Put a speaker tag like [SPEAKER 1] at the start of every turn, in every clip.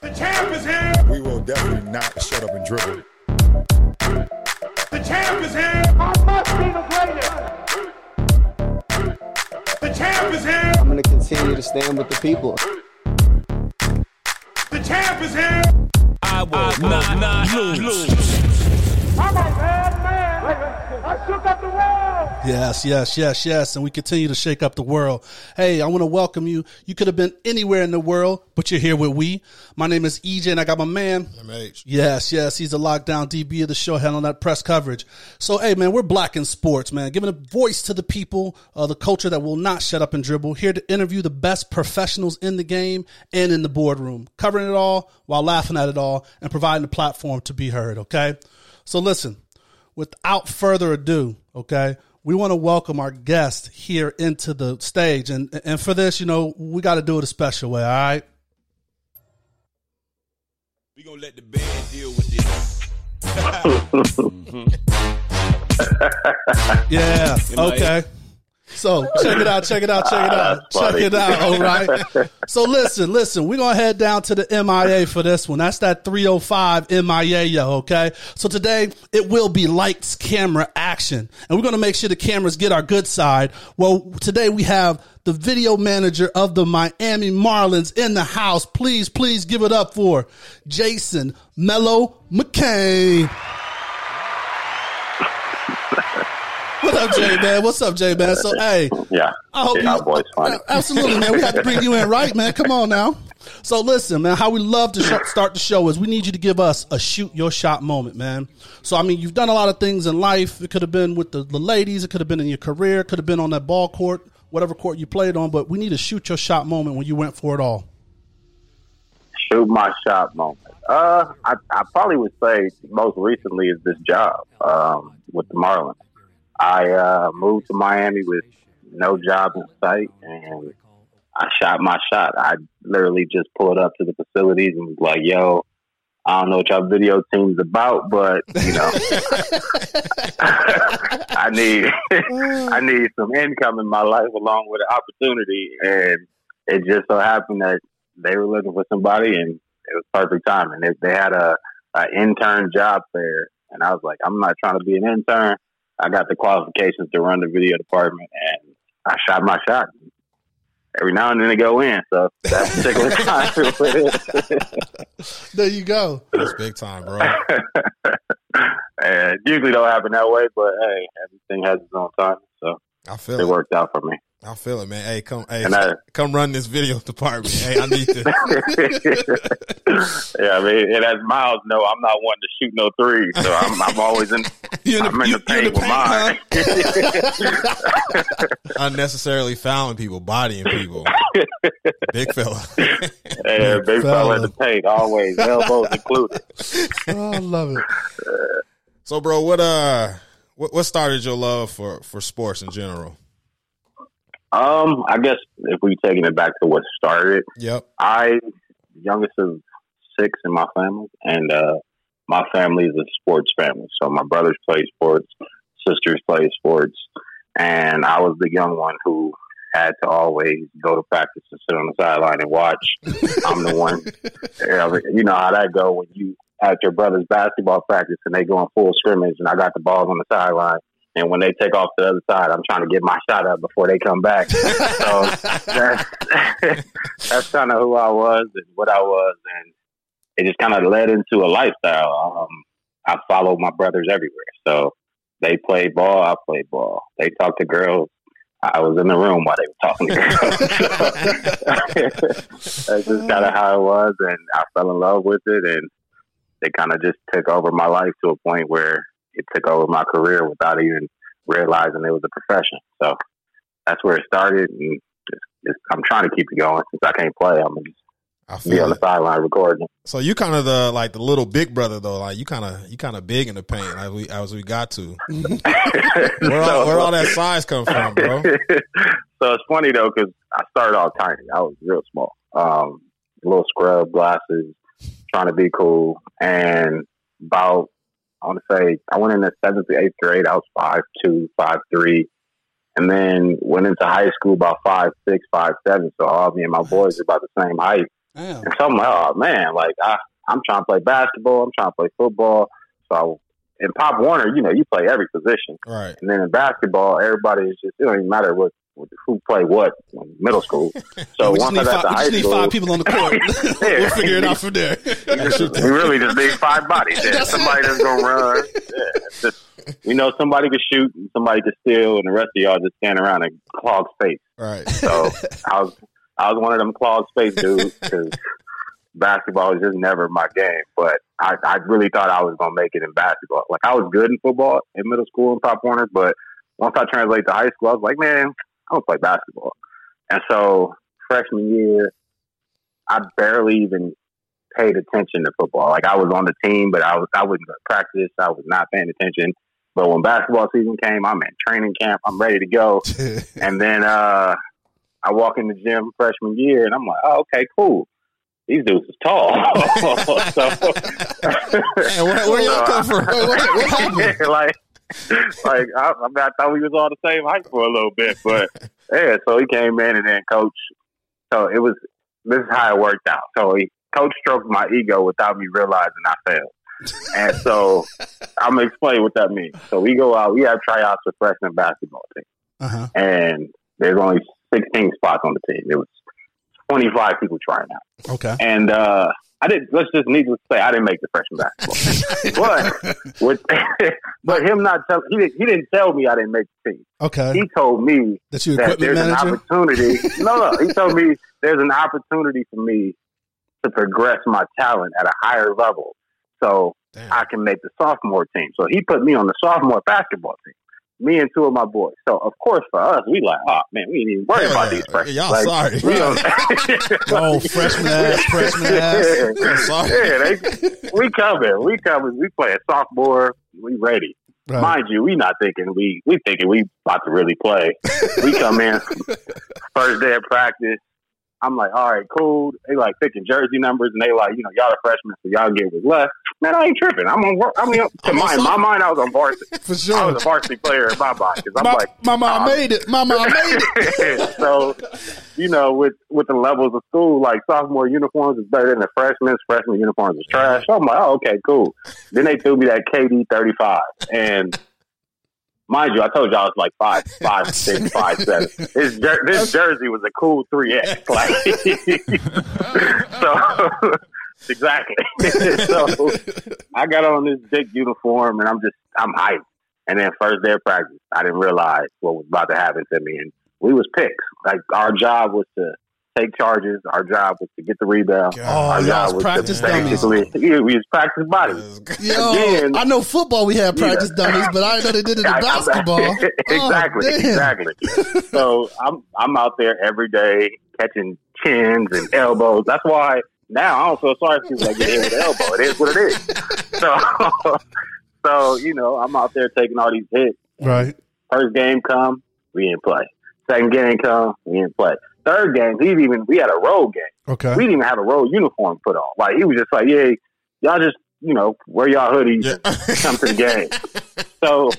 [SPEAKER 1] The champ is here.
[SPEAKER 2] We will definitely not shut up and dribble.
[SPEAKER 1] The champ is here.
[SPEAKER 3] I must be the greatest.
[SPEAKER 1] The champ is here.
[SPEAKER 4] I'm going to continue to stand with the people.
[SPEAKER 1] The champ is here.
[SPEAKER 5] I will not, not lose.
[SPEAKER 3] I'm a bad man. I shook up the world.
[SPEAKER 6] Yes, yes, yes, yes. And we continue to shake up the world. Hey, I want to welcome you. You could have been anywhere in the world, but you're here with we. My name is EJ and I got my man.
[SPEAKER 7] MH.
[SPEAKER 6] Yes, yes. He's the lockdown DB of the show, handling that press coverage. So, hey, man, we're black in sports, man, giving a voice to the people, uh, the culture that will not shut up and dribble. Here to interview the best professionals in the game and in the boardroom, covering it all while laughing at it all and providing a platform to be heard. Okay. So, listen, without further ado, okay, we want to welcome our guest here into the stage. And, and for this, you know, we got to do it a special way. All right.
[SPEAKER 5] We gonna let the band deal with this.
[SPEAKER 6] Yeah. Okay. So check it out, check it out, check it out, check it out. All right. So listen, listen, we're gonna head down to the MIA for this one. That's that 305 MIA, yo, okay? So today it will be lights, camera, action. And we're gonna make sure the cameras get our good side. Well, today we have the video manager of the Miami Marlins in the house. Please, please give it up for Jason Mello McCain. What up, Jay man? What's up, Jay man? So, hey,
[SPEAKER 8] Yeah.
[SPEAKER 6] I hope
[SPEAKER 8] yeah,
[SPEAKER 6] you.
[SPEAKER 8] boy's funny.
[SPEAKER 6] Absolutely, man. We have to bring you in, right, man? Come on now. So, listen, man. How we love to sh- start the show is we need you to give us a shoot your shot moment, man. So, I mean, you've done a lot of things in life. It could have been with the, the ladies. It could have been in your career. It could have been on that ball court, whatever court you played on. But we need a shoot your shot moment when you went for it all.
[SPEAKER 8] Shoot my shot moment. Uh, I, I probably would say most recently is this job um, with the Marlins. I uh, moved to Miami with no job in sight, and I shot my shot. I literally just pulled up to the facilities and was like, "Yo, I don't know what your video team's about, but you know, I need I need some income in my life along with an opportunity." And it just so happened that they were looking for somebody, and it was perfect timing. They, they had a, a intern job fair, and I was like, "I'm not trying to be an intern. I got the qualifications to run the video department, and I shot my shot." Every now and then they go in, so that particular time it was-
[SPEAKER 6] There you go.
[SPEAKER 7] That's big time, bro.
[SPEAKER 8] and it usually don't happen that way, but hey, everything has its own time, so
[SPEAKER 7] I feel
[SPEAKER 8] it
[SPEAKER 7] it.
[SPEAKER 8] worked out for me.
[SPEAKER 7] I feel it, man. Hey, come, hey,
[SPEAKER 8] And I-
[SPEAKER 7] come run this video department. Hey, I need to.
[SPEAKER 8] yeah, I mean, and as Miles know, I'm not one to shoot no threes, so I'm, I'm always in.
[SPEAKER 6] You in the-
[SPEAKER 8] I'm in
[SPEAKER 6] you-
[SPEAKER 8] the
[SPEAKER 6] you in
[SPEAKER 8] paint
[SPEAKER 6] the
[SPEAKER 8] with
[SPEAKER 6] paint,
[SPEAKER 8] mine.
[SPEAKER 7] unnecessarily fouling people, bodying people. Big fella.
[SPEAKER 8] and big fella in the paint, always elbows included.
[SPEAKER 6] Oh, I love it.
[SPEAKER 7] so, bro, what uh, what, what started your love for for sports in general?
[SPEAKER 8] Um, I guess if we're taking it back to what started,
[SPEAKER 7] Yep.
[SPEAKER 8] I youngest of six in my family, and uh, my family is a sports family. So my brothers play sports, sisters play sports, and I was the young one who had to always go to practice and sit on the sideline and watch. I'm the one. You know how that go when you at your brother's basketball practice and they go in full scrimmage, and I got the balls on the sideline. And when they take off to the other side, I'm trying to get my shot up before they come back. so that's, that's kind of who I was and what I was, and it just kind of led into a lifestyle. Um, I followed my brothers everywhere, so they played ball, I played ball. They talked to girls. I was in the room while they were talking to girls. That's just kind of how it was, and I fell in love with it, and it kind of just took over my life to a point where it took over my career without even realizing it was a profession. So that's where it started, and just, just, I'm trying to keep it going since I can't play. I'm just
[SPEAKER 7] I
[SPEAKER 8] be on
[SPEAKER 7] feel
[SPEAKER 8] the sideline recording.
[SPEAKER 7] So you kind of the like the little big brother though. Like you kind of you kind of big in the paint. Like we as we got to. Where all, where all that size come from, bro?
[SPEAKER 8] so it's funny though because I started off tiny. I was real small, um, little scrub glasses, trying to be cool. And about I want to say I went in the seventh to eighth grade. I was five two, five three, and then went into high school about five six, five seven. So all me and my boys are about the same height.
[SPEAKER 6] Damn.
[SPEAKER 8] And so I'm like, oh man, like I, I'm trying to play basketball, I'm trying to play football. So in Pop Warner, you know, you play every position.
[SPEAKER 7] Right.
[SPEAKER 8] And then in basketball, everybody is just it don't even matter what, what who play what in middle school. So
[SPEAKER 6] we
[SPEAKER 8] once I got
[SPEAKER 6] five,
[SPEAKER 8] to
[SPEAKER 6] we
[SPEAKER 8] high
[SPEAKER 6] just need
[SPEAKER 8] school,
[SPEAKER 6] five people on the court. we'll figure it out from there.
[SPEAKER 8] we really just need five bodies. Yeah. Somebody that's gonna run. Yeah. Just, we know somebody could shoot, and somebody can steal, and the rest of y'all just stand around and clog space.
[SPEAKER 7] Right.
[SPEAKER 8] So I was I was one of them clog space dudes because basketball was just never my game. But I, I really thought I was gonna make it in basketball. Like I was good in football in middle school in Pop Warner, but once I translate to high school, I was like, man, I don't play basketball. And so freshman year, I barely even paid attention to football. Like I was on the team, but I was I wouldn't go to practice. I was not paying attention. But when basketball season came, I'm in training camp. I'm ready to go. and then uh, I walk in the gym freshman year, and I'm like, oh, okay, cool. These dudes is tall. so,
[SPEAKER 7] Hey, where, where y'all come from? Wait, what, what happened?
[SPEAKER 8] like, like I, I, I thought we was all the same height for a little bit, but yeah. So he came in, and then coach. So it was. This is how it worked out. So he, coach stroked my ego without me realizing I failed. And so I'm gonna explain what that means. So we go out, we have tryouts for freshman basketball team,
[SPEAKER 6] Uh-huh.
[SPEAKER 8] and there's only 16 spots on the team. It was 25 people trying out,
[SPEAKER 6] Okay.
[SPEAKER 8] and uh, I didn't. Let's just needless to say, I didn't make the freshman basketball. but with, but him not tell he didn't, he didn't tell me I didn't make the team.
[SPEAKER 6] Okay.
[SPEAKER 8] He told me
[SPEAKER 6] That's your
[SPEAKER 8] that there's an opportunity. no, no, he told me there's an opportunity for me to progress my talent at a higher level, so
[SPEAKER 7] Damn.
[SPEAKER 8] I can make the sophomore team. So he put me on the sophomore basketball team. Me and two of my boys. So of course for us, we like, oh man, we didn't even worry
[SPEAKER 7] Yeah,
[SPEAKER 8] about these freshmen.
[SPEAKER 7] y'all
[SPEAKER 8] Like,
[SPEAKER 7] sorry.
[SPEAKER 8] we don't-
[SPEAKER 6] Oh, freshman ass, freshman ass.
[SPEAKER 7] I'm sorry.
[SPEAKER 8] yeah, they, we coming, we coming. We play a sophomore. We ready.
[SPEAKER 6] Right.
[SPEAKER 8] Mind you, we not thinking we we thinking we about to really play. we come in first day of practice. I'm like, all right, cool. They like picking jersey numbers, and they like, you know, y'all are freshmen, so y'all get what's left. Man, I ain't tripping. I'm on. I mean, to my, my mind, I was on varsity.
[SPEAKER 6] For sure, I
[SPEAKER 8] was a varsity player in my mind because I'm
[SPEAKER 6] Ma-
[SPEAKER 8] like,
[SPEAKER 6] Mama, I made it. Mama, I made it.
[SPEAKER 8] so, you know, with with the levels of school, like sophomore uniforms is better than the freshmen. Freshman uniforms is trash. So I'm like, oh, okay, cool. Then they threw me that KD 35, and mind you, I told you I was like five, five, six, five, seven. This jer- this jersey was a cool three X. Like, so exactly. so I got on this big uniform, and I'm just I'm hyped. And then first day of practice, I didn't realize what was about to happen to me, and we was picks. Like our job was to take charges. Our job was to get the rebound.
[SPEAKER 6] Oh,
[SPEAKER 8] our job
[SPEAKER 6] was practice
[SPEAKER 8] to
[SPEAKER 6] dummies.
[SPEAKER 8] yeah, we was practice bodies.
[SPEAKER 6] Yo,
[SPEAKER 8] Again-
[SPEAKER 6] I know football we had practice dummies, but I didn't know they did it in basketball.
[SPEAKER 8] exactly,
[SPEAKER 6] Oh,
[SPEAKER 8] exactly. So I'm I'm out there every day catching chins and elbows. That's why now I don't feel sorry for people that get hit with the elbow. It is what it is. So so you know I'm out there taking all these hits.
[SPEAKER 6] Right.
[SPEAKER 8] First game come, we didn't play. Second game come, we didn't play. Third game, he even we had a road game.
[SPEAKER 6] Okay.
[SPEAKER 8] We didn't even have a road uniform put on. Like he was just like, yeah, y'all just you know wear y'all hoodies,
[SPEAKER 7] Yeah.
[SPEAKER 8] come to the game. So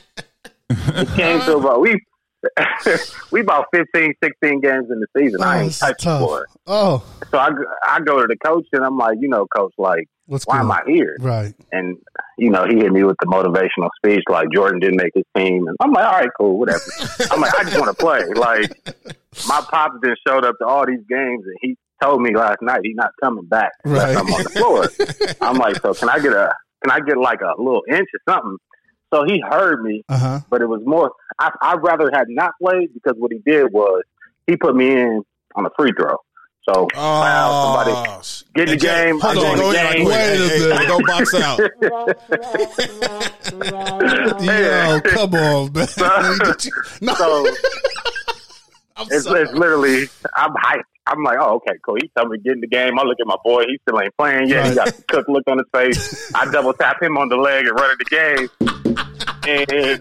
[SPEAKER 8] it came to about we we about 15, 16 games in the season. I
[SPEAKER 6] Oh,
[SPEAKER 8] ain't touched
[SPEAKER 6] tough.
[SPEAKER 8] for it.
[SPEAKER 6] Oh,
[SPEAKER 8] So I, I go to the coach and I'm like, you know, coach, like,
[SPEAKER 6] what's
[SPEAKER 8] why am I here?
[SPEAKER 6] Right.
[SPEAKER 8] And you know, he hit me with the motivational speech like Jordan didn't make his team, and I'm like, all right, cool, whatever. I'm like, I just want to play. Like my pops then showed up to all these games, and he told me last night he's not coming back
[SPEAKER 6] Right.
[SPEAKER 8] I'm on the floor. I'm like, so can I get a can I get like a little inch or something? So he heard me,
[SPEAKER 6] Uh huh.
[SPEAKER 8] but it was more. I, I'd rather had not played because what he did was he put me in on a free throw. So wow, somebody
[SPEAKER 7] Oh,
[SPEAKER 8] get in the game.
[SPEAKER 7] Hold on,
[SPEAKER 8] go game.
[SPEAKER 7] Wait a minute.
[SPEAKER 6] minute.
[SPEAKER 7] Go box out.
[SPEAKER 6] Yo, come on, man. No,
[SPEAKER 8] So
[SPEAKER 6] I'm
[SPEAKER 8] it's, it's literally I'm hyped. I'm like, oh, okay, cool. He tell me to get in the game. I look at my boy. He still ain't playing yet. He got the cook look on his face. I double tap him on the leg and run in the game. And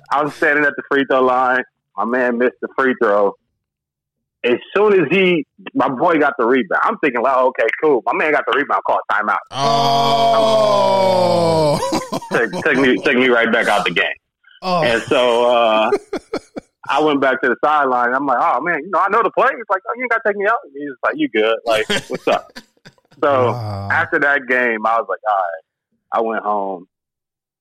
[SPEAKER 8] I'm standing at the free throw line. My man missed the free throw. As soon as he, my boy got the rebound. I'm thinking, like, oh, okay, cool. My man got the rebound. Call timeout.
[SPEAKER 6] Oh.
[SPEAKER 8] Took, took me, took me right back out the game.
[SPEAKER 6] oh.
[SPEAKER 8] And so uh, I went back to the sideline. I'm like, oh man, you know, I know the play. He's like, oh, you ain't got to take me out. He's like, you good? Like, what's up? So
[SPEAKER 6] Wow.
[SPEAKER 8] after that game, I was like, all right. I went home,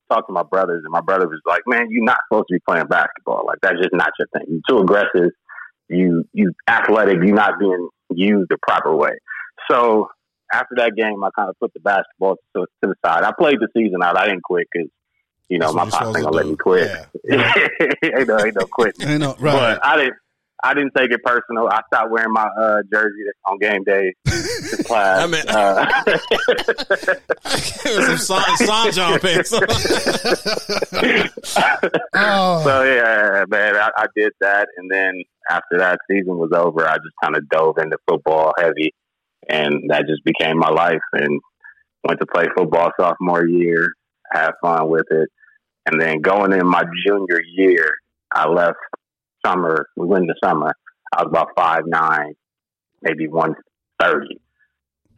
[SPEAKER 8] talked to my brothers, and my brother was like, man, you're not supposed to be playing basketball. Like that's just not your thing. You're too aggressive. You you athletic. You're not being used the proper way. So after that game, I kind of put the basketball to, to the side. I played the season out. I didn't quit because you know
[SPEAKER 7] That's
[SPEAKER 8] my pops ain't gonna let me quit.
[SPEAKER 7] to
[SPEAKER 8] ain't no ain't no quitting.
[SPEAKER 6] Ain't no, right.
[SPEAKER 8] But I didn't. I didn't take it personal. I stopped wearing my uh, jersey on game day to class.
[SPEAKER 7] I mean-
[SPEAKER 8] uh,
[SPEAKER 7] Some San, Sean John pants.
[SPEAKER 6] Oh,
[SPEAKER 8] so yeah, man, I, I did that, and then after that season was over, I just kind of dove into football heavy, and that just became my life. And went to play football sophomore year, had fun with it, and then going in my junior year, I left summer. We went in the summer. I was about five nine, maybe one thirty.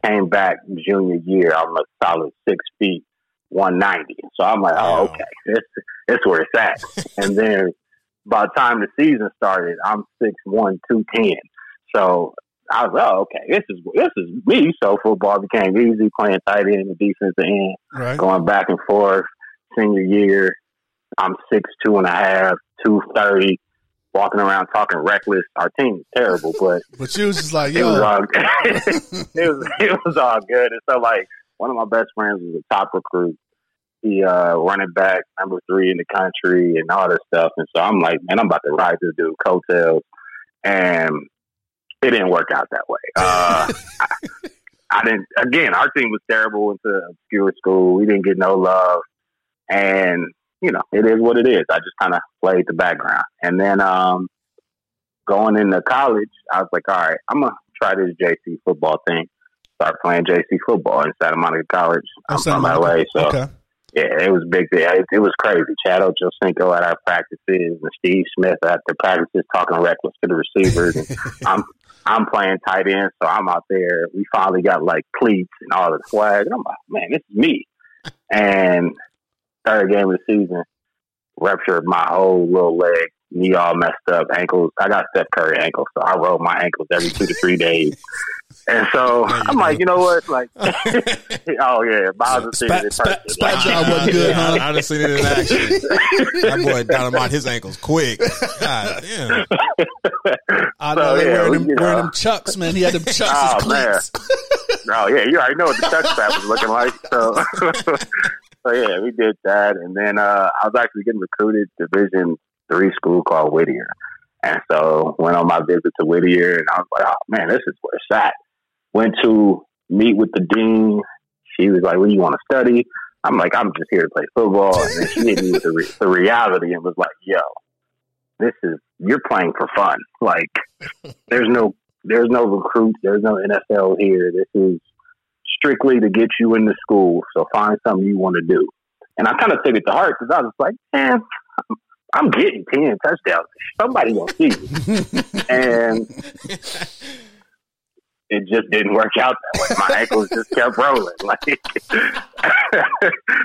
[SPEAKER 8] Came back junior year, I'm a solid six feet, one ninety. So I'm like, oh, okay, this this where it's at. and then by the time the season started, I'm six one, two ten. So I was, oh, okay, this is this is me. So football became easy, playing tight end defensive end,
[SPEAKER 6] right.
[SPEAKER 8] going back and forth. Senior year, I'm six two and a half, two thirty, walking around talking reckless. Our team is terrible, but
[SPEAKER 6] But you was just like,
[SPEAKER 8] it was
[SPEAKER 6] yo,
[SPEAKER 8] all it was it was all good. And so like one of my best friends was a top recruit. He uh running back number three in the country and all this stuff. And so I'm like, man, I'm about to ride this dude coattails. And it didn't work out that way. Uh I, I didn't again, our team was terrible, went to obscure school. We didn't get no love. And, you know, it is what it is. I just kinda played the background. And then um going into college, I was like, all right, I'm gonna try this JC football thing. Start playing JC football in Santa Monica College. I'm
[SPEAKER 6] Santa
[SPEAKER 8] from. LA, so
[SPEAKER 6] okay.
[SPEAKER 8] yeah, it was big. It, it was crazy. Chad Ochocinco at our practices and Steve Smith at the practices talking reckless to the receivers. And I'm I'm playing tight end, so I'm out there. We finally got like cleats and all the swag. And I'm like, man, this is me. And third game of the season, ruptured my whole little leg, knee all messed up, ankles. I got Steph Curry ankles, so I roll my ankles every two to three days. And so I'm like, you know what? Like, oh yeah, Miles has seen it
[SPEAKER 6] Spat,
[SPEAKER 8] person.
[SPEAKER 6] spat,
[SPEAKER 8] Like,
[SPEAKER 6] job wasn't good, huh?
[SPEAKER 7] I, I done seen it in action. That boy dynamite his ankles quick. God damn.
[SPEAKER 6] I
[SPEAKER 8] So,
[SPEAKER 6] know they
[SPEAKER 8] yeah,
[SPEAKER 6] wearing,
[SPEAKER 8] we-
[SPEAKER 6] them,
[SPEAKER 8] you know.
[SPEAKER 6] wearing them chucks, man. He had them chucks
[SPEAKER 8] Oh,
[SPEAKER 6] as cleats.
[SPEAKER 8] Oh yeah, you already know what the touch strap was looking like. So, so yeah, we did that, and then uh, I was actually getting recruited to Division Three school called Whittier, and so went on my visit to Whittier, and I was like, oh man, this is where it's at. Went to meet with the dean. She was like, "What do you want to study?" I'm like, "I'm just here to play football," and then she hit me with the, re- the reality and was like, "Yo, this is you're playing for fun. Like, there's no there's no recruits, there's no NFL here. This is strictly to get you into school. So find something you want to do. And I kind of took it to heart because I was like, man, I'm, getting 10 touchdowns. Somebody gonna see me. and it just didn't work out that way. My ankles just kept rolling. Like,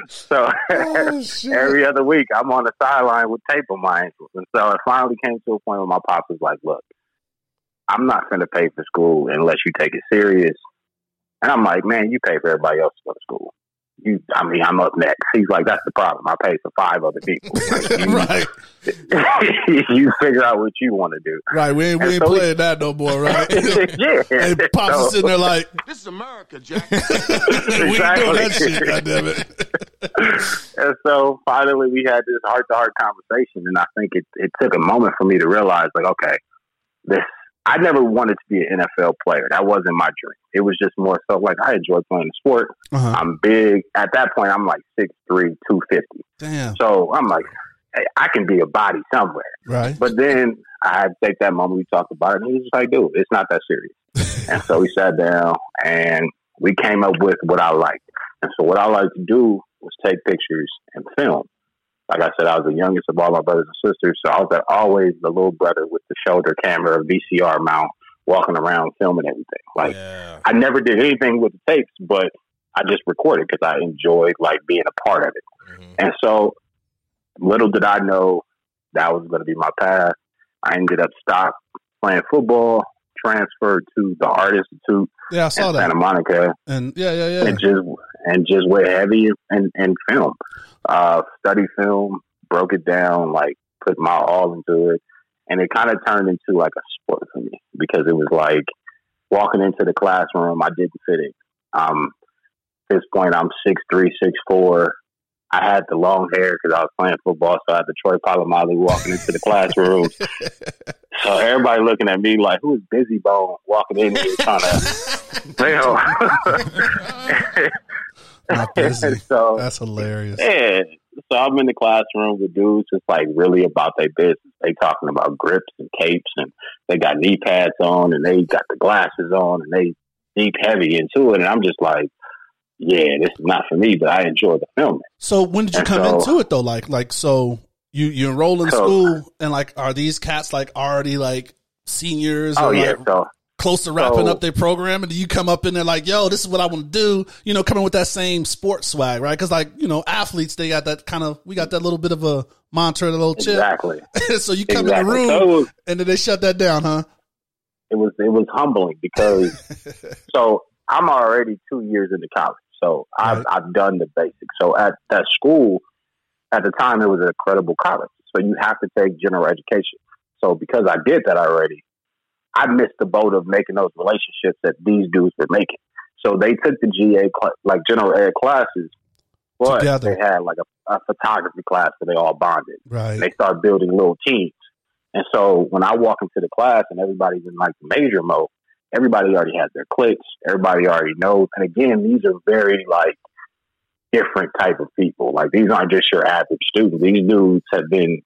[SPEAKER 8] so oh, every other week, I'm on the sideline with tape on my ankles. And so it finally came to a point where my pops was like, look, I'm not going to pay for school unless you take it serious. And I'm like, man, you pay for everybody else to go to school. You, I mean, I'm up next. He's like, that's the problem. I pay for five other people.
[SPEAKER 6] Right,
[SPEAKER 8] you figure out what you want to do.
[SPEAKER 6] right. We ain't, we ain't
[SPEAKER 8] so we-
[SPEAKER 6] playing that no more, right?
[SPEAKER 8] yeah.
[SPEAKER 6] and Pops is
[SPEAKER 8] So-
[SPEAKER 6] sitting there like,
[SPEAKER 3] This is America, Jack.
[SPEAKER 6] we ain't doing that
[SPEAKER 8] Exactly.
[SPEAKER 6] shit, goddamn it.
[SPEAKER 8] and so finally we had this heart to heart conversation and I think it, it took a moment for me to realize like, okay, this I never wanted to be an NFL player. That wasn't my dream. It was just more so like I enjoy playing the sport.
[SPEAKER 6] Uh-huh.
[SPEAKER 8] I'm big. At that point I'm like 6'3", 250.
[SPEAKER 6] Damn,
[SPEAKER 8] So I'm like, hey, I can be a body somewhere.
[SPEAKER 6] right?
[SPEAKER 8] But then I had to take that moment we talked about it and he was just like, dude, it's not that serious. and so we sat down and we came up with what I liked. And so what I like to do was take pictures and film. Like I said, I was the youngest of all my brothers and sisters, so I was always the little brother with the shoulder camera, VCR mount, walking around filming everything. Like
[SPEAKER 7] Yeah.
[SPEAKER 8] I never did anything with the tapes, but I just recorded because I enjoyed like being a part of it.
[SPEAKER 7] Mhm.
[SPEAKER 8] And so, little did I know that was going to be my path. I ended up stopped playing football, transferred to the Art Institute
[SPEAKER 6] Yeah, I saw
[SPEAKER 8] in
[SPEAKER 6] that.
[SPEAKER 8] Santa Monica,
[SPEAKER 6] And yeah, yeah, yeah.
[SPEAKER 8] and just and just went heavy in, in film. Uh, study film, broke it down, like put my all into it, and it kind of turned into like a sport for me because it was like walking into the classroom. I didn't fit in. Um, at this point, I'm six three, six four. I had the long hair because I was playing football, so I had the Troy Polamalu walking into the classroom. so everybody looking at me like, "Who is Bizzy Bone walking in here trying to?"
[SPEAKER 6] Not busy.
[SPEAKER 8] so
[SPEAKER 6] That's hilarious.
[SPEAKER 8] yeah. So I'm in the classroom with dudes just like really about their business. They talking about grips and capes and they got knee pads on and they got the glasses on and they deep heavy into it. And I'm just like, yeah, this is not for me, but I enjoy the film.
[SPEAKER 6] So when did you
[SPEAKER 8] And
[SPEAKER 6] come
[SPEAKER 8] so-
[SPEAKER 6] into it though? Like, like so you you enroll in
[SPEAKER 8] So-
[SPEAKER 6] school and like are these cats like already like seniors
[SPEAKER 8] Oh
[SPEAKER 6] or
[SPEAKER 8] yeah.
[SPEAKER 6] like
[SPEAKER 8] So
[SPEAKER 6] close to wrapping
[SPEAKER 8] So-
[SPEAKER 6] up their program and you come up in there like, yo, this is what I want to do? You know, coming with that same sports swag, right? Because like you know, athletes they got that kind of we got that little bit of a mantra, a little chip.
[SPEAKER 8] exactly.
[SPEAKER 6] so you come in the room
[SPEAKER 8] So was,
[SPEAKER 6] and then they shut that down, huh?
[SPEAKER 8] it was it was humbling because so I'm already two years into college, so I've
[SPEAKER 6] Right.
[SPEAKER 8] I've done the basics. So at that school, at the time, it was an incredible college, so you have to take general education. So because I did that already, I missed the boat of making those relationships that these dudes were making. So they took the GA like general ed classes, but
[SPEAKER 6] Together.
[SPEAKER 8] they had like a, a photography class where they all bonded
[SPEAKER 6] Right.
[SPEAKER 8] they start building little teams. And so when I walk into the class and everybody's in like major mode, everybody already has their clicks. Everybody already knows. And again, these are very like different type of people. Like these aren't just your average students. These dudes have been.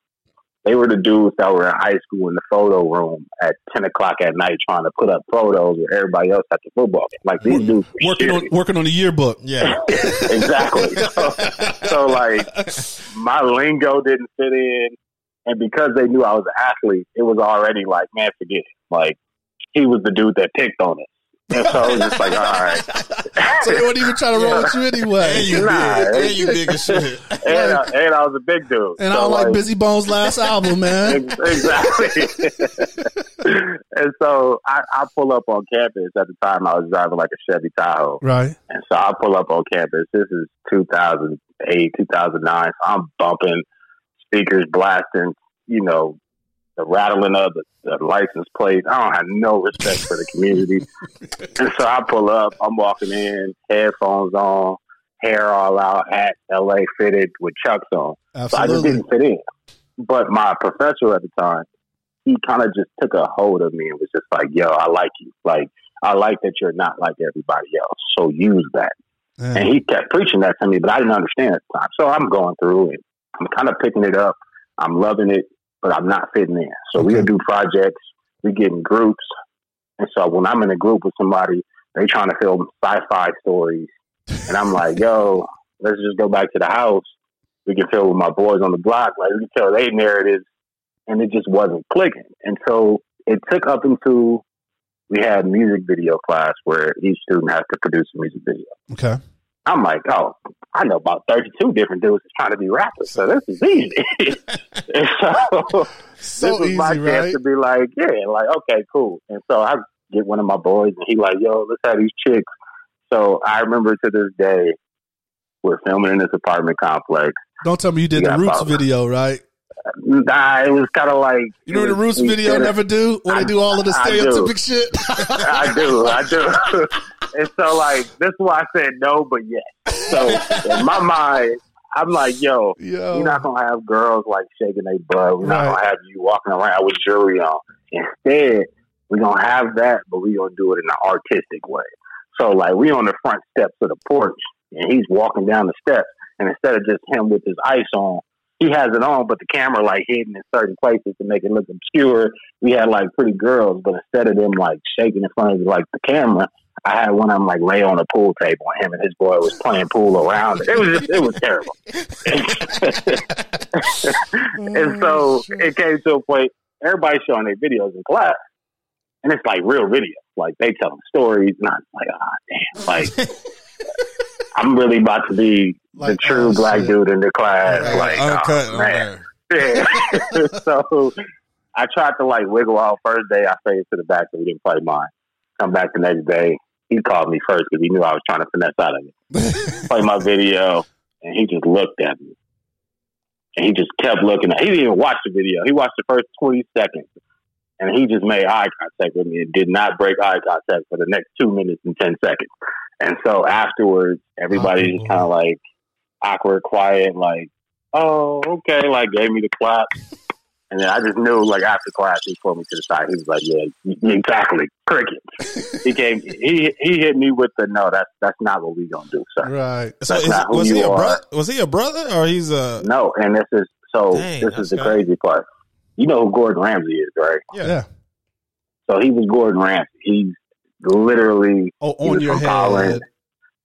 [SPEAKER 8] They were the dudes that were in high school in the photo room at ten o'clock at night trying to put up photos with everybody else at the football game. Like these dudes
[SPEAKER 6] Working on working on the yearbook.
[SPEAKER 7] Yeah.
[SPEAKER 8] exactly. So, so like my lingo didn't fit in, and because they knew I was an athlete, it was already like, man, forget it. Like he was the dude that picked on it, and so it was just like, all right,
[SPEAKER 6] So they weren't even trying to roll with you anyway.
[SPEAKER 7] And you
[SPEAKER 8] Nah,
[SPEAKER 7] big. And you big as shit.
[SPEAKER 8] and, uh, and I was a big dude,
[SPEAKER 6] And I
[SPEAKER 8] So,
[SPEAKER 6] don't like Bizzy Bones' last album, man.
[SPEAKER 8] Exactly. and so I, I pull up on campus. At the time, I was driving like a Chevy Tahoe.
[SPEAKER 6] Right.
[SPEAKER 8] And so I pull up on campus. This is 2008, 2009. So I'm bumping speakers, blasting, you know, the rattling of the, the license plate. I don't have no respect for the community. and so I pull up. I'm walking in, headphones on, hair all out, hat LA fitted with chucks on. So I just didn't fit in. But my professor at the time, he kind of just took a hold of me and was just like, yo, I like you. Like, I like that you're not like everybody else. So use that.
[SPEAKER 6] Yeah.
[SPEAKER 8] And he kept preaching that to me, but I didn't understand at the time. So I'm going through it. I'm kind of picking it up. I'm loving it, but I'm not fitting in. So we
[SPEAKER 6] Okay.
[SPEAKER 8] do projects. We get in groups. And so when I'm in a group with somebody, they're trying to film sci-fi stories. And I'm like, yo, let's just go back to the house. We can film with my boys on the block. Like, we can tell their narratives. And it just wasn't clicking. And so it took up into, we had music video class where each student has to produce a music video.
[SPEAKER 6] Okay.
[SPEAKER 8] I'm like, oh, I know about 32 different dudes trying to be rappers, so this is easy. and so,
[SPEAKER 6] So
[SPEAKER 8] this was my
[SPEAKER 6] easy,
[SPEAKER 8] chance
[SPEAKER 6] right?
[SPEAKER 8] to be like, yeah, like, okay, cool. And so I get one of my boys, and he like, yo, let's have these chicks. So I remember to this day, we're filming in this apartment complex.
[SPEAKER 6] Don't tell me you did the Roots video, right?
[SPEAKER 8] Nah, it was kind of like
[SPEAKER 6] You know the Roots video
[SPEAKER 8] it-
[SPEAKER 6] never do when
[SPEAKER 8] I-
[SPEAKER 6] they do all of the
[SPEAKER 8] I
[SPEAKER 6] shit.
[SPEAKER 8] I do, I do. and so, like, this is why I said no, but yes. So, in my mind, I'm like, yo,
[SPEAKER 6] Yo.
[SPEAKER 8] we're not gonna have girls like shaking their butt. We're not gonna have you walking around with jewelry on. Instead, we're gonna have that, but we're gonna do it in an artistic way. So, like, we on the front steps of the porch, and he's walking down the steps, and instead of just him with his ice on. He has it on, but the camera like hidden in certain places to make it look obscure. We had like pretty girls, but instead of them like shaking in front of like the camera, I had one of them like lay on a pool table, and him and his boy was playing pool around it. It was just, it was terrible. and so it came to a point. Everybody's showing their videos in class, and it's like real videos. Like they telling stories, not like ah damn, like I'm really about to be the true
[SPEAKER 6] oh,
[SPEAKER 8] black
[SPEAKER 6] shit.
[SPEAKER 8] dude in the class. like
[SPEAKER 7] Uncut
[SPEAKER 8] oh, man. Yeah. so I tried to like wiggle out first day. I faded to the back so he didn't play mine. Come back the next day. He called me first because he knew I was trying to finesse out of it. Play my video, and he just looked at me, and he just kept looking. At, he didn't even watch the video. He watched the first twenty seconds, and he just made eye contact with me and did not break eye contact for the next two minutes and ten seconds. And so afterwards, everybody just kind of like awkward, quiet, like, "Oh, okay," like gave me the clap. And then I just knew, like after class, he pulled me to the side. He was like, "Yeah, exactly, crickets." he came, he he hit me with the no. That's that's not what we're gonna do, sir.
[SPEAKER 6] Right.
[SPEAKER 7] So is,
[SPEAKER 8] not who
[SPEAKER 7] was he a
[SPEAKER 8] are.
[SPEAKER 7] brother? Was he a brother or he's a?
[SPEAKER 8] No, and this is so.
[SPEAKER 7] Dang,
[SPEAKER 8] this is the
[SPEAKER 7] got-
[SPEAKER 8] crazy part. You know who Gordon Ramsay is, right?
[SPEAKER 7] Yeah.
[SPEAKER 6] Yeah.
[SPEAKER 8] So he was Gordon Ramsay. He's literally
[SPEAKER 6] Oh, on your
[SPEAKER 8] from
[SPEAKER 6] head.
[SPEAKER 8] Holland.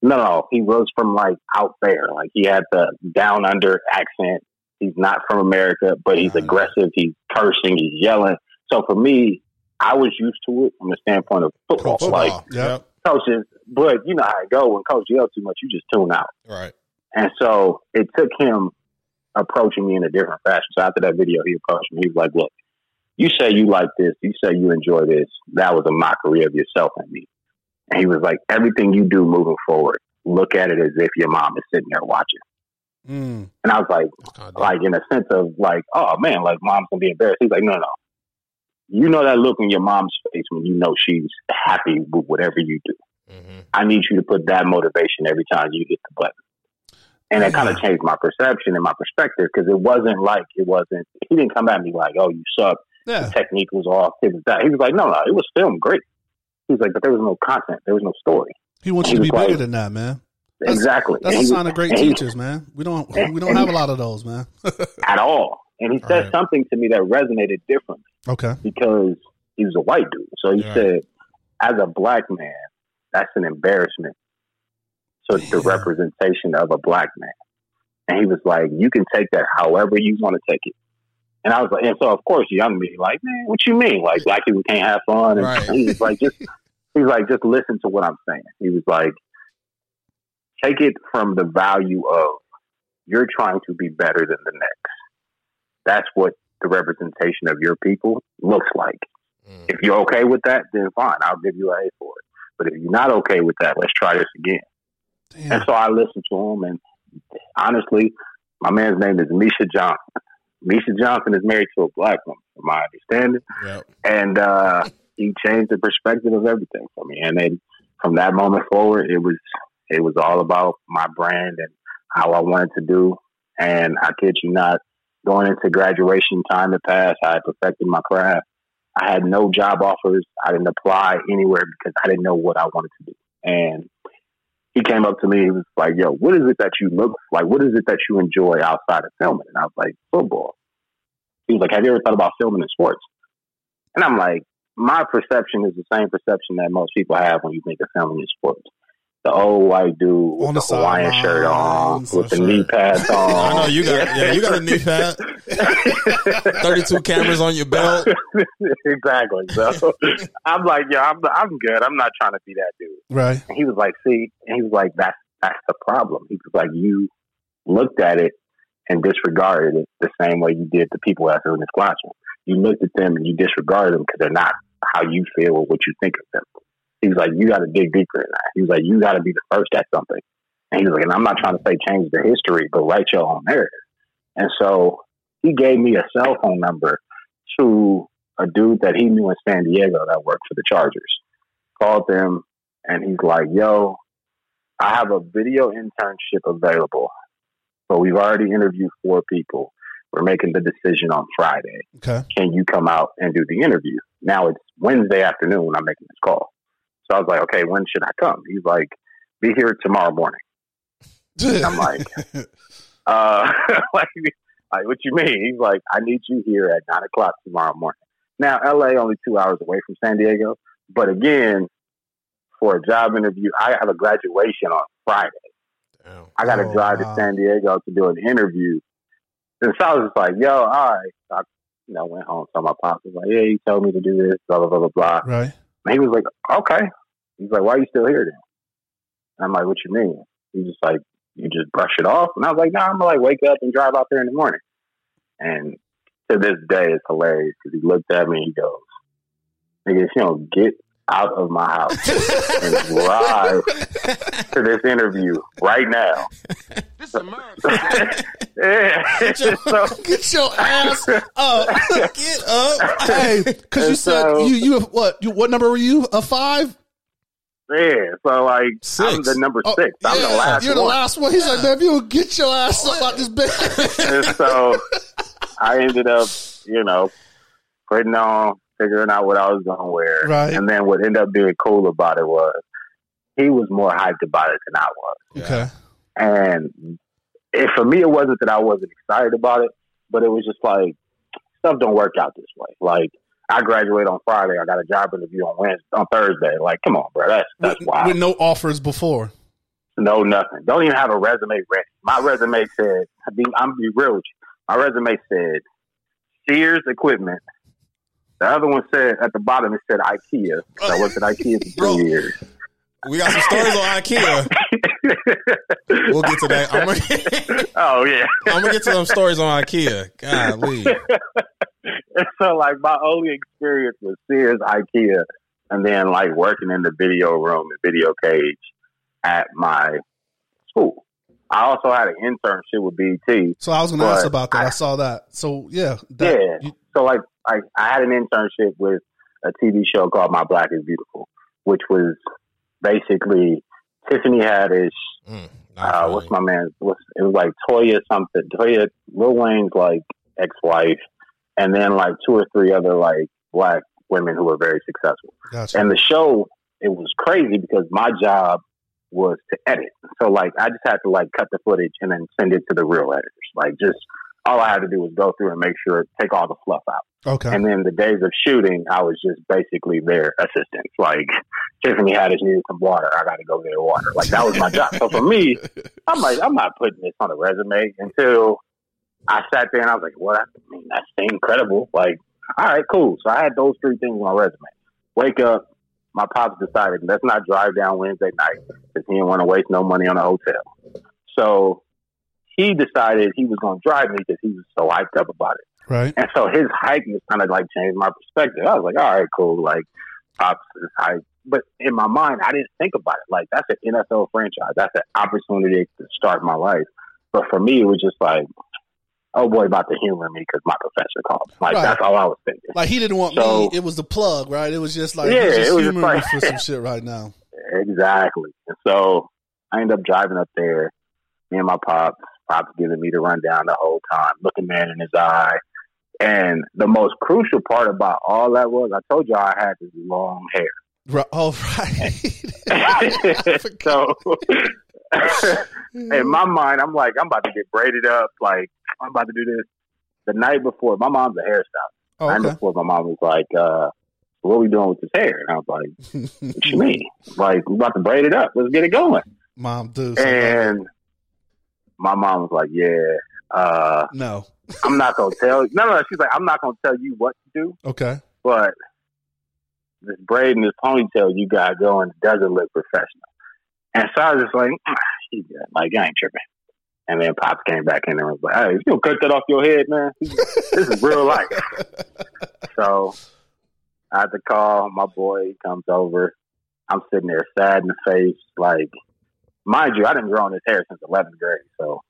[SPEAKER 8] No, no, he was from like out there. Like he had the down under accent. He's not from America, but he's
[SPEAKER 6] Ah.
[SPEAKER 8] aggressive. He's cursing. He's yelling. So for me, I was used to it from the standpoint of football.
[SPEAKER 7] Football.
[SPEAKER 8] Like
[SPEAKER 6] Yep.
[SPEAKER 8] coaches, but you know how it go when coach yells too much, you just tune out.
[SPEAKER 7] Right.
[SPEAKER 8] And so it took him approaching me in a different fashion. So after that video, he approached me. He was like, "Look, you say you like this. You say you enjoy this. That was a mockery of yourself and me." And he was like, "Everything you do moving forward, look at it as if your mom is sitting there watching."
[SPEAKER 6] Mm.
[SPEAKER 8] And I was like,
[SPEAKER 7] That's kinda
[SPEAKER 8] like in a sense of like, "Oh man, like mom's gonna be embarrassed." He's like, "No, no." You know that look in your mom's face when you know she's happy with whatever you do.
[SPEAKER 7] Mm-hmm.
[SPEAKER 8] I need you to put that motivation every time you hit the button. And it kind of changed my perception and my perspective because it wasn't like it wasn't. He didn't come at me like, "Oh, you suck.
[SPEAKER 6] Yeah.
[SPEAKER 8] The technique was off." It was that. Uh, he was like, "No, no, it was filmed great." He was like, "But there was no content. There was no story."
[SPEAKER 6] He wants
[SPEAKER 8] He
[SPEAKER 6] you to be
[SPEAKER 8] was
[SPEAKER 6] bigger than that, man. That's-
[SPEAKER 8] exactly.
[SPEAKER 6] That's
[SPEAKER 8] And
[SPEAKER 6] a sign
[SPEAKER 8] was-
[SPEAKER 6] of great
[SPEAKER 8] and he-
[SPEAKER 6] teachers, man. We don't we don't have a lot of those, man.
[SPEAKER 8] at all. And he said
[SPEAKER 7] Right.
[SPEAKER 8] something to me that resonated differently
[SPEAKER 6] okay.
[SPEAKER 8] because he was a white dude. So he said, "As a black man, that's an embarrassment to the representation of a black man." And he was like, "You can take that however you want to take it." And I was like, and so of course, young me, like, man, what you mean? Like, black people can't have fun? And
[SPEAKER 7] Right.
[SPEAKER 8] he was like, just, he was like, just listen to what I'm saying. He was like, take it from the value of you're trying to be better than the next. That's what the representation of your people looks like.
[SPEAKER 7] Mm.
[SPEAKER 8] If you're okay with that, then fine, I'll give you an A for it. But if you're not okay with that, let's try this again.
[SPEAKER 6] Damn.
[SPEAKER 8] And so I listened to him, and honestly, my man's name is Misha Johnson. Misha Johnson is married to a black woman, from my understanding,
[SPEAKER 7] Yep.
[SPEAKER 8] and uh, he changed the perspective of everything for me. And then from that moment forward, it was it was all about my brand and how I wanted to do. And I kid you not, going into graduation time to pass, I had perfected my craft. I had no job offers. I didn't apply anywhere because I didn't know what I wanted to do. And he came up to me. He was like, "Yo, what is it that you look like? What is it that you enjoy outside of filming?" And I was like, "Football." He was like, "Have you ever thought about filming in sports?" And I'm like, "My perception is the same perception that most people have when you think of filming in sports." The old white dude with
[SPEAKER 6] On
[SPEAKER 8] the,
[SPEAKER 6] the
[SPEAKER 8] Hawaiian shirt on, with the
[SPEAKER 7] sure.
[SPEAKER 8] knee pads on.
[SPEAKER 7] I know you got yeah, you got a knee pad. Thirty two cameras on your belt.
[SPEAKER 8] exactly. So I'm like, yeah, I'm, I'm good. I'm not trying to be that dude.
[SPEAKER 6] Right.
[SPEAKER 8] And he was like, see, and he was like, that's that's the problem. He was like, you looked at it and disregarded it the same way you did the people that are in this classroom. You looked at them and you disregarded them because they're not how you feel or what you think of them. He was like, you got to dig deeper in that. He was like, you got to be the first at something. And he was like, and I'm not trying to say change the history, but write your own narrative. And so he gave me a cell phone number to a dude that he knew in San Diego that worked for the Chargers. Called them and he's like, yo, I have a video internship available, but we've already interviewed four people. We're making the decision on Friday.
[SPEAKER 6] Okay.
[SPEAKER 8] Can you come out and do the interview? Now it's Wednesday afternoon when I'm making this call. So I was like, okay, when should I come? He's like, be here tomorrow morning. I'm like, uh, like, like, what you mean? He's like, I need you here at nine o'clock tomorrow morning. Now, LA only two hours away from San Diego, but again, for a job interview, I have a graduation on Friday.
[SPEAKER 7] Damn.
[SPEAKER 8] I got to
[SPEAKER 6] Oh,
[SPEAKER 8] drive
[SPEAKER 6] wow.
[SPEAKER 8] to San Diego to do an interview. And so I was just like, yo, all right. So I, you know, went home. So my pops was like, yeah, he told me to do this, blah, blah, blah, blah, blah.
[SPEAKER 6] Right.
[SPEAKER 8] And he was like, okay. He's like, why are you still here then? And I'm like, what you mean? He's just like, you just brush it off? And I was like, no, nah, I'm going to like wake up and drive out there in the morning. And to this day it's hilarious because he looked at me and he goes, "Nigga, if you don't get out of my house and drive to this interview right now."
[SPEAKER 1] This is America.
[SPEAKER 8] yeah. so,
[SPEAKER 6] Get your ass up.
[SPEAKER 7] Get up.
[SPEAKER 6] hey, because you
[SPEAKER 8] And
[SPEAKER 6] said
[SPEAKER 8] so-
[SPEAKER 6] you you what you what number were you? A five?
[SPEAKER 8] Yeah, so like I'm the number
[SPEAKER 6] Oh,
[SPEAKER 8] six. I'm
[SPEAKER 6] yeah,
[SPEAKER 8] the last one.
[SPEAKER 6] You're the
[SPEAKER 8] one.
[SPEAKER 6] last one. He's like, man, if you don't get your ass up out this bed.
[SPEAKER 8] and so I ended up, you know, putting on, figuring out what I was going to wear.
[SPEAKER 6] Right.
[SPEAKER 8] And then what ended up being cool about it was he was more hyped about it than I was.
[SPEAKER 6] okay.
[SPEAKER 8] And it, for me, it wasn't that I wasn't excited about it, but it was just like stuff don't work out this way. Like I graduate on Friday, I got a job interview on Wednesday, on Thursday. Like, come on, bro, that's that's
[SPEAKER 6] with,
[SPEAKER 8] wild.
[SPEAKER 6] with no offers before.
[SPEAKER 8] No, nothing. Don't even have a resume ready. My resume said, I'm gonna be real with you. My resume said Sears Equipment. The other one said at the bottom it said IKEA. So I worked at IKEA for three years.
[SPEAKER 7] We got some stories on IKEA. We'll get to that. I'm gonna,
[SPEAKER 8] oh yeah.
[SPEAKER 7] I'm gonna get to them stories on IKEA. Golly.
[SPEAKER 8] so like my only experience was Sears, IKEA, and then like working in the video room and video cage at my school. I also had an internship with BET.
[SPEAKER 6] So I was going to ask about that. I,
[SPEAKER 8] I-
[SPEAKER 6] saw that. So yeah, that,
[SPEAKER 8] Yeah.
[SPEAKER 6] you-
[SPEAKER 8] So like I, I had an internship with a TV show called My Black is Beautiful, which was basically Tiffany Haddish.
[SPEAKER 7] Mm,
[SPEAKER 8] Uh, what's my man? What's, it was like Toya something. Toya Lil Wayne's like ex-wife, and then like two or three other like black women who were very successful.
[SPEAKER 6] gotcha.
[SPEAKER 8] And the show it was crazy because my job was to edit. So like I just had to like cut the footage and then send it to the real editors. Like just all I had to do was go through and make sure take all the fluff out.
[SPEAKER 6] okay.
[SPEAKER 8] And then the days of shooting, I was just basically their assistant. Like Tiffany Haddish needed some water, I got to go get her water. Like that was my job. So for me, I'm like, I'm not putting this on a resume until I sat there and I was like, well, I mean, that's seemed credible. Like, all right, cool. So I had those three things on my resume. Wake up, my pops decided let's not drive down Wednesday night because he didn't want to waste no money on a hotel. So he decided he was going to drive me because he was so hyped up about it.
[SPEAKER 6] right.
[SPEAKER 8] And so his hype was kind of like changed my perspective. I was like, all right, cool. Like, Pops is hype. But in my mind, I didn't think about it. Like, that's an NFL franchise. That's an opportunity to start my life. But for me, it was just like, oh boy, about to humor me because my professor called. Like,
[SPEAKER 6] Right.
[SPEAKER 8] that's all I was thinking.
[SPEAKER 6] Like he didn't want
[SPEAKER 8] So-
[SPEAKER 6] me. It was the plug, right? It was just like
[SPEAKER 8] Yeah,
[SPEAKER 6] just
[SPEAKER 8] it was just like-
[SPEAKER 6] for some shit right now.
[SPEAKER 8] Exactly. And so I ended up driving up there. Me and my pops, pops giving me the rundown the whole time, looking man in his eye. And the most crucial part about all that was I told y'all I had this long hair.
[SPEAKER 6] Right. Oh, right.
[SPEAKER 8] so in my mind, I'm like, I'm about to get braided up. Like, I'm about to do this. The night before, my mom's a hairstylist.
[SPEAKER 6] Oh,
[SPEAKER 8] The night before, my mom was like, uh, what are we doing with this hair? And I was like, what you mean? Like, we're about to braid it up. Let's get it going.
[SPEAKER 6] Mom, dude.
[SPEAKER 8] And my mom was like, yeah, uh,
[SPEAKER 6] no.
[SPEAKER 8] I'm not going to tell No, no, she's like, I'm not going to tell you what to do,
[SPEAKER 6] Okay.
[SPEAKER 8] but this braid and this ponytail you got going doesn't look professional. And so I was just like, "Ah, like, I ain't tripping. And then Pops came back in and was like, hey, you gonna cut that off your head, man? This is real life. so I had to call my boy. He comes over. I'm sitting there sad in the face. Like, mind you, I didn't grow this hair since 11th grade. So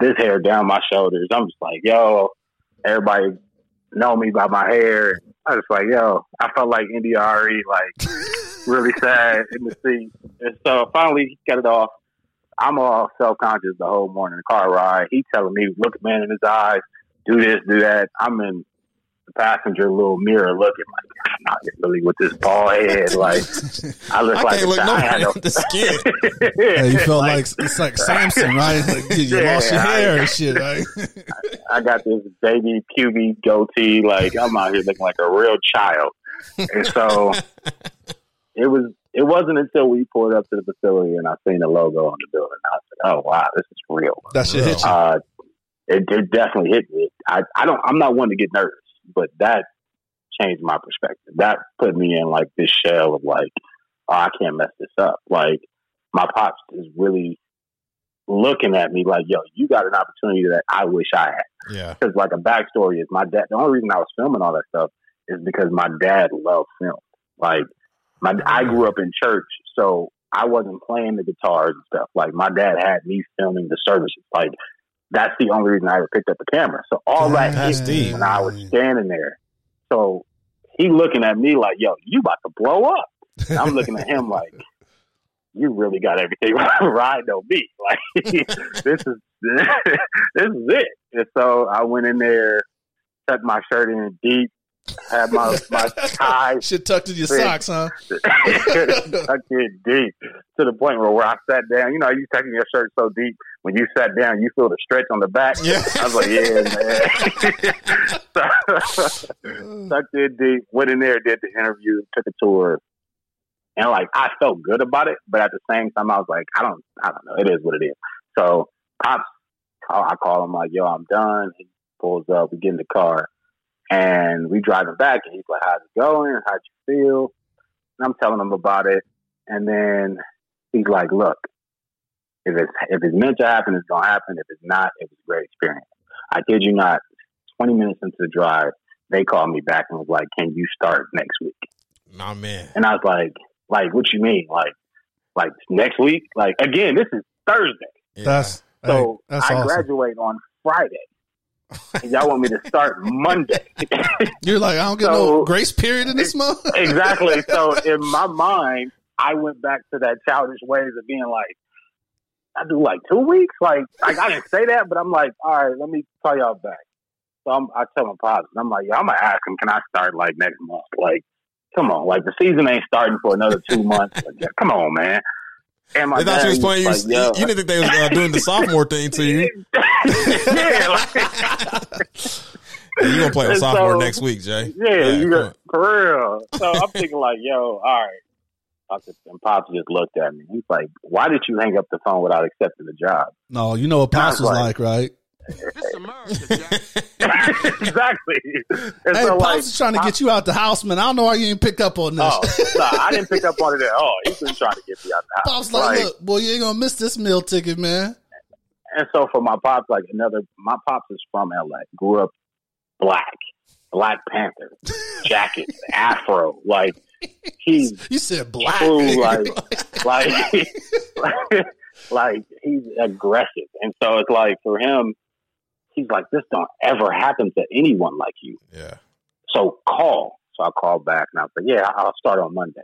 [SPEAKER 8] this hair down my shoulders. I'm just like, yo, everybody know me by my hair. I was like, yo, I felt like NDRE, like really sad in the seat. And so finally he got it off. I'm all self conscious the whole morning the car ride. He telling me, look at man in his eyes, do this, do that. I'm in the passenger little mirror looking like I'm not really with this bald head. Like I look
[SPEAKER 7] I
[SPEAKER 8] like
[SPEAKER 7] can't look no
[SPEAKER 8] I had
[SPEAKER 7] at the skin.
[SPEAKER 6] Yeah, you felt like, it's like Samson, right? Like, you
[SPEAKER 8] Yeah,
[SPEAKER 6] lost your
[SPEAKER 8] I-
[SPEAKER 6] hair and shit, right?
[SPEAKER 8] I got this baby puby goatee. Like I'm out here looking like a real child. And so it was. It wasn't until we pulled up to the facility and I seen the logo on the building. I was like, "Oh wow, this is real."
[SPEAKER 6] that shit hit you.
[SPEAKER 8] Uh, it, it definitely hit me. I, I don't. I'm not one to get nervous, but that changed my perspective. That put me in like this shell of like, oh, I can't mess this up. Like my pops is really looking at me like, "Yo, you got an opportunity that I wish I had."
[SPEAKER 7] Yeah.
[SPEAKER 8] Because like a backstory is my dad. The only reason I was filming all that stuff is because my dad loved film. Like my, I grew up in church, so I wasn't playing the guitars and stuff. Like my dad had me filming the services. Like that's the only reason I ever picked up a camera. So all that hit
[SPEAKER 7] deep.
[SPEAKER 8] when I was standing there. So he looking at me like, "Yo, you about to blow up." And I'm looking at him like, "You really got everything right on me. Like this is this is it." And so I went in there, tucked my shirt in deep, had my my tie
[SPEAKER 6] Shit tucked in your
[SPEAKER 8] Yeah.
[SPEAKER 6] socks, huh?
[SPEAKER 8] tucked in deep to the point where, where I sat down. You know, you tucking your shirt so deep when you sat down, you feel the stretch on the back.
[SPEAKER 7] Yeah.
[SPEAKER 8] I was like, yeah, man. tucked in deep, went in there, did the interview, took a tour, and like I felt good about it, but at the same time, I was like, I don't, I don't know. It is what it is. So pops, I I call him like, yo, I'm done. He pulls up, we get in the car, and we driving back, and he's like, how's it going? How'd you feel? And I'm telling him about it, and then he's like, look, if it's if it's meant to happen, it's gonna happen. If it's not, it was a great experience. I kid you not. Twenty minutes into the drive, they called me back and was like, "Can you start next week?"
[SPEAKER 7] Nah, man.
[SPEAKER 8] And I was like, "Like, what you mean? Like, like next week? Like again, this is Thursday,
[SPEAKER 7] Yeah.
[SPEAKER 6] That's
[SPEAKER 8] so
[SPEAKER 6] hey, that's
[SPEAKER 8] I
[SPEAKER 6] awesome.
[SPEAKER 8] graduate on Friday. And y'all want me to start Monday?
[SPEAKER 6] You're like, I don't get no grace period in this month.
[SPEAKER 8] exactly. So in my mind, I went back to that childish ways of being like, I do like two weeks. Like, like I didn't say that, but I'm like, all right, let me call y'all back. So I'm, I tell my pops, I'm like, yeah, I'm gonna ask him, can I start like next month? Like, come on, like the season ain't starting for another two months. Like, come on, man. And my
[SPEAKER 7] They thought
[SPEAKER 8] dad
[SPEAKER 7] you was playing. You,
[SPEAKER 8] like, yo.
[SPEAKER 7] you didn't think they was uh, doing the sophomore thing to you.
[SPEAKER 8] yeah, like,
[SPEAKER 7] You gonna play on
[SPEAKER 8] And
[SPEAKER 7] sophomore
[SPEAKER 8] so-
[SPEAKER 7] next week, Jay?
[SPEAKER 8] Yeah, you got for real. So I'm thinking like, yo, all right. Pops and Pops just looked at me. He's like, "Why did you hang up the phone without accepting the job?"
[SPEAKER 6] No, you know what pops was
[SPEAKER 8] like-
[SPEAKER 6] like, right?
[SPEAKER 1] This America,
[SPEAKER 8] exactly. And
[SPEAKER 6] Hey,
[SPEAKER 8] so,
[SPEAKER 6] pops
[SPEAKER 8] like,
[SPEAKER 6] is trying to get you out the house, man. I don't know why you didn't pick up on this.
[SPEAKER 8] Oh, no, I didn't pick up on it at all. He's been trying to get me out the house.
[SPEAKER 6] pops like, look, boy, you ain't gonna miss this meal ticket, man.
[SPEAKER 8] And so for my pops, like another, my pops is from LA. Grew up black, Black Panther, jacket, afro. Like he's
[SPEAKER 6] You said black.
[SPEAKER 8] True, like, like, like he's aggressive, and so it's like for him, he's like, this don't ever happen to anyone like you.
[SPEAKER 7] Yeah.
[SPEAKER 8] So call. So I called back and I was like, yeah, I'll start on Monday.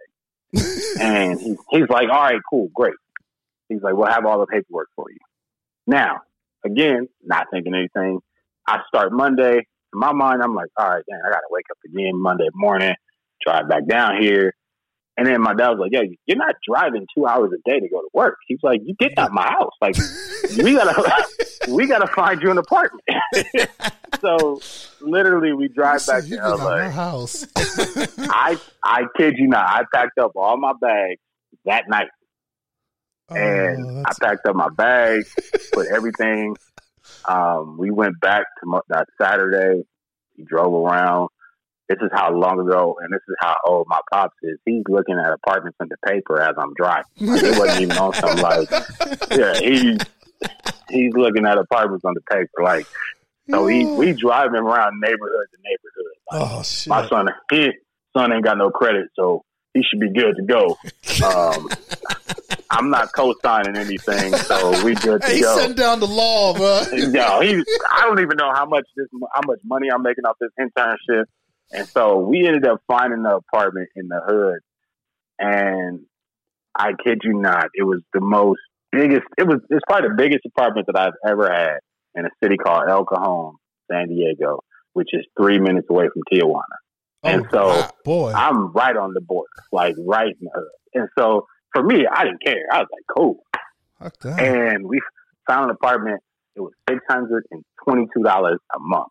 [SPEAKER 8] and he, he's like, all right, cool, great. He's like, we'll have all the paperwork for you. Now, again, not thinking anything. I start Monday. In my mind, I'm like, all right, dang, I got to wake up again Monday morning, drive back down here. And then my dad was like, yo, you're not driving two hours a day to go to work. He's like, you get out my house. Like, we gotta, we gotta find you an apartment. so literally we drive back
[SPEAKER 6] you
[SPEAKER 8] to
[SPEAKER 6] my
[SPEAKER 8] LA.
[SPEAKER 6] house.
[SPEAKER 8] I I kid you not, I packed up all my bags that night. And
[SPEAKER 6] Oh,
[SPEAKER 8] I packed up my bags, put everything. Um, we went back to mo- that Saturday. We drove around. This is how long ago, and this is how old my pops is. He's looking at apartments in the paper as I'm driving. He wasn't even on some like, yeah, he's he's looking at apartments on the paper. Like, so he we driving around neighborhood to neighborhood. Like,
[SPEAKER 6] oh shit.
[SPEAKER 8] my son, his son ain't got no credit, so he should be good to go. Um, I'm not co-signing anything, so we good to
[SPEAKER 6] Hey, he's
[SPEAKER 8] go.
[SPEAKER 6] setting down the law, bro.
[SPEAKER 8] Yo, he, I don't even know how much this, how much money I'm making off this internship, and so we ended up finding the apartment in the hood, and I kid you not, it was the most biggest. It was it's probably the biggest apartment that I've ever had in a city called El Cajon, San Diego, which is three minutes away from Tijuana. And
[SPEAKER 6] Oh,
[SPEAKER 8] so
[SPEAKER 6] wow, boy.
[SPEAKER 8] I'm right on the border, like right in the hood. And so for me, I didn't care. I was like, cool. And we found an apartment. It was six hundred and twenty-two dollars a month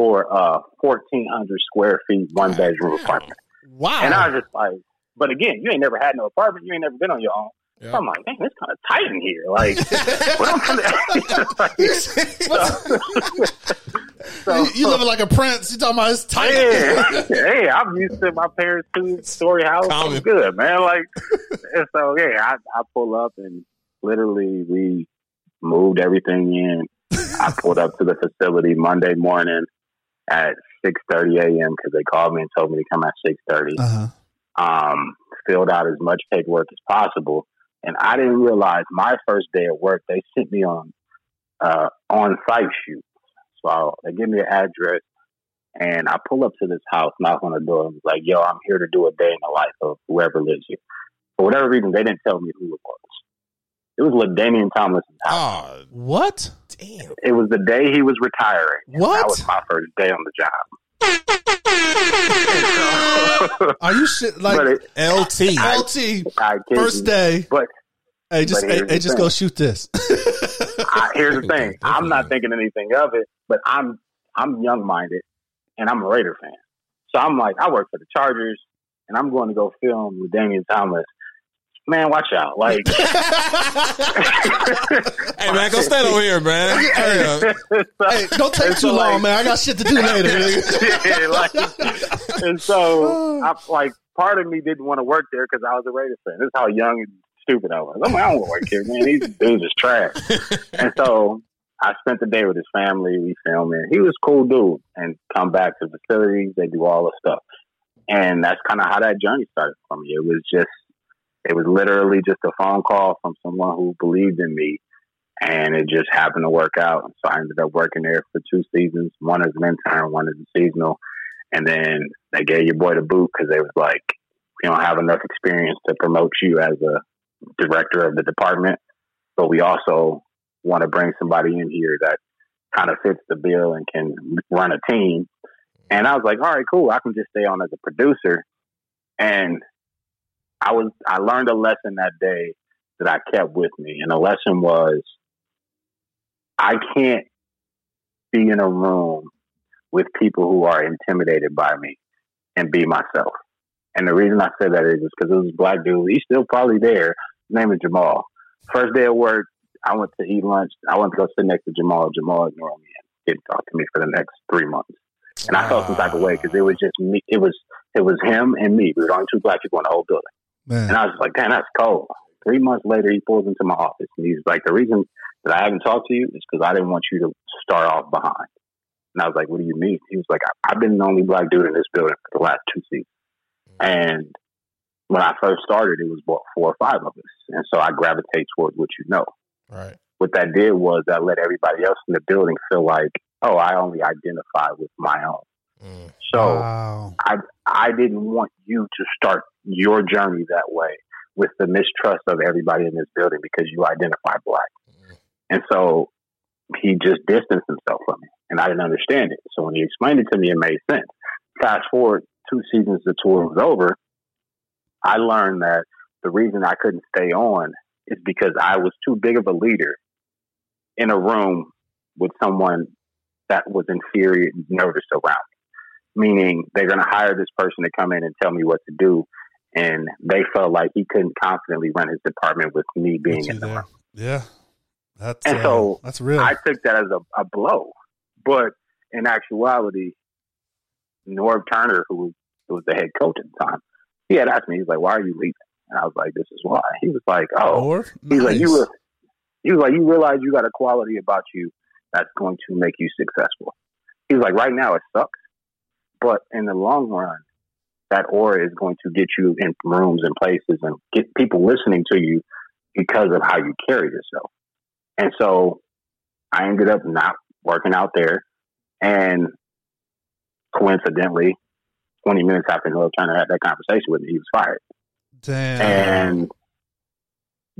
[SPEAKER 8] for a uh, fourteen hundred square feet, one bedroom apartment.
[SPEAKER 6] wow.
[SPEAKER 8] And I was just like, but again, you ain't never had no apartment. You ain't never been on your own.
[SPEAKER 7] Yeah.
[SPEAKER 8] So I'm like, dang, it's kind of tight in here. Like, what I'm gonna, so,
[SPEAKER 6] you, you living like a prince. You talking about it's tight?
[SPEAKER 8] yeah, hey, I'm used to my parents' two story house.
[SPEAKER 7] Common.
[SPEAKER 8] I'm good, man. Like, and so yeah, I, I pull up and literally we moved everything in. I pulled up to the facility Monday morning at 6:30 a.m. because they called me and told me to come at 6:30.
[SPEAKER 6] Uh huh.
[SPEAKER 8] Um, filled out as much paperwork as possible, and I didn't realize my first day at work they sent me on uh, on site shoot. So they give me an address, and I pull up to this house, knock on the door, and was like, "Yo, I'm here to do a day in the life of whoever lives here." For whatever reason, they didn't tell me who it was. It was LaDainian Tomlinson's house.
[SPEAKER 7] Oh,
[SPEAKER 6] What?
[SPEAKER 7] damn.
[SPEAKER 8] It was the day he was retiring.
[SPEAKER 6] What?
[SPEAKER 8] That was my first day on the job.
[SPEAKER 6] Are you shit like
[SPEAKER 8] it,
[SPEAKER 7] LT.
[SPEAKER 6] LT
[SPEAKER 8] I kid
[SPEAKER 6] first
[SPEAKER 8] you.
[SPEAKER 6] day?
[SPEAKER 8] But
[SPEAKER 6] Hey, just
[SPEAKER 8] but
[SPEAKER 6] hey, hey just
[SPEAKER 8] thing.
[SPEAKER 6] go shoot this.
[SPEAKER 8] I, here's the thing: I'm not thinking anything of it, but I'm I'm young minded, and I'm a Raider fan. So I'm like, I work for the Chargers, and I'm going to go film with Damian Thomas. Man, watch out! Like,
[SPEAKER 7] Hey man, go stand over here, man. Hurry up.
[SPEAKER 6] hey, don't take too
[SPEAKER 8] so,
[SPEAKER 6] long,
[SPEAKER 8] like-
[SPEAKER 6] man. I got shit to do later.
[SPEAKER 8] yeah, like, and so I like part of me didn't want to work there because I was a Raiders fan. This is how young and stupid I was. I'm like, I don't want to work here, man. These dudes is trash. and so I spent the day with his family. We filming. He was a cool dude, and come back to the facilities. They do all the stuff, and that's kind of how that journey started for me. It was just, it was literally just a phone call from someone who believed in me, and it just happened to work out. So I ended up working there for two seasons, one as an intern, one as a seasonal, and then they gave your boy the boot because they was like, we don't have enough experience to promote you as a director of the department, but we also want to bring somebody in here that kind of fits the bill and can run a team. And I was like, all right, cool. I can just stay on as a producer. And I was I learned a lesson that day that I kept with me. And the lesson was I can't be in a room with people who are intimidated by me and be myself. And the reason I said that is because it was a black dude. He's still probably there. His name is Jamal. First day of work, I went to eat lunch. I went to go sit next to Jamal. Jamal ignored me and didn't talk to me for the next three months. And I felt some type of way because it was just me. It was it was him and me. We were the only two black people in the whole building.
[SPEAKER 6] Man,
[SPEAKER 8] And I was like, damn, that's cold. Three months later, he pulls into my office and he's like, the reason that I haven't talked to you is because I didn't want you to start off behind. And I was like, what do you mean? He was like, I've been the only black dude in this building for the last two seasons. And when I first started, it was about four or five of us. And so I gravitate towards what you know.
[SPEAKER 7] Right.
[SPEAKER 8] What that did was that let everybody else in the building feel like, oh, I only identify with my own.
[SPEAKER 7] Mm.
[SPEAKER 8] So
[SPEAKER 6] wow.
[SPEAKER 8] I didn't want you to start your journey that way with the mistrust of everybody in this building because you identify black. And so he just distanced himself from me. And I didn't understand it. So when he explained it to me, it made sense. Fast forward two seasons, the tour was over. I learned that the reason I couldn't stay on is because I was too big of a leader in a room with someone that was inferior, nervous around me. Meaning they're going to hire this person to come in and tell me what to do. And they felt like he couldn't confidently run his department with me being in the room.
[SPEAKER 6] Yeah. That's
[SPEAKER 8] And
[SPEAKER 6] uh,
[SPEAKER 8] so
[SPEAKER 6] that's real.
[SPEAKER 8] I took that as a, a blow. But in actuality, Norv Turner, who was, who was the head coach at the time, he had asked me, he's like, why are you leaving? And I was like, this is why. He was like, oh, he's like, you were, he was like, you realize you got a quality about you that's going to make you successful. He was like, right now it sucks, but in the long run, that aura is going to get you in rooms and places and get people listening to you because of how you carry yourself. And so I ended up not working out there. And coincidentally, 20 minutes after Norv Turner had that conversation with me, he was fired.
[SPEAKER 6] Damn.
[SPEAKER 8] And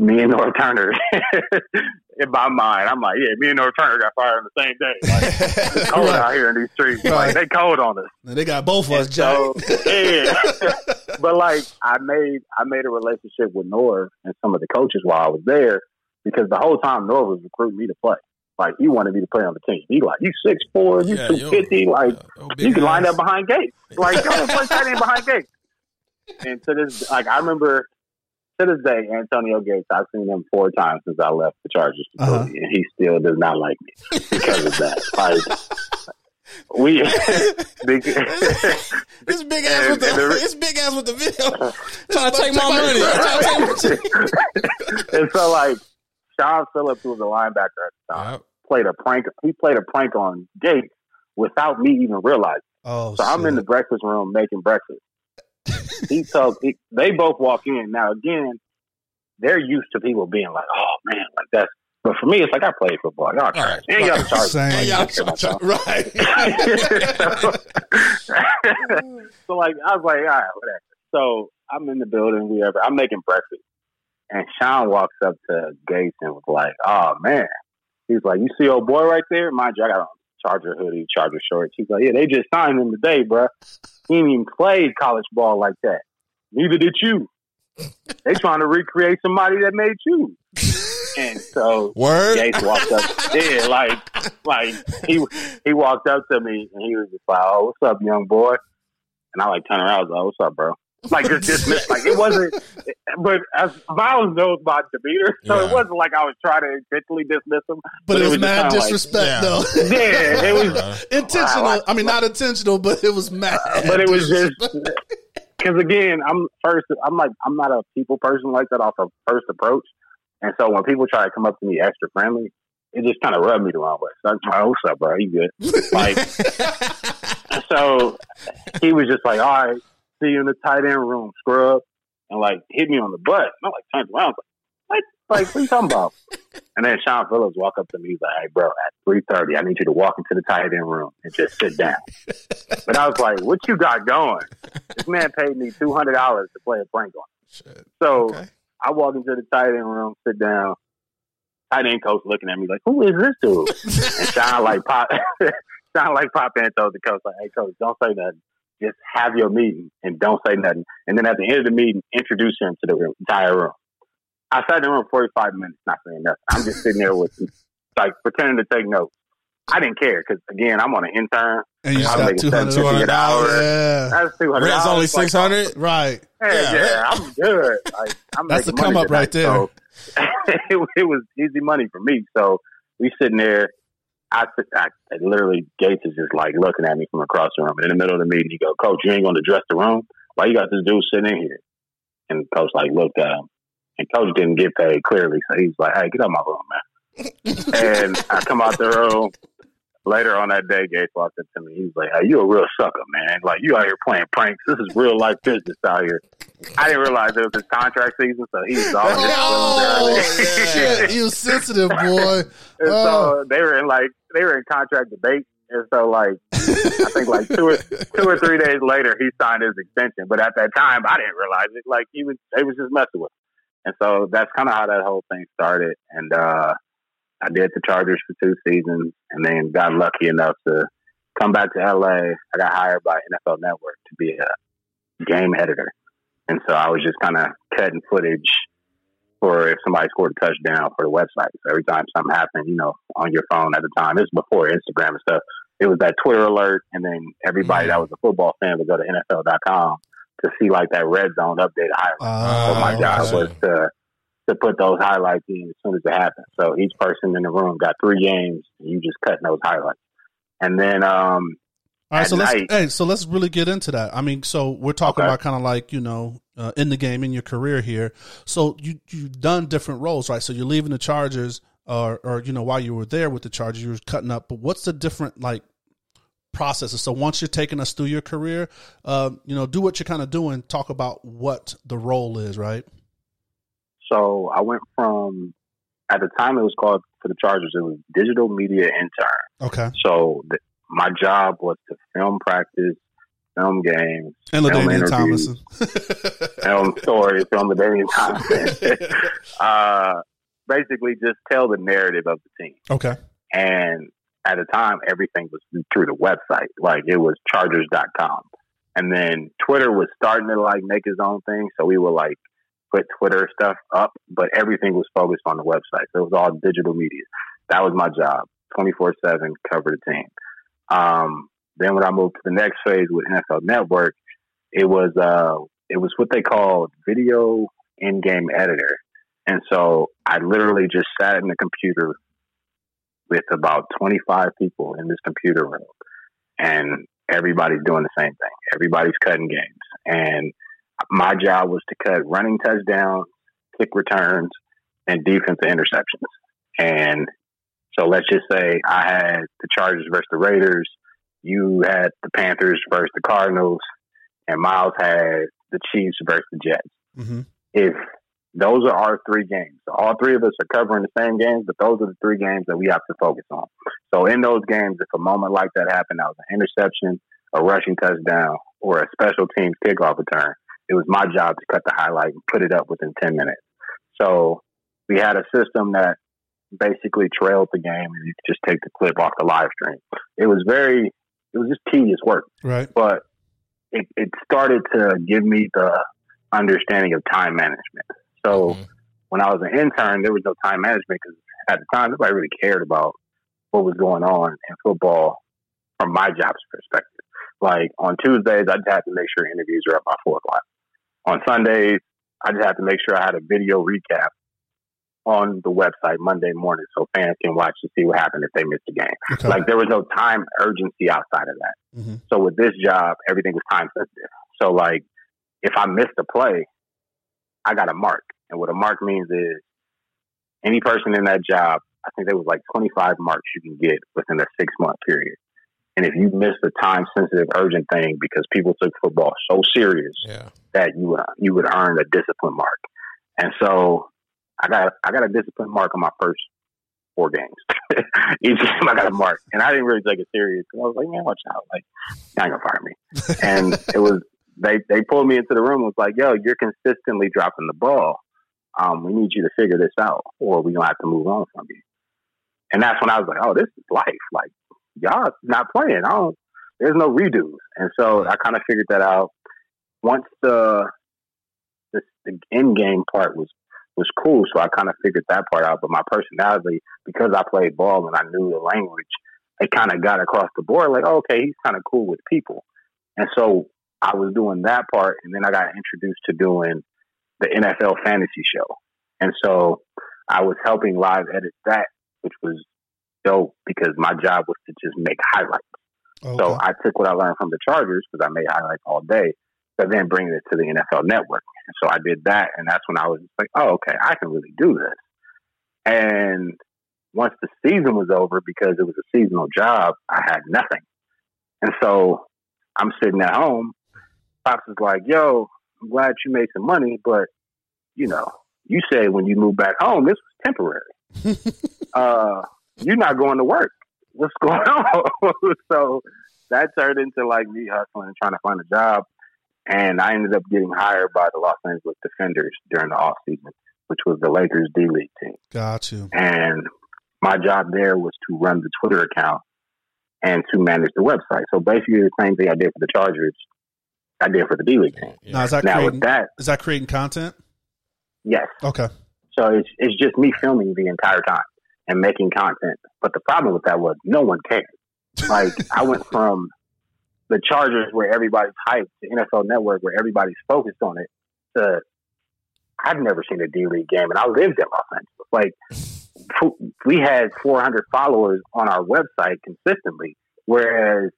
[SPEAKER 8] me and Norv Turner, in my mind, I'm like, yeah, me and Norv Turner got fired on the same day. Like, it's cold
[SPEAKER 6] Right.
[SPEAKER 8] out here in these streets.
[SPEAKER 6] Right.
[SPEAKER 8] Like, they cold on us.
[SPEAKER 6] And they got both of us, Jack.
[SPEAKER 8] So, yeah. but like I made I made a relationship with Norv and some of the coaches while I was there because the whole time Norv was recruiting me to play. Like he wanted me to play on the team. He like, you six four, you
[SPEAKER 7] Yeah,
[SPEAKER 8] two like
[SPEAKER 7] Oh,
[SPEAKER 8] you can line up behind gates. Like come on, play tight end behind gates. And to this like I remember to this day, Antonio Gates, I've seen him four times since I left the Chargers
[SPEAKER 6] Uh-huh.
[SPEAKER 8] and he still does not like me because of that. Like we big,
[SPEAKER 7] This big ass with the
[SPEAKER 8] And- and the-
[SPEAKER 7] this big ass with the video. Trying to take my money. Trying to take my
[SPEAKER 8] and so like Shaun Phillips who was a linebacker at the time.
[SPEAKER 7] Yep.
[SPEAKER 8] Played a prank. He played a prank on Gates without me even realizing.
[SPEAKER 6] Oh,
[SPEAKER 8] So I'm in the breakfast room making breakfast. He told he, they both walk in. Now again, they're used to people being like, "Oh man, like that's." But for me, it's like I played football. Y'all trash.
[SPEAKER 7] Right.
[SPEAKER 8] And y'all charge.
[SPEAKER 6] Same.
[SPEAKER 7] Hey, y'all- right.
[SPEAKER 8] so like I was like, all right, whatever. So I'm in the building, whatever. I'm making breakfast, and Shaun walks up to Gates and was like, "Oh man," he's like, "You see old boy right there? Mind you, I got on Charger hoodie, Charger shorts." He's like, "Yeah, they just signed him today, bruh. He ain't even played college ball like that. Neither did you. They trying to recreate somebody that made you." And so
[SPEAKER 7] Word.
[SPEAKER 8] Gates walked up. Yeah, like like he he walked up to me and he was just like, "Oh, what's up, young boy?" And I like turned around. I was like, "What's up, bro?" Like just dismissed. Like it wasn't. But as Miles knows my demeanor, so
[SPEAKER 7] Yeah.
[SPEAKER 8] it wasn't like I was trying to intentionally dismiss him.
[SPEAKER 6] But, it was,
[SPEAKER 8] just
[SPEAKER 6] mad
[SPEAKER 8] kinda like-
[SPEAKER 6] disrespect,
[SPEAKER 7] Yeah.
[SPEAKER 6] though.
[SPEAKER 8] yeah, it was.
[SPEAKER 7] Uh,
[SPEAKER 6] intentional.
[SPEAKER 8] Wow.
[SPEAKER 6] I mean, not intentional, but it was mad.
[SPEAKER 8] But it was just because again, I'm first. I'm like I'm not a people person like that off of first approach, and so when people try to come up to me extra friendly, it just kind of rubbed me the wrong way. So I'm like, oh, "What's up, bro? You good?" Like, so he was just like, "All right, see you in the tight end room, scrub," and like hit me on the butt. And I like turned around, like, "What? Like, what are you talking about?" And then Shaun Phillips walk up to me, he's like, "Hey, bro, at three thirty, I need you to walk into the tight end room and just sit down." but I was like, "What you got going?" This man paid me two hundred dollars to play a prank on.
[SPEAKER 7] Shit.
[SPEAKER 8] So
[SPEAKER 7] Okay.
[SPEAKER 8] I walk into the tight end room, sit down. Tight end coach looking at me like, "Who is this dude?" and Shaun like pop, Shaun like pop in told the coach like, "Hey coach, don't say nothing. Just have your meeting and don't say nothing. And then at the end of the meeting, introduce him to the entire room." I sat in the room forty five minutes, not saying nothing. I'm just sitting there with like pretending to take notes. I didn't care because again, I'm on an intern.
[SPEAKER 6] and you
[SPEAKER 7] Yeah,
[SPEAKER 6] just
[SPEAKER 8] I'm
[SPEAKER 6] got
[SPEAKER 8] making
[SPEAKER 6] two hundred
[SPEAKER 8] $750. an hour.
[SPEAKER 6] Yeah,
[SPEAKER 8] That's two hundred.
[SPEAKER 7] Rent's only six hundred.
[SPEAKER 6] Oh, right.
[SPEAKER 8] Yeah,
[SPEAKER 7] Yeah,
[SPEAKER 8] yeah, I'm good. Like, I'm
[SPEAKER 6] That's the come up right
[SPEAKER 8] there. So it, it was easy money for me. So we sitting there. I, I, I literally Gates is just like looking at me from across the room. And in the middle of the meeting, he go, "Coach, you ain't going to address the room. Why you got this dude sitting in here?" And coach like looked at him, and coach didn't get paid clearly, so he's like, "Hey, get out my room, man." and I come out the room. Later on that day, Gates walked up to me. He's like, "Hey, you a real sucker, man. Like you out here playing pranks. This is real life business out here." I didn't realize it was his contract season, so he was all in his
[SPEAKER 6] Oh
[SPEAKER 8] early.
[SPEAKER 6] shit! You sensitive boy.
[SPEAKER 8] And
[SPEAKER 6] Oh.
[SPEAKER 8] so they were in like they were in contract debate, and so like I think like two or two or three days later he signed his extension. But at that time, I didn't realize it. Like he was, they was just messing with. Him. And so that's kind of how that whole thing started. And uh, I did the Chargers for two seasons, and then got lucky enough to come back to LA. I got hired by NFL Network to be a game editor, and so I was just kind of cutting footage for if somebody scored a touchdown for the website. So every time something happened, you know, on your phone at the time, it was before Instagram and stuff. It was that Twitter alert, and then everybody that was a football fan would go to NFL.com to see like that red zone update highlight.
[SPEAKER 6] Uh,
[SPEAKER 8] so my
[SPEAKER 7] Oh,
[SPEAKER 8] job was to to put those highlights in as soon as it happened. So each person in the room got three games, and you just cutting those highlights. And then um,
[SPEAKER 6] All right, so let's
[SPEAKER 8] night-
[SPEAKER 6] hey, so let's really get into that. I mean, so we're talking
[SPEAKER 8] Okay.
[SPEAKER 6] about kind of like you know uh, in the game in your career here. So you you've done different roles, right? So you're leaving the Chargers, or or you know while you were there with the Chargers, you were cutting up. But what's the different like processes? So once you're taking us through your career, uh, you know, do what you're kind of doing. Talk about what the role is, right?
[SPEAKER 8] So I went from at the time it was called for the Chargers. It was digital media intern.
[SPEAKER 6] Okay,
[SPEAKER 8] So th- my job was to film practice, film games,
[SPEAKER 6] and
[SPEAKER 8] Film
[SPEAKER 6] LaDainian
[SPEAKER 8] interviews.
[SPEAKER 6] Tomlinson.
[SPEAKER 8] film stories, film the Damian Thompson. uh, basically, just tell the narrative of the team.
[SPEAKER 6] okay,
[SPEAKER 8] And at the time, everything was through the website. Like it was Chargers.com. And then Twitter was starting to like make his own thing. So we would like put Twitter stuff up, but everything was focused on the website. So it was all digital media. That was my job. 24 7 cover the team. Um, then when I moved to the next phase with NFL Network, it was, uh, it was what they called video in-game editor. And so I literally just sat in the computer with about 25 people in this computer room and everybody's doing the same thing. Everybody's cutting games. And my job was to cut running touchdowns, kick returns, and defensive interceptions. And so let's just say I had the Chargers versus the Raiders, you had the Panthers versus the Cardinals, and Miles had the Chiefs versus the Jets.
[SPEAKER 6] Mhm.
[SPEAKER 8] If those are our three games, so all three of us are covering the same games, but those are the three games that we have to focus on. So in those games, if a moment like that happened, that was an interception, a rushing touchdown, or a special teams kickoff return, it was my job to cut the highlight and put it up within 10 minutes. So we had a system that basically trailed the game and you could just take the clip off the live stream. It was very, it was just tedious work,
[SPEAKER 6] Right.
[SPEAKER 8] but it, it started to give me the understanding of time management. So
[SPEAKER 7] Mhm.
[SPEAKER 8] when I was an intern, there was no time management because at the time nobody really cared about what was going on in football from my job's perspective. Like on Tuesdays, I just had to make sure interviews are up by four o'clock. On Sundays, I just had to make sure I had a video recap on the website Monday morning so fans can watch to see what happened if they missed the game.
[SPEAKER 6] Okay.
[SPEAKER 8] Like there was no time urgency outside of that.
[SPEAKER 6] Mhm.
[SPEAKER 8] So with this job, everything was time sensitive. So like if I missed a play, I got a mark. And what a mark means is any person in that job, I think there was like 25 marks you can get within a six month period. And if you missed a time sensitive urgent thing because people took football so serious
[SPEAKER 7] Yeah.
[SPEAKER 8] that you would, you would earn a discipline mark. And so I got I got a discipline mark on my first four games. Each game I got a mark, and I didn't really take it serious. 'cause I was like, man, watch out, like ain't gonna fire me. and it was they they pulled me into the room. and Was like, yo, you're consistently dropping the ball. Um, we need you to figure this out, or we gonna have to move on from you. And that's when I was like, oh, this is life. Like y'all not playing. I don't. There's no redos. And so I kind of figured that out. Once the the, the end game part was was cool, so I kind of figured that part out. But my personality, because I played ball and I knew the language, it kind of got across the board. Like, oh, okay, he's kind of cool with people. And so I was doing that part, and then I got introduced to doing the NFL fantasy show. And so I was helping live edit that, which was dope because my job was to just make highlights.
[SPEAKER 6] Okay.
[SPEAKER 8] So I took what I learned from the Chargers because I made highlights all day, but then bringing it to the NFL Network. And so I did that, and that's when I was like, "Oh, okay, I can really do this." And once the season was over, because it was a seasonal job, I had nothing, and so I'm sitting at home. Pops is like, "Yo, I'm glad you made some money, but you know, you said when you moved back home, this was temporary. uh, you're not going to work. What's going on?" so that turned into like me hustling and trying to find a job. And I ended up getting hired by the Los Angeles D-Fenders during the off season, which was the Lakers D League team.
[SPEAKER 6] Got you.
[SPEAKER 8] And my job there was to run the Twitter account and to manage the website. So basically the same thing I did for the Chargers, I did for the D League team.
[SPEAKER 6] Now is that
[SPEAKER 8] Now
[SPEAKER 6] creating
[SPEAKER 8] with that,
[SPEAKER 6] is that creating content?
[SPEAKER 8] yes.
[SPEAKER 6] Okay.
[SPEAKER 8] So it's it's just me filming the entire time and making content. But the problem with that was no one cared. Like I went from the Chargers where everybody's hyped the NFL Network where everybody's focused on it to I've never seen a D League game and I lived in Los Angeles. Like we had 400 followers on our website consistently, whereas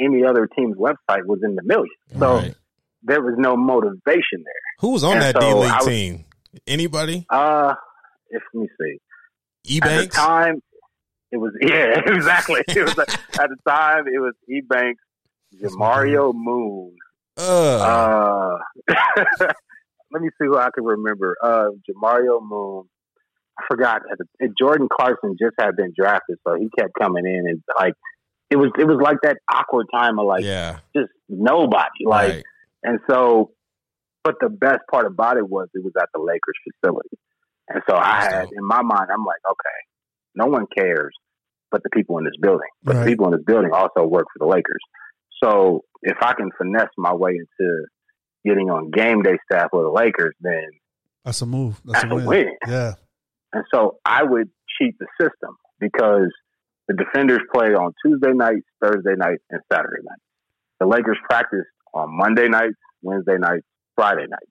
[SPEAKER 8] any other team's website was in the millions. So
[SPEAKER 7] Right.
[SPEAKER 8] there was no motivation there.
[SPEAKER 7] Who was on
[SPEAKER 8] And
[SPEAKER 7] that
[SPEAKER 8] so
[SPEAKER 7] D League team? Anybody?
[SPEAKER 8] Uh, if let me see.
[SPEAKER 7] E
[SPEAKER 8] At the time, it was yeah, exactly. It was at the time it was E Banks, Jamario Moon.
[SPEAKER 7] Uh,
[SPEAKER 8] Uh, let me see who I can remember. Uh, Jamario Moon. I forgot. Jordan Clarkson just had been drafted, so he kept coming in and like it was. It was like that awkward time of like
[SPEAKER 7] yeah.
[SPEAKER 8] just nobody. Like
[SPEAKER 7] right.
[SPEAKER 8] and so, but the best part about it was it was at the Lakers facility. And so I had, in my mind, I'm like, okay, no one cares but the people in this building. But
[SPEAKER 6] Right.
[SPEAKER 8] the people in this building also work for the Lakers. So if I can finesse my way into getting on game day staff with the Lakers, then
[SPEAKER 6] That's a move. That's,
[SPEAKER 8] That's
[SPEAKER 6] a
[SPEAKER 8] a
[SPEAKER 6] win.
[SPEAKER 8] win.
[SPEAKER 6] Yeah.
[SPEAKER 8] and so I would cheat the system because the defenders play on Tuesday nights, Thursday nights, and Saturday nights. The Lakers practice on Monday nights, Wednesday nights, Friday nights.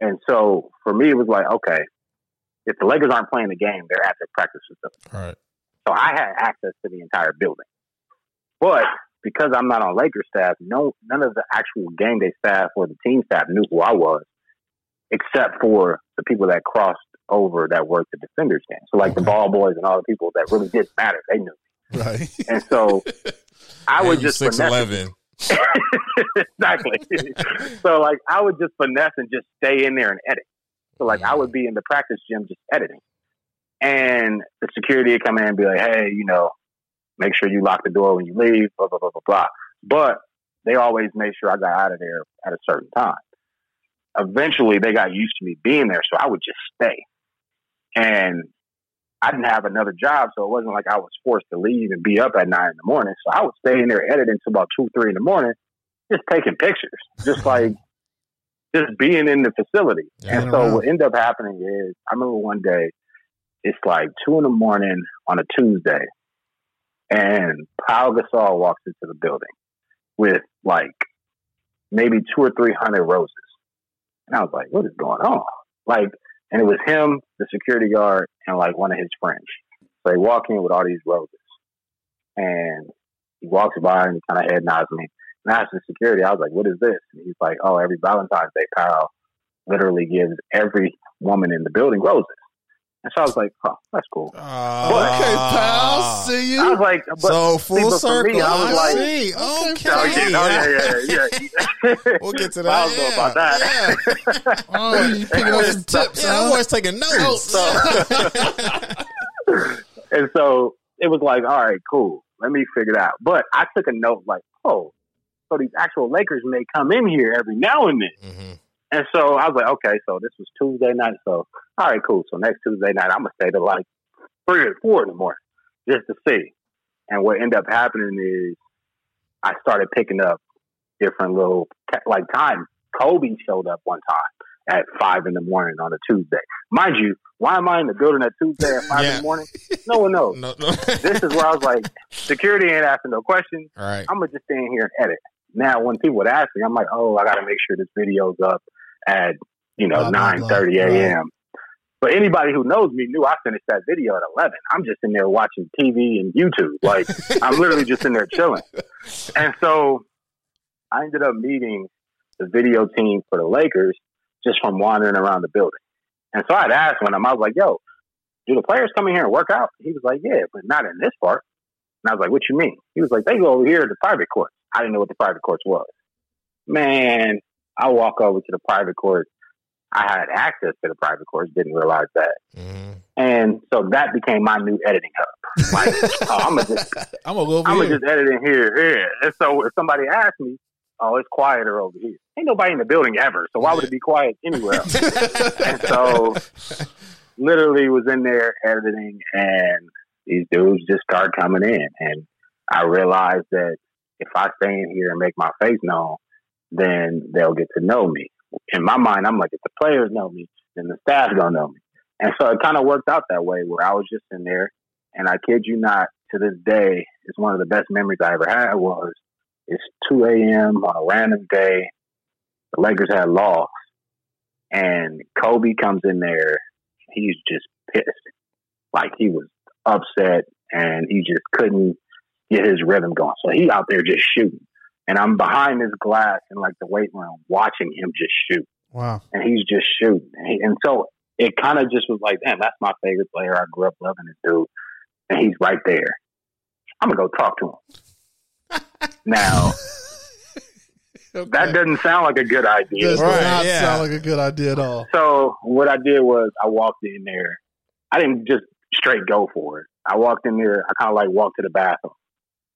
[SPEAKER 8] And so for me, it was like, okay, if the Lakers aren't playing the game, they're at their practice facility.
[SPEAKER 7] All right.
[SPEAKER 8] So I had access to the entire building. But because I'm not on Lakers staff, no none of the actual game day staff or the team staff knew who I was, except for the people that crossed over that worked the defenders game. So like the ball boys and all the people that really didn't matter, they knew. Me.
[SPEAKER 6] Right.
[SPEAKER 8] And so I would just finesse
[SPEAKER 7] 6'11".
[SPEAKER 8] exactly. so like I would just finesse and just stay in there and edit. So like I would be in the practice gym just editing. And the security would come in and be like, Hey, you know, make sure you lock the door when you leave, blah, blah, blah, blah, blah. But they always made sure I got out of there at a certain time. Eventually they got used to me being there, so I would just stay. And I didn't have another job, so it wasn't like I was forced to leave and be up at nine in the morning. So I would stay in there editing until about two, three in the morning, just taking pictures, just like just being in the facility.
[SPEAKER 7] Yeah,
[SPEAKER 8] and so what ended up happening is, I remember one day, it's like two in the morning on a Tuesday, and Pau Gasol walks into the building with like maybe two or three hundred roses, and I was like, "What is going on?" Like, and it was him, the security guard, and like one of his friends. So they walk in with all these roses, and he walks by and he kind of head nods me. And I asked the security, I was like, "What is this?" And he's like, "Oh, every Valentine's Day, Pau literally gives every woman in the building roses." And so I was like, "Oh, that's cool."
[SPEAKER 6] Okay, pal. See you.
[SPEAKER 8] I
[SPEAKER 6] you.
[SPEAKER 8] was like, but,
[SPEAKER 7] so
[SPEAKER 8] see,
[SPEAKER 7] full
[SPEAKER 8] but for me,
[SPEAKER 7] circle.
[SPEAKER 8] I was
[SPEAKER 7] I
[SPEAKER 8] like,
[SPEAKER 7] see.
[SPEAKER 8] Oh,
[SPEAKER 7] Okay.
[SPEAKER 8] yeah, oh, yeah, yeah, yeah, yeah.
[SPEAKER 7] We'll get to that.
[SPEAKER 8] I
[SPEAKER 7] that.
[SPEAKER 8] don't know about that.
[SPEAKER 6] Oh, you picking up some tips,
[SPEAKER 7] Yeah, I'm always taking notes.
[SPEAKER 8] and so it was like, all right, cool. Let me figure it out. But I took a note like, oh, so these actual Lakers may come in here every now and then.
[SPEAKER 7] Mhm.
[SPEAKER 8] And so I was like, okay, so this was Tuesday night. So, all right, cool. So next Tuesday night, I'm going to stay to like three or four in the morning just to see. And what ended up happening is I started picking up different little, like time. Kobe showed up one time at five in the morning on a Tuesday. Mind you, why am I in the building at Tuesday at five in the morning? No one knows.
[SPEAKER 7] No, no.
[SPEAKER 8] This is where I was like, security ain't asking no questions.
[SPEAKER 7] All right.
[SPEAKER 8] I'm gonna just stand here and edit. Now, when people would ask me, I'm like, oh, I got to make sure this video's up at you know
[SPEAKER 6] blah.
[SPEAKER 8] 9:30 a.m. But anybody who knows me knew I finished that video at 11. I'm just in there watching TV and YouTube. Like I'm literally just in there chilling. And so I ended up meeting the video team for the Lakers just from wandering around the building. And so I'd asked one of them, I was like, yo, do the players come in here and work out? He was like, yeah, but not in this part. And I was like, what you mean? He was like, they go over here to the private court. I didn't know what the private courts was. Man, I walk over to the private court. I had access to the private courts, didn't realize that.
[SPEAKER 7] Mhm.
[SPEAKER 8] And so that became my new editing hub. Like, oh, I'm gonna just
[SPEAKER 6] I'm gonna go over
[SPEAKER 8] I'm
[SPEAKER 6] here.
[SPEAKER 8] just edit in here. Yeah. And so if somebody asked me, oh, it's quieter over here. Ain't nobody in the building ever. So why would it be quiet anywhere else? and so literally was in there editing and these dudes just start coming in. And I realized that if I stay in here and make my face known, then they'll get to know me. In my mind, I'm like, if the players know me, then the staff's gonna know me. And so it kind of worked out that way where I was just in there and I kid you not, to this day, it's one of the best memories I ever had was it's 2 a.m. on a random day. The Lakers had lost and Kobe comes in there. He's just pissed. Like he was upset and he just couldn't get his rhythm going. So he out there just shooting. And I'm behind this glass in like the weight room watching him just shoot.
[SPEAKER 6] Wow.
[SPEAKER 8] And he's just shooting. And, he, and so it kind of just was like, damn, that's my favorite player. I grew up loving this dude. And he's right there. I'm going to go talk to him. now, that doesn't sound like a good idea.
[SPEAKER 6] Does
[SPEAKER 7] Right,
[SPEAKER 6] not
[SPEAKER 7] yeah.
[SPEAKER 6] sound like a good idea at all.
[SPEAKER 8] So what I did was I walked in there. I didn't just straight go for it. I walked in there. I kind of like walked to the bathroom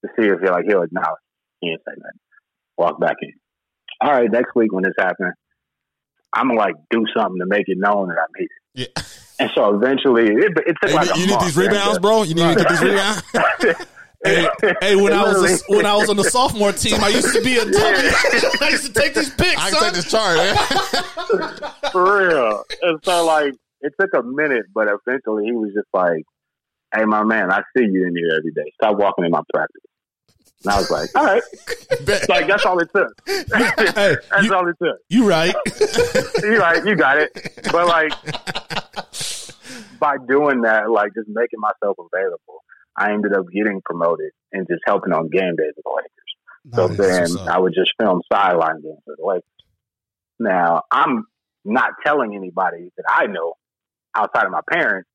[SPEAKER 8] to see if he like he'll acknowledge. He didn't say nothing. Walk back in. All right, next week when this happens, I'm gonna like do something to make it known that I'm here.
[SPEAKER 7] Yeah.
[SPEAKER 8] And so eventually, it, it took
[SPEAKER 7] Hey,
[SPEAKER 8] like
[SPEAKER 7] you,
[SPEAKER 8] a
[SPEAKER 7] need
[SPEAKER 8] month,
[SPEAKER 7] these rebounds, bro. You need to get these rebounds.
[SPEAKER 6] Hey, hey, when I was a, when I was on the sophomore team, I used to be a dummy. I used to take these pics,
[SPEAKER 7] I
[SPEAKER 6] son.
[SPEAKER 7] can take this chart. Man.
[SPEAKER 8] for real. And so like it took a minute, but eventually he was just like, "Hey, my man, I see you in here every day. Stop walking in my practice." And I was like, "All right." like that's all it took.
[SPEAKER 6] Hey,
[SPEAKER 8] that's
[SPEAKER 6] you,
[SPEAKER 8] all it took.
[SPEAKER 6] you right?
[SPEAKER 8] You right, you got it. But like by doing that, like just making myself available, I ended up getting promoted and just helping on game days with the Lakers. So
[SPEAKER 6] Nice.
[SPEAKER 8] then
[SPEAKER 7] what's.
[SPEAKER 8] I would just film sideline games for the Lakers. Now I'm not telling anybody that I know. outside of my parents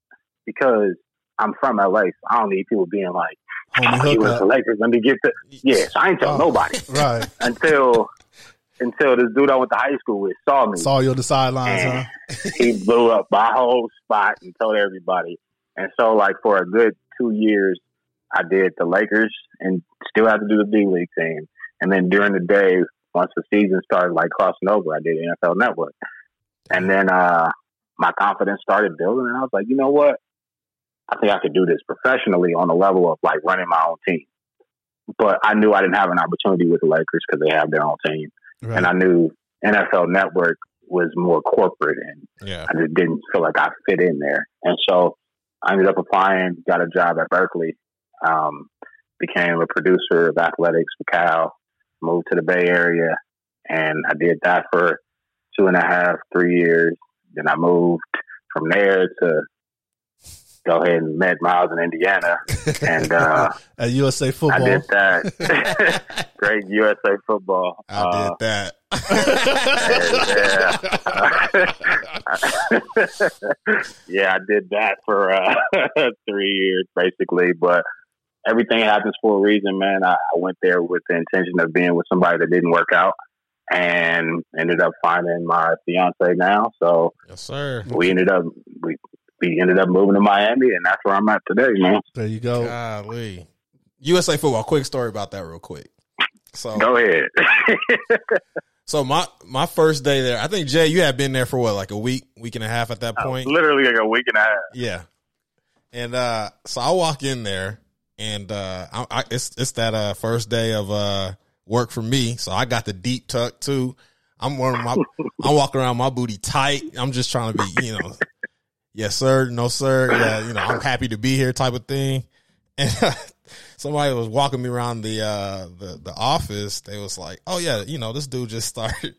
[SPEAKER 8] because I'm from LA. So I don't need people being like,
[SPEAKER 6] Homie
[SPEAKER 8] oh, he was the. Lakers. Let me get the yeah. So I ain't tell
[SPEAKER 6] Oh.
[SPEAKER 8] nobody
[SPEAKER 6] Right.
[SPEAKER 8] until until this dude I went to high school with saw me.
[SPEAKER 6] Saw you on the sidelines, huh?
[SPEAKER 8] he blew up my whole spot and told everybody. And so, like for a good two years, I did the Lakers and still had to do the D League team. And then during the day, once the season started, like crossing over, I did NFL Network. And then uh, my confidence started building, and I was like, you know what? I think I could do this professionally on the level of like running my own team. But I knew I didn't have an opportunity with the Lakers because they have their own team,
[SPEAKER 6] Right.
[SPEAKER 8] and I knew NFL Network was more corporate and
[SPEAKER 7] Yeah.
[SPEAKER 8] I just didn't feel like I fit in there. And so I ended up applying, got a job at Berkeley, um, became a producer of athletics for Cal, moved to the Bay Area, and I did that for two and a half, three years. Then I moved from there to go ahead and met Miles in Indiana. And uh,
[SPEAKER 6] At USA football, I
[SPEAKER 8] did that. Great USA football.
[SPEAKER 7] I
[SPEAKER 8] Uh,
[SPEAKER 7] did that.
[SPEAKER 8] yeah, I did that for uh, three years basically, but everything happens for a reason, man. I, I went there with the intention of being with somebody that didn't work out and ended up finding my fiance now. So
[SPEAKER 7] yes, sir.
[SPEAKER 8] we ended up we we ended up moving to Miami and that's where I'm at today, man.
[SPEAKER 6] There you go.
[SPEAKER 7] Golly. USA football. Quick story about that, real quick. So,
[SPEAKER 8] Go ahead.
[SPEAKER 7] so my my first day there, I think Jay, you had been there for what, like a week, week and a half at that point.
[SPEAKER 8] Literally like a week and a half.
[SPEAKER 7] Yeah. And uh so I walk in there and uh I, I it's it's that uh first day of uh work for me. So I got the deep tuck too. I'm wearing my I'm walking around my booty tight. I'm just trying to be, you know, yes sir, no sir. Yeah, you know, I'm happy to be here type of thing. And somebody was walking me around the uh the the office. They was like, "Oh yeah, you know, this dude just started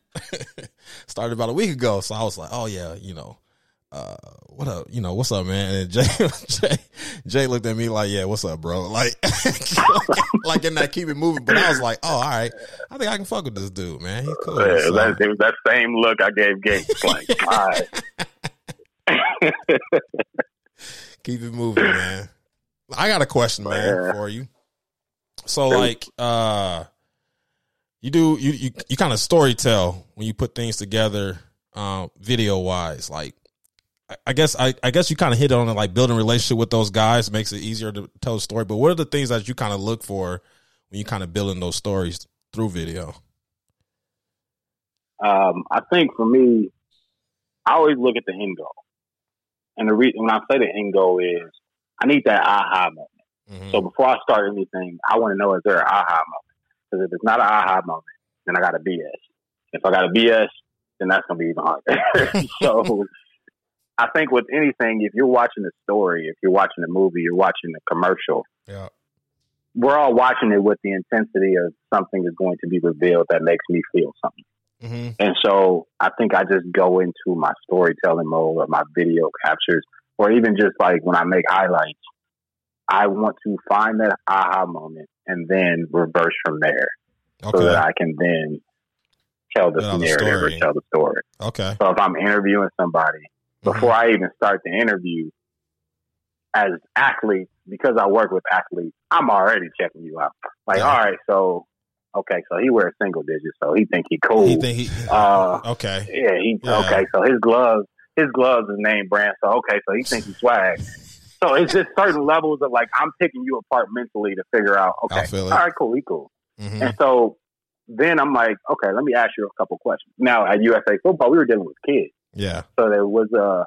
[SPEAKER 7] started about a week ago." So I was like, "Oh yeah, you know, uh, what up? You know, what's up, man? And Jay, Jay, Jay looked at me like, yeah, what's up, bro? Like, like in that keep it moving. But I was like, oh, all right. I think I can fuck with this dude, man. He's cool.
[SPEAKER 8] Yeah,
[SPEAKER 7] So,
[SPEAKER 8] that, it was that same look I gave Gates. Like, all right.
[SPEAKER 7] keep it moving, man. I got a question, man,
[SPEAKER 8] Yeah.
[SPEAKER 7] for you. So, like, uh, you do you you, you kind of story tell when you put things together, um, video wise. Like, I- I guess I, I guess you kind of hit on it, like building a relationship with those guys makes it easier to tell a story. But what are the things that you kind of look for when you kind of building those stories through video?
[SPEAKER 8] Um, I think for me, I always look at the end goal. And the reason when I say the end goal is I need that aha moment.
[SPEAKER 7] Mhm.
[SPEAKER 8] So before I start anything, I want to know is there an aha moment? Because if it's not an aha moment, then I got a BS. If I got a BS, then that's gonna be even harder. so I think with anything, if you're watching a story, if you're watching a movie, you're watching a commercial,
[SPEAKER 7] yeah,
[SPEAKER 8] we're all watching it with the intensity of something is going to be revealed that makes me feel something.
[SPEAKER 7] Hmm
[SPEAKER 8] And so I think I just go into my storytelling mode or my video captures, or even just like when I make highlights, I want to find that aha moment and then reverse from there so that I can then tell the narrative
[SPEAKER 7] story.
[SPEAKER 8] or tell the story.
[SPEAKER 7] okay,
[SPEAKER 8] So if I'm interviewing somebody,
[SPEAKER 7] Mhm.
[SPEAKER 8] before I even start the interview, as athletes, because I work with athletes, I'm already checking you out. Like,
[SPEAKER 7] Yeah.
[SPEAKER 8] all right, so okay, so he wears single digits, so he think he cool.
[SPEAKER 7] he think he
[SPEAKER 8] uh,
[SPEAKER 7] okay,
[SPEAKER 8] yeah, he
[SPEAKER 7] Yeah.
[SPEAKER 8] okay. So his gloves, his gloves is name brand. So okay, so he thinks he swag. So it's just certain levels of like I'm picking you apart mentally to figure out. Okay, all right, cool, he cool.
[SPEAKER 7] hmm
[SPEAKER 8] And so then I'm like, okay, let me ask you a couple questions. Now at USA Football, we were dealing with kids,
[SPEAKER 7] yeah,
[SPEAKER 8] so there was a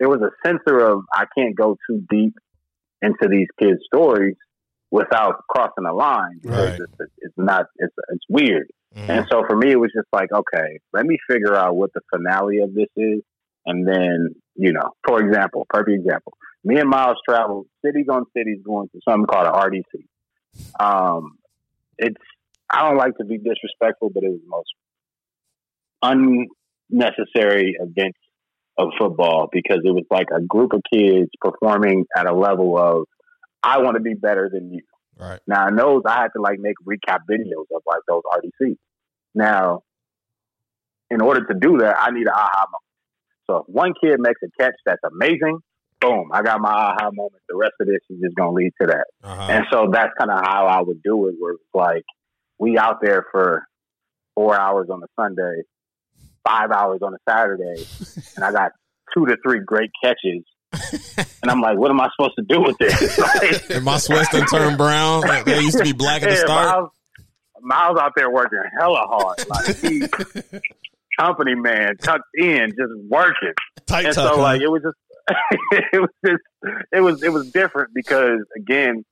[SPEAKER 8] there was a censor of I can't go too deep into these kids' stories without crossing the line
[SPEAKER 7] Right.
[SPEAKER 8] it's, it's not it's it's weird.
[SPEAKER 7] Mhm.
[SPEAKER 8] And so for me, it was just like, okay, let me figure out what the finale of this is. And then, you know, for example, perfect example, me and Miles traveled cities on cities going to something called an RDC. Um, it's, I don't like to be disrespectful, but it was the most unnecessary event of football because it was like a group of kids performing at a level of, I want to be better than you.
[SPEAKER 7] right,
[SPEAKER 8] Now, in those, I had to like make recap videos of like those RDCs. Now, in order to do that, I need an aha moment. So if one kid makes a catch that's amazing, boom, I got my aha moment. The rest of this is just gonna lead to that.
[SPEAKER 7] Uh-huh.
[SPEAKER 8] And so that's kind of how I would do it. Where it's like we out there for four hours on a Sunday, five hours on a Saturday, and I got two to three great catches. And I'm like, what am I supposed to do with this? Like,
[SPEAKER 7] and my sweats done turned brown. They used to be black at the start.
[SPEAKER 8] Miles, Miles out there working hella hard. Like he company man tucked in, just working.
[SPEAKER 6] Tight
[SPEAKER 8] and
[SPEAKER 6] tuck,
[SPEAKER 8] so
[SPEAKER 6] huh?
[SPEAKER 8] like it was just it was just it was it was different because again,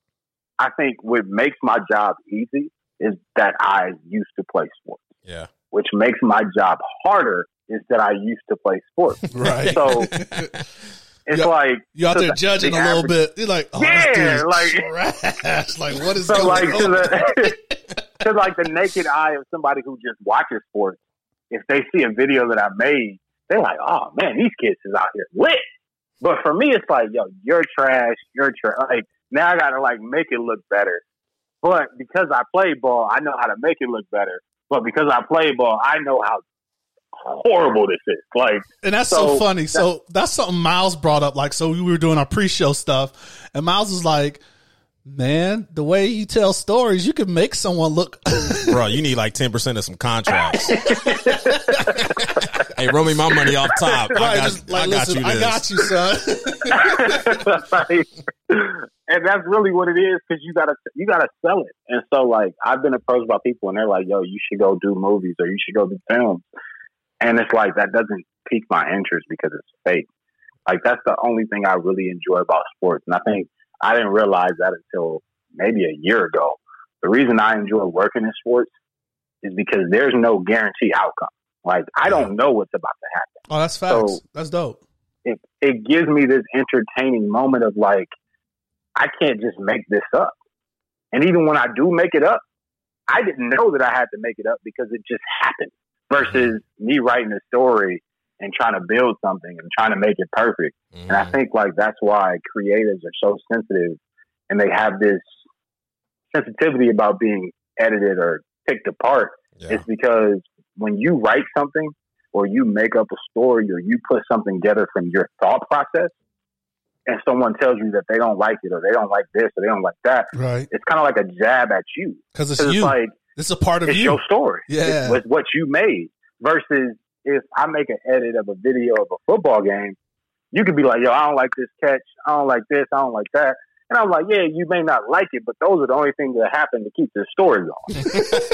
[SPEAKER 8] I think what makes my job easy is that I used to play sports.
[SPEAKER 7] Yeah.
[SPEAKER 8] Which makes my job harder is that I used to play sports.
[SPEAKER 6] Right.
[SPEAKER 8] So it's
[SPEAKER 6] You-
[SPEAKER 8] like
[SPEAKER 6] You out there
[SPEAKER 8] the-
[SPEAKER 6] judging
[SPEAKER 8] the
[SPEAKER 6] a little bit. You're like, oh,
[SPEAKER 8] Yeah, like-
[SPEAKER 6] trash. Like, what is
[SPEAKER 8] So
[SPEAKER 6] going
[SPEAKER 8] like to
[SPEAKER 6] on?
[SPEAKER 8] the to like the naked eye of somebody who just watches sports, if they see a video that I made, they're like, "Oh man, these kids is out here lit." But for me, it's like, "Yo, you're trash. You're trash." Like now, I gotta like make it look better. But because I play ball, I know how to make it look better. But because I play ball, I know how horrible this is. Like,
[SPEAKER 6] And that's so,
[SPEAKER 8] So,
[SPEAKER 6] funny. so that's something Miles brought up. Like, so we were doing our pre-show stuff, and Miles was like, "Man, the way you tell stories, you can make someone look."
[SPEAKER 7] Bro, you need like 10% of some contracts. hey, roll me my money off top. I got,
[SPEAKER 6] just like,
[SPEAKER 7] I got
[SPEAKER 6] listen,
[SPEAKER 7] you
[SPEAKER 6] I got you, son.
[SPEAKER 8] Like, and that's really what it is because you gotta you gotta sell it. And so like I've been approached by people and they're like, "Yo, you should go do movies or you should go do films," and it's like that doesn't pique my interest because it's fake. Like that's the only thing I really enjoy about sports, and I think I didn't realize that until maybe a year ago. The reason I enjoy working in sports is because there's no guarantee outcome. Like I don't know what's about to happen
[SPEAKER 6] oh, that's facts.
[SPEAKER 8] So-
[SPEAKER 6] that's dope.
[SPEAKER 8] it, it gives me this entertaining moment of like, I can't just make this up. And even when I do make it up, I didn't know that I had to make it up because it just happened versus me writing a story and trying to build something and trying to make it perfect. And I
[SPEAKER 7] Mhm.
[SPEAKER 8] think like that's why creatives are so sensitive and they have this sensitivity about being edited or picked apart
[SPEAKER 7] Yeah.
[SPEAKER 8] it's because when you write something or you make up a story or you put something together from your thought process and someone tells you that they don't like it or they don't like this or they don't like that,
[SPEAKER 6] Right,
[SPEAKER 8] it's kind of like a jab at you.
[SPEAKER 6] because it's
[SPEAKER 8] 'Cause it's
[SPEAKER 6] you.
[SPEAKER 8] Like,
[SPEAKER 6] it's a part of
[SPEAKER 8] it's
[SPEAKER 6] you.
[SPEAKER 8] your story.
[SPEAKER 6] Yeah.
[SPEAKER 8] It's, it's what you made versus if I make an edit of a video of a football game, you could be like, yo, I don't like this catch. I don't like this. I don't like that. And I'm like, yeah, you may not like it, but those are the only things that happen to keep the story going.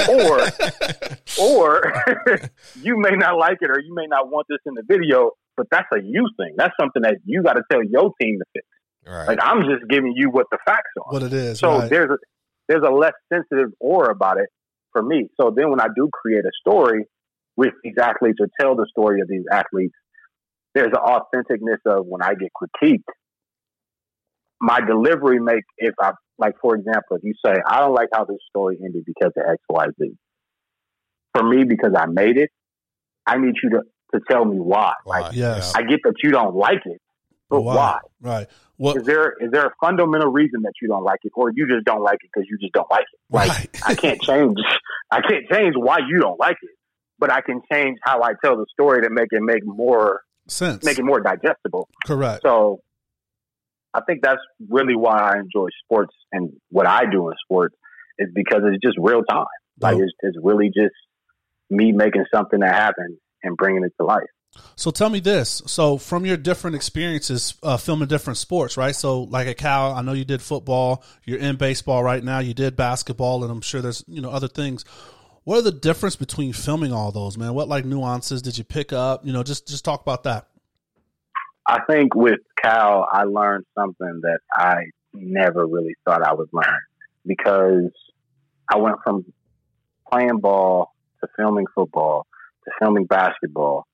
[SPEAKER 8] or, or you may not like it, or you may not want this in the video, but that's a you thing. That's something that you got to tell your team to fix.
[SPEAKER 7] Right.
[SPEAKER 8] Like I'm just giving you what the facts are.
[SPEAKER 6] what it is.
[SPEAKER 8] So
[SPEAKER 6] right.
[SPEAKER 8] there's a there's a less sensitive aura about it for me. So then when I do create a story with these athletes or tell the story of these athletes, there's an authenticness of when I get critiqued, my delivery make if I like for example, if you say, I don't like how this story ended because of X, Y, Z. For me, because I made it, I need you to, to tell me why.
[SPEAKER 7] Why?
[SPEAKER 8] Like
[SPEAKER 6] Yes.
[SPEAKER 8] I get that you don't like it, but why?
[SPEAKER 6] Right. What?
[SPEAKER 8] Is there is there a fundamental reason that you don't like it, or you just don't like it because you just don't like it? Like
[SPEAKER 6] Right.
[SPEAKER 8] I can't change, I can't change why you don't like it, but I can change how I tell the story to make it make more
[SPEAKER 6] Sense.
[SPEAKER 8] make it more digestible.
[SPEAKER 6] Correct.
[SPEAKER 8] So I think that's really why I enjoy sports and what I do in sports is because it's just real time. Like
[SPEAKER 6] Dope.
[SPEAKER 8] it's, it's really just me making something that happen and bringing it to life.
[SPEAKER 6] So tell me this. So from your different experiences uh, filming different sports, right? So like at Cal, I know you did football. You're in baseball right now. You did basketball, and I'm sure there's you know other things. What are the difference between filming all those, man? What like nuances did you pick up? You know, just just talk about that.
[SPEAKER 8] I think with Cal, I learned something that I never really thought I would learn because I went from playing ball to filming football to filming basketball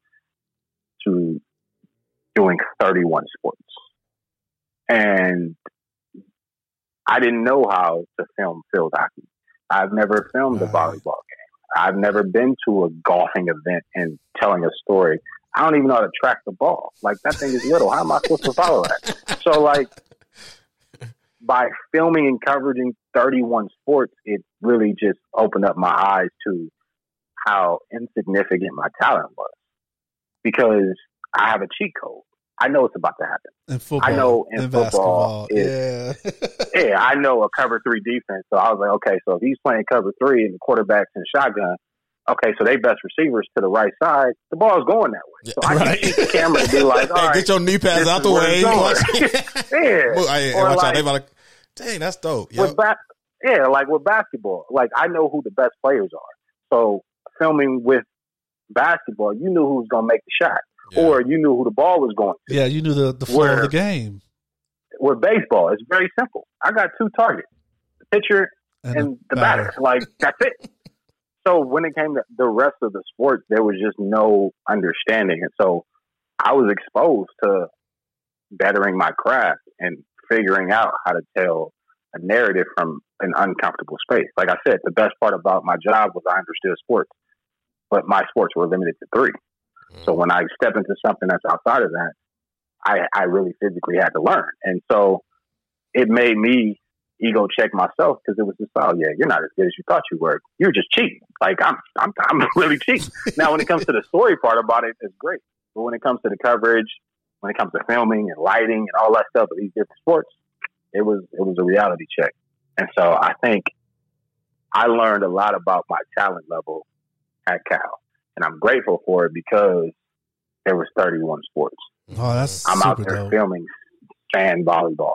[SPEAKER 8] to doing 31 sports. And I didn't know how to film field hockey. I've never filmed a volleyball game. I've never been to a golfing event and telling a story. I don't even know how to track the ball. Like that thing is little. How am I supposed to follow that? So like by filming and covering 31 sports, it really just opened up my eyes to how insignificant my talent was. Because I have a cheat code. I know it's about to happen.
[SPEAKER 6] In football,
[SPEAKER 8] I know in
[SPEAKER 6] in
[SPEAKER 8] football,
[SPEAKER 6] basketball, yeah.
[SPEAKER 8] Yeah, I know a cover three defense. So I was like, okay, so if he's playing cover three and the quarterback's in shotgun, okay, so they best receivers to the right side, the ball's going that way. So I
[SPEAKER 7] Right.
[SPEAKER 8] can shoot the camera and be like, all
[SPEAKER 7] Hey,
[SPEAKER 8] right,
[SPEAKER 7] get your knee pads out the way. Watch-
[SPEAKER 8] yeah.
[SPEAKER 7] Well, hey,
[SPEAKER 8] Or
[SPEAKER 7] watch out.
[SPEAKER 8] like-
[SPEAKER 7] They about. Dang, that's dope. Yep.
[SPEAKER 8] ba- yeah, like with basketball, like I know who the best players are. So filming with basketball, you knew who was going to make the shot,
[SPEAKER 7] Yeah.
[SPEAKER 8] or you knew who the ball was going. to.
[SPEAKER 6] yeah, you knew the, the flow of the game.
[SPEAKER 8] With baseball, it's very simple. I got two targets: the pitcher and the batter. Like that's it. So when it came to the rest of the sports, there was just no understanding, and so I was exposed to bettering my craft and figuring out how to tell a narrative from an uncomfortable space. Like I said, the best part about my job was I understood sports, but my sports were limited to three. So mm. when I step into something that's outside of that, I, I really physically had to learn. And so it made me ego check myself because it was just, oh yeah, you're not as good as you thought you were. You're just cheating. Like I'm, I'm, I'm really cheating. now, when it comes to the story part about it, it's great. But when it comes to the coverage, when it comes to filming and lighting and all that stuff of these different sports, it was, it was a reality check. And so I think I learned a lot about my talent level at Cal, and I'm grateful for it because there was 31 sports.
[SPEAKER 6] Oh, that's
[SPEAKER 8] I'm out there
[SPEAKER 6] dope.
[SPEAKER 8] filming sand volleyball.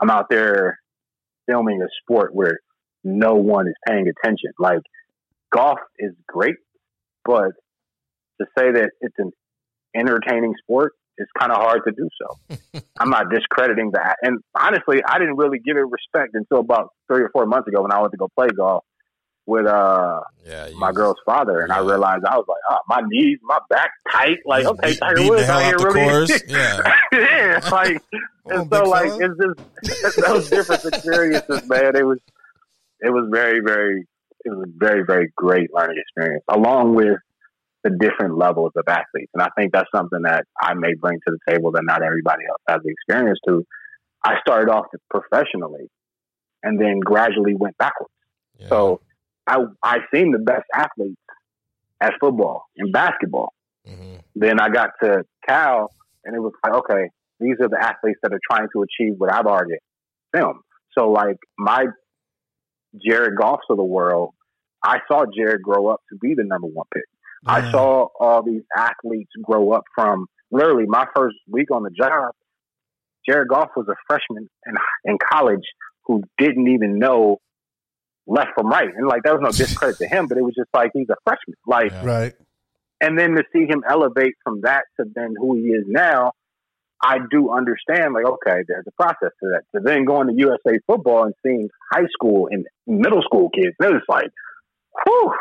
[SPEAKER 8] I'm out there filming a sport where no one is paying attention. Like golf is great, but to say that it's an entertaining sport is kind of hard to do so. I'm not discrediting that. And honestly, I didn't really give it respect until about three or four months ago when I went to go play golf with uh
[SPEAKER 7] yeah,
[SPEAKER 8] my girl's father, and I realized I was like, oh, my knees, my back tight. Like,
[SPEAKER 7] Just
[SPEAKER 8] okay, Tiger Woods out here really.
[SPEAKER 7] Yeah.
[SPEAKER 8] yeah, it's like, and so like
[SPEAKER 7] fella.
[SPEAKER 8] it's just those different experiences, man. It was, it was very, very, it was a very, very great learning experience, along with the different levels of athletes. And I think that's something that I may bring to the table that not everybody else has the experience to. I started off professionally, and then gradually went backwards.
[SPEAKER 7] Yeah.
[SPEAKER 8] So I I seen the best athletes at football and basketball.
[SPEAKER 7] Mhm.
[SPEAKER 8] Then I got to Cal, and it was like, okay, these are the athletes that are trying to achieve what I've already filmed. So like my Jared Goffs of the world, I saw Jared grow up to be the number one pick. I saw all these athletes grow up from literally my first week on the job. Jared Goff was a freshman in, in college who didn't even know left from right. And like, that was no discredit to him, but it was just like, he's a freshman. Like,
[SPEAKER 7] Yeah.
[SPEAKER 6] Right.
[SPEAKER 8] and then to see him elevate from that to then who he is now, I do understand, like, okay, there's a process to that. To then going to USA football and seeing high school and middle school kids, it was like, whew,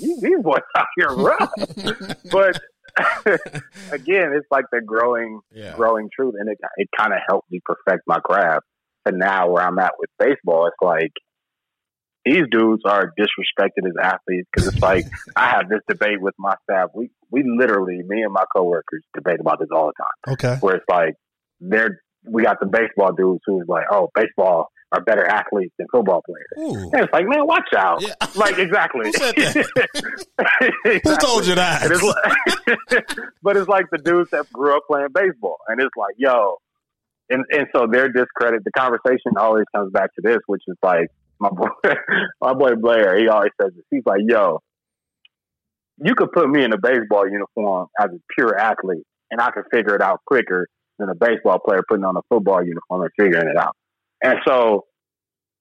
[SPEAKER 8] these these boys out here rough. but again, it's like the growing,
[SPEAKER 7] Yeah.
[SPEAKER 8] growing truth, and it it kind of helped me perfect my craft. And now where I'm at with baseball, it's like these dudes are disrespected as athletes because it's like I have this debate with my staff. We we literally, me and my coworkers, debate about this all the time.
[SPEAKER 6] Okay.
[SPEAKER 8] Where it's like they're we got the baseball dudes who's like, oh, baseball are better athletes than football players.
[SPEAKER 7] Ooh.
[SPEAKER 8] And it's like, man, watch out.
[SPEAKER 7] Yeah.
[SPEAKER 8] Like exactly.
[SPEAKER 7] Who said that? Who told you that?
[SPEAKER 8] It's like, but it's like the dudes that grew up playing baseball, and it's like, yo, and and so their discredit. The conversation always comes back to this, which is like my boy, my boy Blair. He always says this. He's like, yo, you could put me in a baseball uniform as a pure athlete, and I could figure it out quicker than a baseball player putting on a football uniform and figuring it out. And so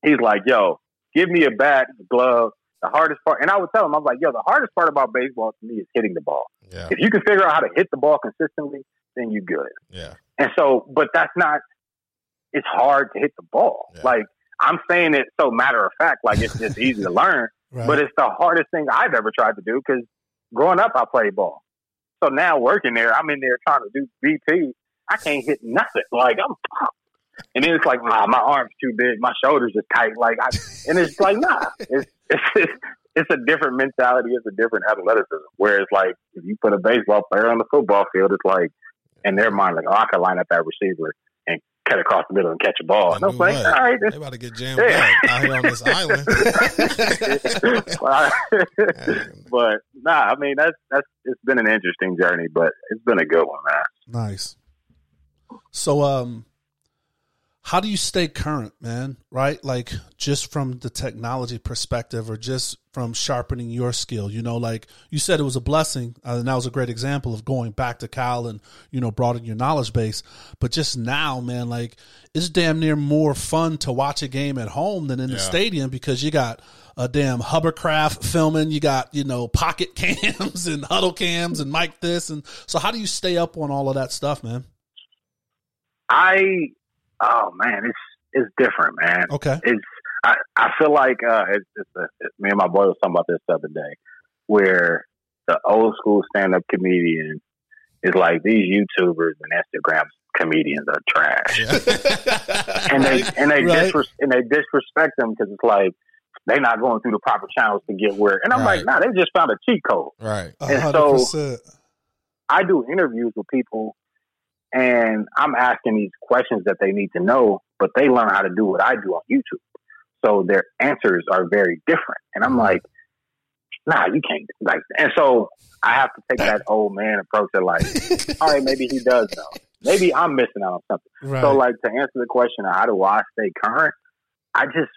[SPEAKER 8] he's like, yo, give me a bat, a glove. The hardest part, and I would tell him, I was like, yo, the hardest part about baseball to me is hitting the ball.
[SPEAKER 7] Yeah.
[SPEAKER 8] If you can figure out how to hit the ball consistently, then you good.
[SPEAKER 7] Yeah.
[SPEAKER 8] And so, but that's not, it's hard to hit the ball.
[SPEAKER 7] Yeah.
[SPEAKER 8] Like, I'm saying it so matter of fact, like it's just easy to learn,
[SPEAKER 6] Right.
[SPEAKER 8] but it's the hardest thing I've ever tried to do because growing up, I played ball. So now working there, I'm in there trying to do BP. I can't hit nothing. Like, I'm, and then it's like, ah, my arm's too big, my shoulders are tight. Like, I, and it's like, nah, it's, it's, it's a different mentality. It's a different athleticism. Whereas, like, if you put a baseball player on the football field, it's like, in their mind, like, oh, I could line up that receiver cut across the middle and catch a ball. And I'm
[SPEAKER 7] do
[SPEAKER 8] like,
[SPEAKER 7] what?
[SPEAKER 8] all right,
[SPEAKER 7] They
[SPEAKER 8] this,
[SPEAKER 7] about to get jammed
[SPEAKER 8] Yeah.
[SPEAKER 7] up out here on this island.
[SPEAKER 8] but nah, I mean that's that's it's been an interesting journey, but it's been a good one, man.
[SPEAKER 6] Nice. So, um, how do you stay current, man? Right? Like just from the technology perspective or just from sharpening your skill, you know, like you said, it was a blessing. Uh, and that was a great example of going back to Cal and, you know, broadening your knowledge base. But just now, man, like it's damn near more fun to watch a game at home than in the stadium because you got a damn hovercraft filming, you got, you know, pocket cams and huddle cams and mic this. And so how do you stay up on all of that stuff, man?
[SPEAKER 8] I oh man, it's it's different, man.
[SPEAKER 6] Okay.
[SPEAKER 8] It's I, I feel like uh, it's, it's, a, it's me and my boy was talking about this the other day, where the old school stand up comedian is like these YouTubers and Instagram comedians are trash, and they and they
[SPEAKER 6] Right.
[SPEAKER 8] disres- and they disrespect them because it's like they're not going through the proper channels to get where. And I'm like, nah, they just found a cheat code.
[SPEAKER 7] Right.
[SPEAKER 6] A
[SPEAKER 8] And so- I do interviews with people and I'm asking these questions that they need to know, but they learn how to do what I do on YouTube. So their answers are very different. And I'm mm-hmm. like, nah, you can't like and so I have to take that old man approach of like, all right, maybe he does know. Maybe I'm missing out on something.
[SPEAKER 6] Right.
[SPEAKER 8] So like to answer the question how do I stay current, I just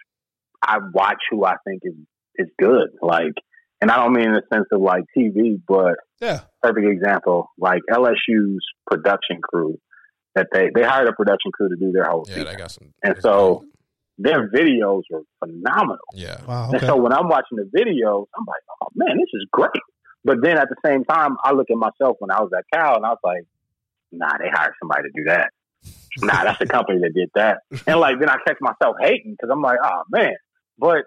[SPEAKER 8] I watch who I think is is good. Like and I don't mean in the sense of like TV, but
[SPEAKER 6] yeah.
[SPEAKER 8] Perfect example, like LSU's production crew that they they hired a production crew to do their whole
[SPEAKER 7] Yeah,
[SPEAKER 8] season.
[SPEAKER 7] they got some.
[SPEAKER 8] And so their videos were phenomenal.
[SPEAKER 7] yeah,
[SPEAKER 6] Wow.
[SPEAKER 8] And so when I'm watching the videos, I'm like, oh man, this is great. But then at the same time, I look at myself when I was at Cal and I was like, nah, they hired somebody to do that. nah, that's the company that did that. And like then I catch myself hating because I'm like, oh man. But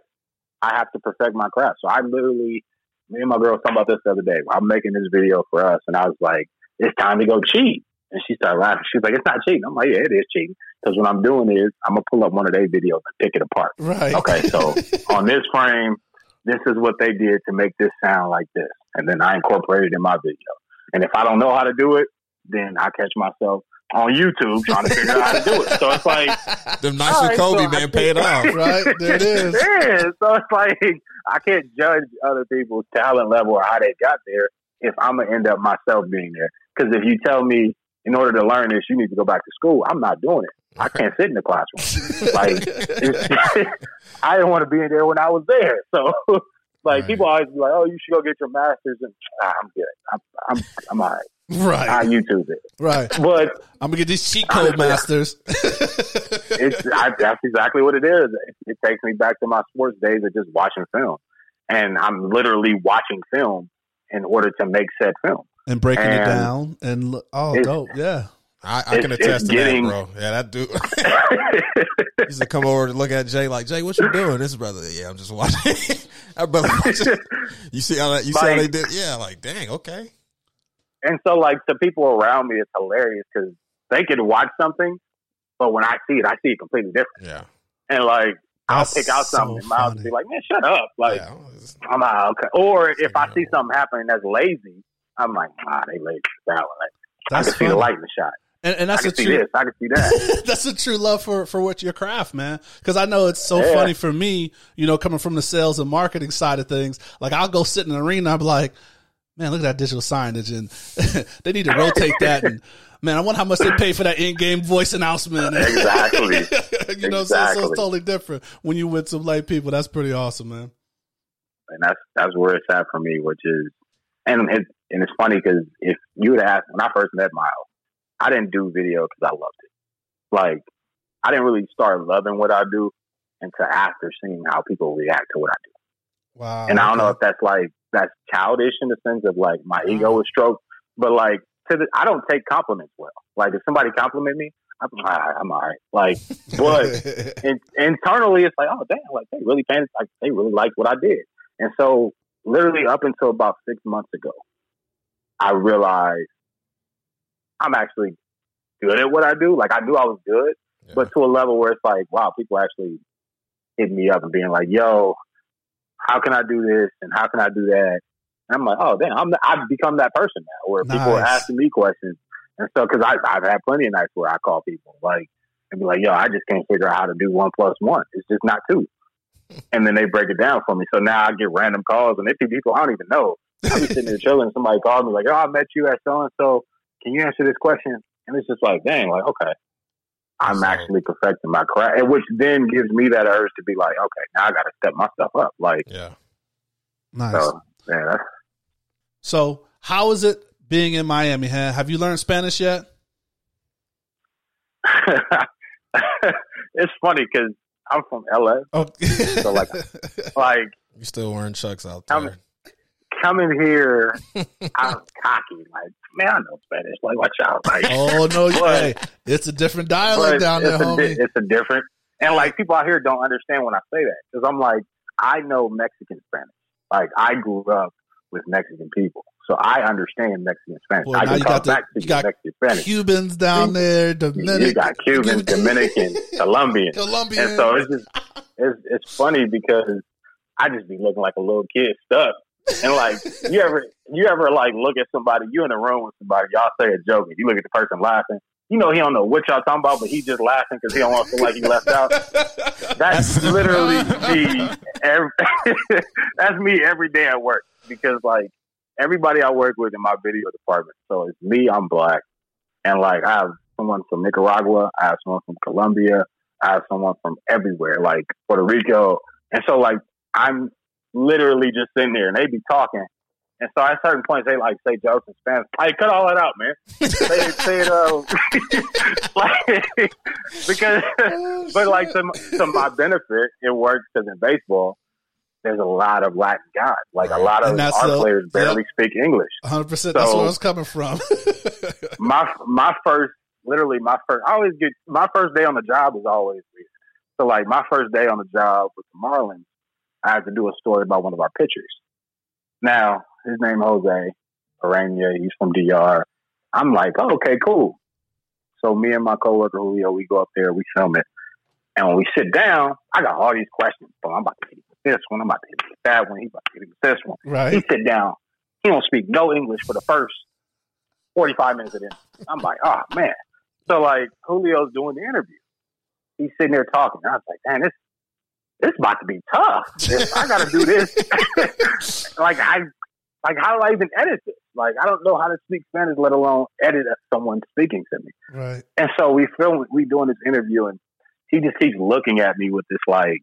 [SPEAKER 8] I have to perfect my craft. So I literally, me and my girl talking about this the other day. I'm making this video for us, and I was like, it's time to go cheat. And she started laughing. She was like, it's not cheating. I'm like, yeah, it is cheating. Because what I'm doing is I'm gonna pull up one of their videos and pick it apart.
[SPEAKER 6] right.
[SPEAKER 8] Okay, so on this frame, this is what they did to make this sound like this. And then I incorporated it in my video. And if I don't know how to do it, then I catch myself on YouTube trying to figure out how to do it. So it's like,
[SPEAKER 7] them nice
[SPEAKER 8] All
[SPEAKER 7] with
[SPEAKER 8] right,
[SPEAKER 7] Kobe
[SPEAKER 8] so
[SPEAKER 7] man
[SPEAKER 8] think-
[SPEAKER 7] paid off.
[SPEAKER 6] right. There it is.
[SPEAKER 8] yeah. So it's like, I can't judge other people's talent level or how they got there if I'm going to end up myself being there. Because if you tell me, in order to learn this, you need to go back to school, I'm not doing it. I can't sit in the classroom. like, I didn't want to be in there when I was there. So, like,
[SPEAKER 7] Right.
[SPEAKER 8] people always be like, "Oh, you should go get your master's," and ah, I'm good. I'm, I'm, I'm all right. I
[SPEAKER 6] Right.
[SPEAKER 8] YouTube it,
[SPEAKER 6] Right.
[SPEAKER 8] but
[SPEAKER 6] I'm gonna get these cheat code masters.
[SPEAKER 8] it's I, that's exactly what it is. It, it takes me back to my sports days of just watching film, and I'm literally watching film in order to make said film.
[SPEAKER 6] and breaking it down and oh, dope. Yeah.
[SPEAKER 7] I, I can attest to
[SPEAKER 8] getting-
[SPEAKER 7] that, bro. Yeah, that dude used to come over to look at Jay like, Jay, what you doing? This brother, yeah, I'm just watching. brother, you see how that? You see how they did? Yeah, like, dang, okay.
[SPEAKER 8] And so, like, to people around me, it's hilarious because they can watch something, but when I see it, I see it completely different.
[SPEAKER 7] Yeah,
[SPEAKER 8] And like, I'll pick out
[SPEAKER 6] so
[SPEAKER 8] something, and Miles will be like, "Man, shut up!" Like,
[SPEAKER 7] yeah. it's-
[SPEAKER 8] I'm like, okay. Or if I
[SPEAKER 7] Yeah.
[SPEAKER 8] see something happening that's lazy, I'm like, ah, they lazy. That one. Like, I
[SPEAKER 6] That's
[SPEAKER 8] can see the
[SPEAKER 6] funny.
[SPEAKER 8] light in the shot.
[SPEAKER 6] And, and
[SPEAKER 8] I
[SPEAKER 6] that's
[SPEAKER 8] can
[SPEAKER 6] a
[SPEAKER 8] see
[SPEAKER 6] true.
[SPEAKER 8] this. I can see that.
[SPEAKER 6] that's a true love for for what your craft, man. Because I know it's so
[SPEAKER 8] Yeah.
[SPEAKER 6] funny for me, you know, coming from the sales and marketing side of things. Like I'll go sit in an arena, I'm like, man, look at that digital signage, and they need to rotate that. And man, I wonder how much they pay for that in-game voice announcement.
[SPEAKER 8] Exactly.
[SPEAKER 6] you know, so, so it's totally different when you with some lay people. That's pretty awesome, man.
[SPEAKER 8] and that's that's where it's at for me, which is, and it, and it's funny because if you would ask when I first met Miles, I didn't do video because I loved it. Like, I didn't really start loving what I do until after seeing how people react to what I do.
[SPEAKER 6] Wow.
[SPEAKER 8] And I don't know if that's like that's childish in the sense of like my ego mm. is stroked, but like to the, I don't take compliments well. Like if somebody compliment me, I'm all right, I'm all right. Like, but in, internally, it's like, oh damn, like they really paying, like they really liked what I did. And so, literally up until about six months ago, I realized I'm actually good at what I do. Like I knew I was good,
[SPEAKER 7] Yeah.
[SPEAKER 8] but to a level where it's like, wow, people actually hitting me up and being like, yo, how can I do this and how can I do that? And I'm like, oh damn, I'm I've become that person now where people are asking me questions, and so because I've had plenty of nights where I call people like and be like, yo, I just can't figure out how to do one plus one. It's just not two. And then they break it down for me. So now I get random calls and they see people I don't even know. I be sitting there chilling. Somebody called me like, "Oh, I met you at so and so. can you answer this question? And it's just like, dang, like, okay, I'm
[SPEAKER 7] So-
[SPEAKER 8] actually perfecting my craft, and which then gives me that urge to be like, okay, now I got to step my stuff up. Like,
[SPEAKER 7] Yeah.
[SPEAKER 6] Nice.
[SPEAKER 8] so, yeah,
[SPEAKER 6] So, how is it being in Miami? huh? Have you learned Spanish yet?
[SPEAKER 8] it's funny because I'm from LA,
[SPEAKER 6] Oh,
[SPEAKER 8] so like, like
[SPEAKER 7] You still wearing chucks out
[SPEAKER 8] I'm-
[SPEAKER 7] there.
[SPEAKER 8] Coming here, I'm cocky. Like, man, I know Spanish. Like, watch out. Like,
[SPEAKER 6] oh no,
[SPEAKER 8] But-
[SPEAKER 6] hey, it's a different dialect down there,
[SPEAKER 8] a,
[SPEAKER 6] homie.
[SPEAKER 8] it's a different, and like people out here don't understand when I say that because I'm like, I know Mexican Spanish. Like, I grew up with Mexican people, so I understand Mexican Spanish.
[SPEAKER 6] Boy,
[SPEAKER 8] I can talk
[SPEAKER 6] got the-
[SPEAKER 8] back to
[SPEAKER 6] you
[SPEAKER 8] you
[SPEAKER 6] got
[SPEAKER 8] Mexican Spanish.
[SPEAKER 6] Cubans down there, Dominican,
[SPEAKER 8] You got Cuban, Dominican, Colombian.
[SPEAKER 6] Colombian.
[SPEAKER 8] And so it's just it's it's funny because I just be looking like a little kid stuck. And like you ever you ever like look at somebody, you in a room with somebody, y'all say a joke, and you look at the person laughing. You know he don't know what y'all talking about, but he just laughing because he don't want to feel like he left out. That's literally me. Every, that's me every day at work because like everybody I work with in my video department. So it's me. I'm black, and like I have someone from Nicaragua, I have someone from Colombia, I have someone from everywhere, like Puerto Rico, and so like I'm literally just sitting there, and they'd be talking. And so at certain points, they like say jokes in Spanish. Like, cut all that out, man. say, say it, uh, like, because, but like to, to my benefit, it works because in baseball, there's a lot of Latin guys. Like a lot of our
[SPEAKER 6] the-
[SPEAKER 8] players barely speak English.
[SPEAKER 6] 100. percent That's where I was coming from.
[SPEAKER 8] My my first, literally my first. I always get my first day on the job is always weird. So like my first day on the job with the Marlins, I had to do a story about one of our pitchers. Now his name Jose Ureña. He's from DR. I'm like, oh, okay, cool. So me and my coworker Julio, we go up there, we film it, and when we sit down, I got all these questions. So I'm about to hit this one. I'm about to hit that one. He's about to hit this one.
[SPEAKER 6] Right.
[SPEAKER 8] He sit down. He don't speak no English for the first 45 minutes of the interview. I'm like, oh, man. So, like, Julio's doing the interview. He's sitting there talking. I was like, man, this this about to be tough. I got to do this. like, I like, how do I even edit this? Like, I don't know how to speak Spanish, let alone edit someone speaking to me.
[SPEAKER 6] Right.
[SPEAKER 8] And so we film, we doing this interview, and he just keeps looking at me with this like,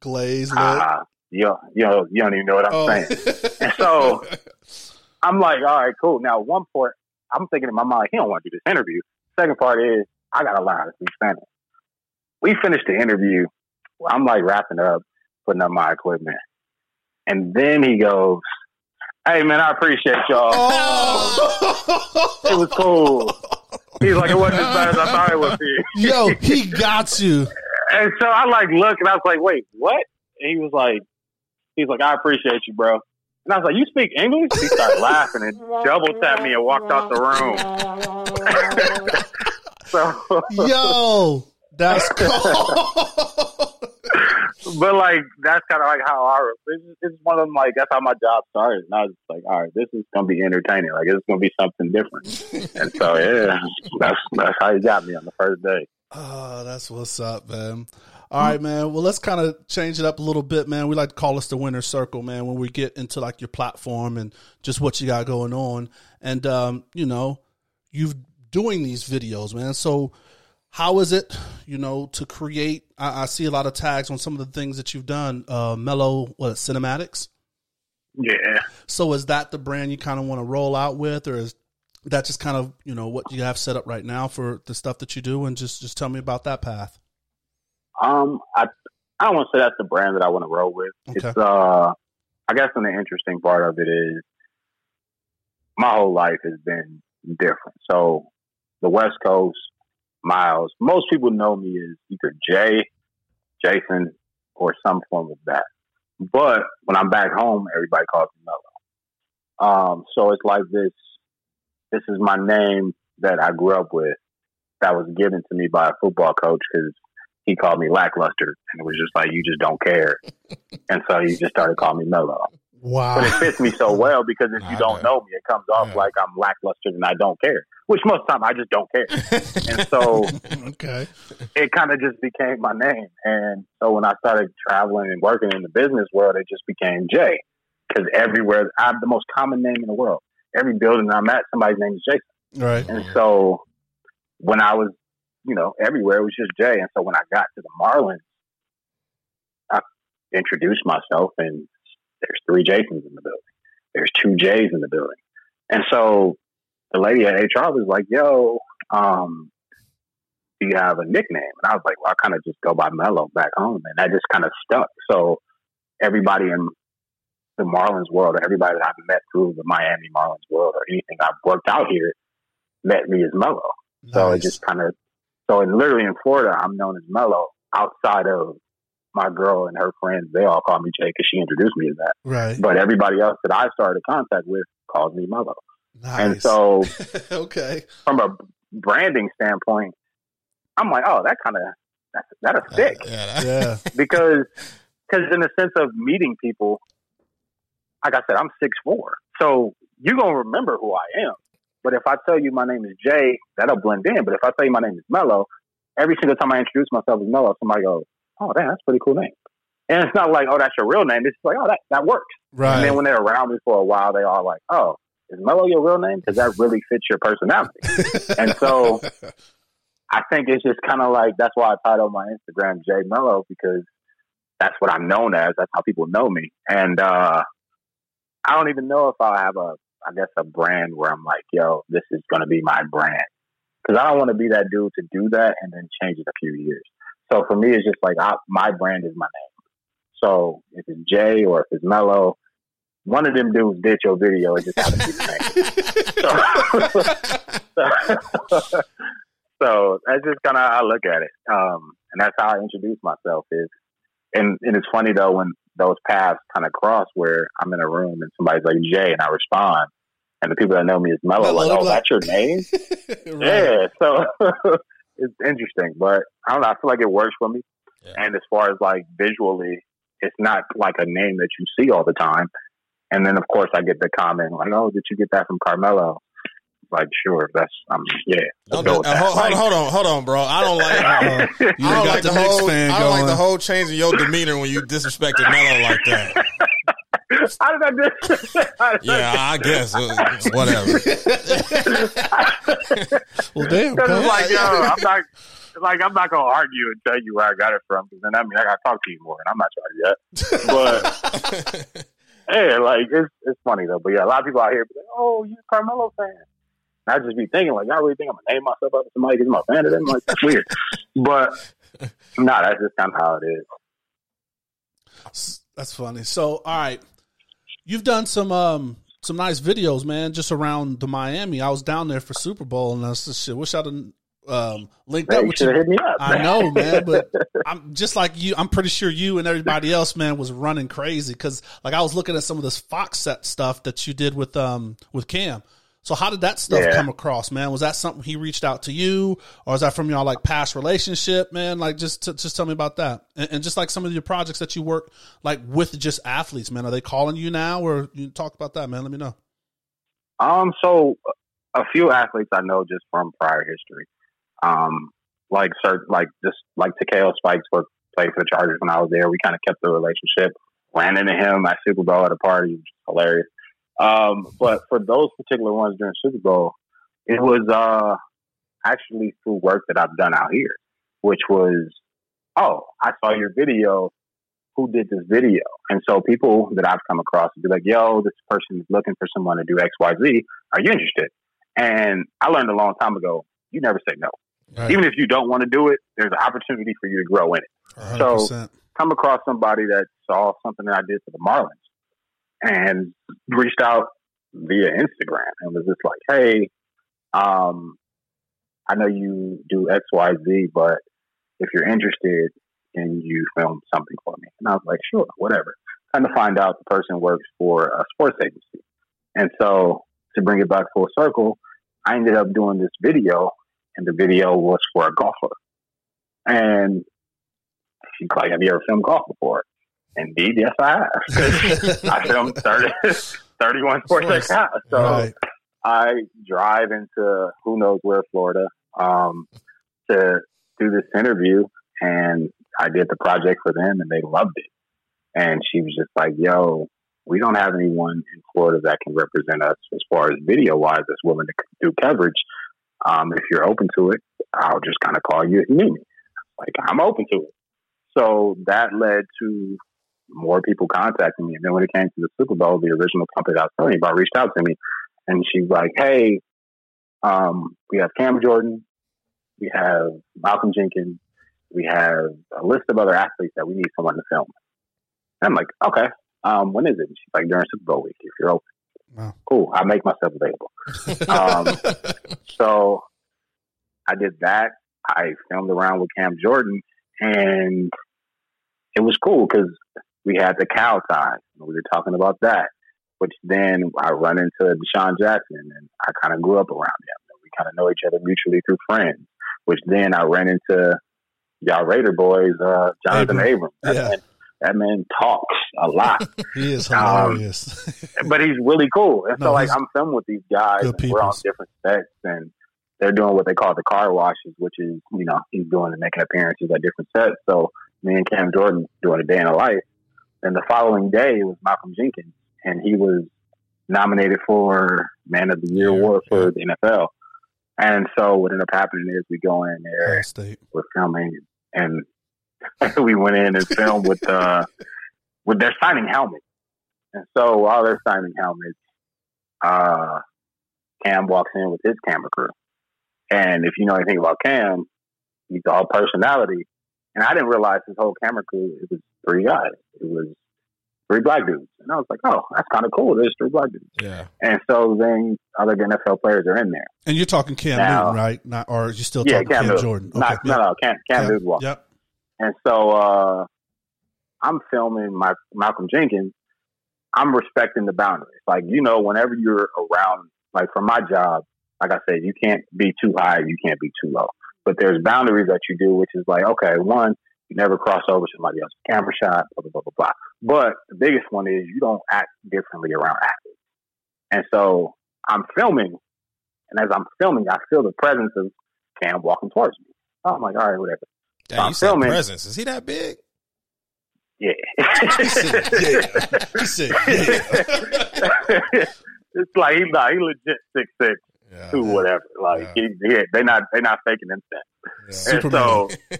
[SPEAKER 6] Glaze
[SPEAKER 8] ah, yo, yo, you don't even know what I'm
[SPEAKER 6] Oh.
[SPEAKER 8] saying. And so I'm like, all right, cool. Now, one part, I'm thinking in my mind, he don't want to do this interview. Second part is, I got to learn how to speak Spanish. We finished the interview. I'm like wrapping up, putting up my equipment. And then he goes, hey, man, I appreciate y'all.
[SPEAKER 6] Oh.
[SPEAKER 8] It was cool. He's like, it wasn't as bad as I thought it would be.
[SPEAKER 6] Yo, he got you.
[SPEAKER 8] And so I like look and I was like, wait, what? And he was like, he's like, I appreciate you, bro. And I was like, you speak English? He started laughing and double tapped me and walked out the room. so,
[SPEAKER 6] Yo, that's cool.
[SPEAKER 8] but like, that's kind of like how I, It's, is, this is one of them, like, that's how my job started. And I was just like, all right, this is going to be entertaining. Like, it's going to be something different. and so, yeah, that's, that's how you got me on the first day.
[SPEAKER 6] Oh, that's what's up, man. All right, man. Well, let's kind of change it up a little bit, man. We like to call us the winner circle, man, when we get into like your platform and just what you got going on. And um, you know, you've doing these videos, man. So how is it, you know, to create I, I see a lot of tags on some of the things that you've done. Uh Mello what cinematics.
[SPEAKER 8] Yeah.
[SPEAKER 6] So is that the brand you kind of want to roll out with, or is that just kind of you know what you have set up right now for the stuff that you do? And just just tell me about that path.
[SPEAKER 8] Um, I I don't want to say that's the brand that I want to roll with.
[SPEAKER 6] Okay.
[SPEAKER 8] It's uh, I guess, the interesting part of it is my whole life has been different. So the West Coast, Miles. Most people know me as either Jay, Jason, or some form of that. But when I'm back home, everybody calls me Mello. Um, so it's like this. This is my name that I grew up with. That was given to me by a football coach because he called me lackluster, and it was just like you just don't care, and so he just started calling me Mello.
[SPEAKER 6] Wow.
[SPEAKER 8] But it fits me so well because if you don't
[SPEAKER 7] know.
[SPEAKER 8] know me, it comes off
[SPEAKER 7] Yeah.
[SPEAKER 8] like I'm lackluster and I don't care. Which most of the time I just don't care, and so
[SPEAKER 6] okay.
[SPEAKER 8] it kind of just became my name. And so when I started traveling and working in the business world, it just became Jay because everywhere I have the most common name in the world. Every building I'm at, somebody's name is Jason.
[SPEAKER 6] Right.
[SPEAKER 8] And so when I was, you know, everywhere, it was just Jay. And so when I got to the Marlins, I introduced myself, and there's three Jasons in the building. There's two Jays in the building. And so the lady at HR was like, yo, um, do you have a nickname? And I was like, well, I kind of just go by Mello back home. And that just kind of stuck. So everybody in the Marlins world, or everybody that I've met through the Miami Marlins world, or anything I've worked out here, met me as Mello. So it just kind of, so in, literally in Florida, I'm known as Mello outside of my girl and her friends. They all call me Jay because she introduced me to that.
[SPEAKER 6] right.
[SPEAKER 8] But everybody else that I started contact with calls me Mello.
[SPEAKER 6] Nice.
[SPEAKER 8] And so
[SPEAKER 6] okay.
[SPEAKER 8] from a branding standpoint, I'm like, oh, that kind of, that's, that'll uh, stick
[SPEAKER 7] Yeah,
[SPEAKER 6] Yeah.
[SPEAKER 8] because because in the sense of meeting people, like I said, I'm six four, so you're gonna remember who I am. But if I tell you my name is Jay, that'll blend in. But if I tell you my name is Mello, every single time I introduce myself as Mello, somebody goes, "Oh, damn, that's a pretty cool name." And it's not like, "Oh, that's your real name." It's like, "Oh, that that works."
[SPEAKER 6] Right.
[SPEAKER 8] And then when they're around me for a while, they all like, "Oh, is Mello your real name?" Because that really fits your personality. and so I think it's just kind of like that's why I titled my Instagram Jay Mello because that's what I'm known as. That's how people know me. And uh, I don't even know if I'll have a, I guess, a brand where I'm like, yo, this is going to be my brand. Because I don't want to be that dude to do that and then change it a few years. So for me, it's just like I, my brand is my name. So if it's Jay or if it's Mello, one of them dudes did your video. It just happens to be the name. So, so, so that's just kind of how I look at it. Um, and that's how I introduce myself is, and, and it's funny though, when those paths kind of cross where I'm in a room and somebody's like Jay and I respond and the people that know me as Mello,
[SPEAKER 6] Mello,
[SPEAKER 8] like, oh,
[SPEAKER 6] like-
[SPEAKER 8] that's your name?
[SPEAKER 6] Right.
[SPEAKER 8] Yeah. So it's interesting, but I don't know. I feel like it works for me.
[SPEAKER 7] Yeah.
[SPEAKER 8] And as far as like visually, it's not like a name that you see all the time. And then of course I get the comment like, "Oh, did you get that from Carmelo?" Like, sure, that's um, yeah.
[SPEAKER 7] Don't
[SPEAKER 8] let's go
[SPEAKER 7] do-
[SPEAKER 8] with
[SPEAKER 7] uh, hold, hold,
[SPEAKER 8] Like-
[SPEAKER 7] hold on, hold on, bro. I don't like.
[SPEAKER 6] You
[SPEAKER 7] I don't
[SPEAKER 6] got
[SPEAKER 7] like
[SPEAKER 6] the
[SPEAKER 7] the whole.
[SPEAKER 6] fan
[SPEAKER 7] I don't like the whole change in your demeanor when you disrespected Melo like that.
[SPEAKER 8] How did I do? how did I
[SPEAKER 7] Yeah, I guess uh, whatever.
[SPEAKER 6] Well, damn.
[SPEAKER 8] Because it's like, yo, I'm not, like I'm not gonna argue and tell you where I got it from, because then I mean I gotta talk to you more, and I'm not trying to do that. But yeah, like it's it's funny though. But yeah, a lot of people out here be like, "Oh, you a Carmelo fan?" And I just be thinking like, "I really think I'm gonna name myself after somebody because I'm a fan of them." Like that's weird, but nah, that's just kind of how it is.
[SPEAKER 6] That's funny. So, all right, you've done some um some nice videos, man, just around the Miami. I was down there for Super Bowl, and I was just shit. Wish I'd have um, linked
[SPEAKER 8] Man,
[SPEAKER 6] up with you.
[SPEAKER 8] hit me up.
[SPEAKER 6] I know, man, but I'm just like you. I'm pretty sure you and everybody else, man, was running crazy because, like, I was looking at some of this Fox set stuff that you did with um with Cam. So, how did that stuff
[SPEAKER 8] Yeah.
[SPEAKER 6] come across, man? Was that something he reached out to you, or is that from y'all like past relationship, man? Like, just t- just tell me about that, and, and just like some of your projects that you work like with just athletes, man. Are they calling you now, or you talk about that, man? Let me know.
[SPEAKER 8] Um, so a few athletes I know just from prior history. Um, like certain, like just like Takeo Spikes worked played for the Chargers when I was there. We kind of kept the relationship. Ran into him at Super Bowl at a party, which is hilarious. Um, but for those particular ones during Super Bowl, it was uh actually through work that I've done out here, which was, oh, I saw your video. Who did this video? And so people that I've come across would be like, yo, this person is looking for someone to do X, Y, Z. Are you interested? And I learned a long time ago, you never say no.
[SPEAKER 6] Right.
[SPEAKER 8] Even if you don't want to do it, there's an opportunity for you to grow in it.
[SPEAKER 6] 100%.
[SPEAKER 8] Come across somebody that saw something that I did for the Marlins and reached out via Instagram and was just like, hey, um, I know you do X, Y, Z, but if you're interested, can you film something for me? And I was like, sure, whatever. Kind of find out the person works for a sports agency. And so to bring it back full circle, I ended up doing this video, and the video was for a golfer. And she's like, Have you ever filmed golf before? Indeed, yes, I have. I filmed 30, 31 sports
[SPEAKER 6] course.
[SPEAKER 8] at So
[SPEAKER 6] right.
[SPEAKER 8] I drive into who knows where, Florida, um, to do this interview, and I did the project for them, and they loved it. And she was just like, "Yo, we don't have anyone in Florida that can represent us as far as video wise that's willing to do coverage. Um, if you're open to it, I'll just kind of call you if you me. Like I'm open to it. So that led to more people contacting me. And then when it came to the Super Bowl, the original company that I was telling you about reached out to me and she's like, Hey, um, we have Cam Jordan, we have Malcolm Jenkins, we have a list of other athletes that we need someone to film. And I'm like, okay, um, when is it? And she's like, during Super Bowl week, if you're open.
[SPEAKER 6] Wow.
[SPEAKER 8] Cool. I'll make myself available. Um, so I did that. I filmed around with Cam Jordan, and it was cool because we had the Cal tie. We were talking about that, which then I run into DeSean Jackson, and I kind of grew up around him. We kind of know each other mutually through friends, which then I ran into y'all Raider boys, uh, Johnathan
[SPEAKER 6] Abram.
[SPEAKER 8] Abrams.
[SPEAKER 6] Yeah.
[SPEAKER 8] That man talks a lot
[SPEAKER 6] He is
[SPEAKER 8] Um,
[SPEAKER 6] hilarious.
[SPEAKER 8] but he's really cool. And
[SPEAKER 6] No,
[SPEAKER 8] so like I'm filming with these guys and we're on different sets and they're doing what they call the car washes, which is, you know, he's doing and making appearances at different sets. So me and Cam Jordan doing a day in the life. And the following day was Malcolm Jenkins and he was nominated for Man of the Year
[SPEAKER 7] Yeah,
[SPEAKER 8] award for the NFL. And so what ended up happening is we go in there
[SPEAKER 6] State.
[SPEAKER 8] we're filming and we went in and filmed with uh with their signing helmets. And so while they're signing helmets, uh Cam walks in with his camera crew. And if you know anything about Cam, he's all personality. And I didn't realize his whole camera crew it was three guys. It was three black dudes. And I was like, Oh, that's kinda cool. There's three black dudes.
[SPEAKER 7] Yeah.
[SPEAKER 8] And so then other NFL players are in there.
[SPEAKER 6] And you're talking Cam
[SPEAKER 8] Now-
[SPEAKER 6] Newton, right? Not, or you still
[SPEAKER 8] Yeah,
[SPEAKER 6] talking
[SPEAKER 8] Cam
[SPEAKER 6] Cam,
[SPEAKER 8] Newton.
[SPEAKER 6] Jordan?
[SPEAKER 8] Not, no, no, Cam, Cam, Newton walked
[SPEAKER 6] Yep.
[SPEAKER 8] And so uh, I'm filming my Malcolm Jenkins. I'm respecting the boundaries. Like, you know, whenever you're around, like for my job, like I said, you can't be too high, you can't be too low. But there's boundaries that you do, which is like, okay, one, you never cross over somebody else's camera shot, blah, blah, blah, blah, blah. But the biggest one is you don't act differently around athletes. And so I'm filming, and as I'm filming, I feel the presence of Cam walking towards me. I'm like, all right, whatever.
[SPEAKER 7] Damn,
[SPEAKER 8] I'm
[SPEAKER 7] you said
[SPEAKER 8] filming.
[SPEAKER 7] presence. Is he that big?
[SPEAKER 8] Yeah.
[SPEAKER 6] He said, yeah. He said, yeah.
[SPEAKER 8] it's like he's not he legit six six
[SPEAKER 7] Yeah.
[SPEAKER 8] two whatever. Like
[SPEAKER 7] Yeah.
[SPEAKER 8] he, he they not they not faking him that.
[SPEAKER 7] Yeah.
[SPEAKER 8] And so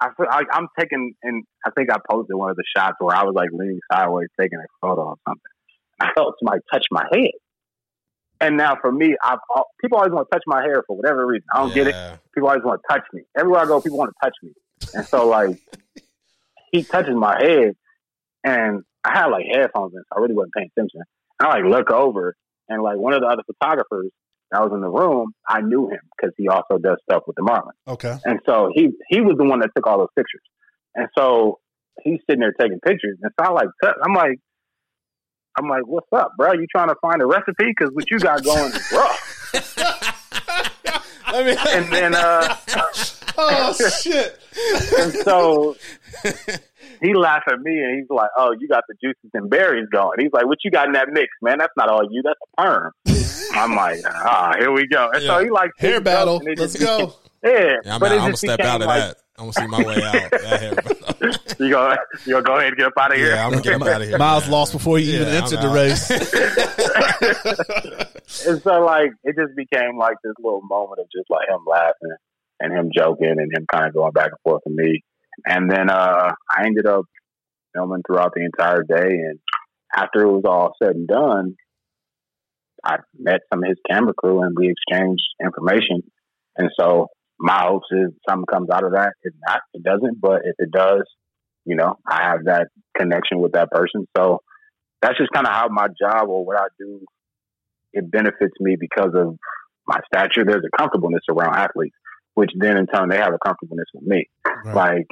[SPEAKER 8] I feel I, I'm taking and I think I posted one of the shots where I was like leaning sideways taking a photo or something. I felt somebody touch my head. And now for me, I've people always want to touch my hair for whatever reason. I don't get it. People always want to touch me. Everywhere I go, people want to touch me. And so like he touches my head and I had like headphones in, so I really wasn't paying attention. And I like look over and like one of the other photographers that was in the room, I knew him because he also does stuff with the Marlins.
[SPEAKER 6] Okay.
[SPEAKER 8] And so he he was the one that took all those pictures. And so he's sitting there taking pictures. And so I like I'm like I'm like, what's up, bro? You trying to find a recipe? Because what you got going is rough.
[SPEAKER 7] Let me,
[SPEAKER 8] And then uh
[SPEAKER 6] Oh shit!
[SPEAKER 8] and so he laughed at me and he's like, "Oh, you got the juices and berries going." He's like, "What you got in that mix, man? That's not all you. That's a perm." I'm like, "Ah, here we go." And so
[SPEAKER 7] Yeah.
[SPEAKER 8] he like
[SPEAKER 6] Hair battle.
[SPEAKER 8] up and it
[SPEAKER 6] Let's
[SPEAKER 8] just-
[SPEAKER 6] go.
[SPEAKER 8] Yeah,
[SPEAKER 7] yeah, I'm,
[SPEAKER 8] but
[SPEAKER 7] I'm gonna step out of
[SPEAKER 8] like,
[SPEAKER 7] that. I'm gonna see my way out. That hair.
[SPEAKER 8] You go, you gonna go ahead and get up out of here.
[SPEAKER 7] yeah, I'm gonna get him out of here.
[SPEAKER 6] Miles
[SPEAKER 7] man.
[SPEAKER 6] lost before he even
[SPEAKER 7] Yeah, I'm
[SPEAKER 6] entered the race.
[SPEAKER 8] and so like it just became like this little moment of just like him laughing and him joking and him kind of going back and forth with me. And then uh I ended up filming throughout the entire day and after it was all said and done, I met some of his camera crew and we exchanged information. And so my hopes is something comes out of that. If not, it doesn't. But if it does, you know, I have that connection with that person. So that's just kind of how my job or what I do it benefits me because of my stature. There's a comfortableness around athletes, which then in turn they have a comfortableness with me.
[SPEAKER 6] Right.
[SPEAKER 8] Like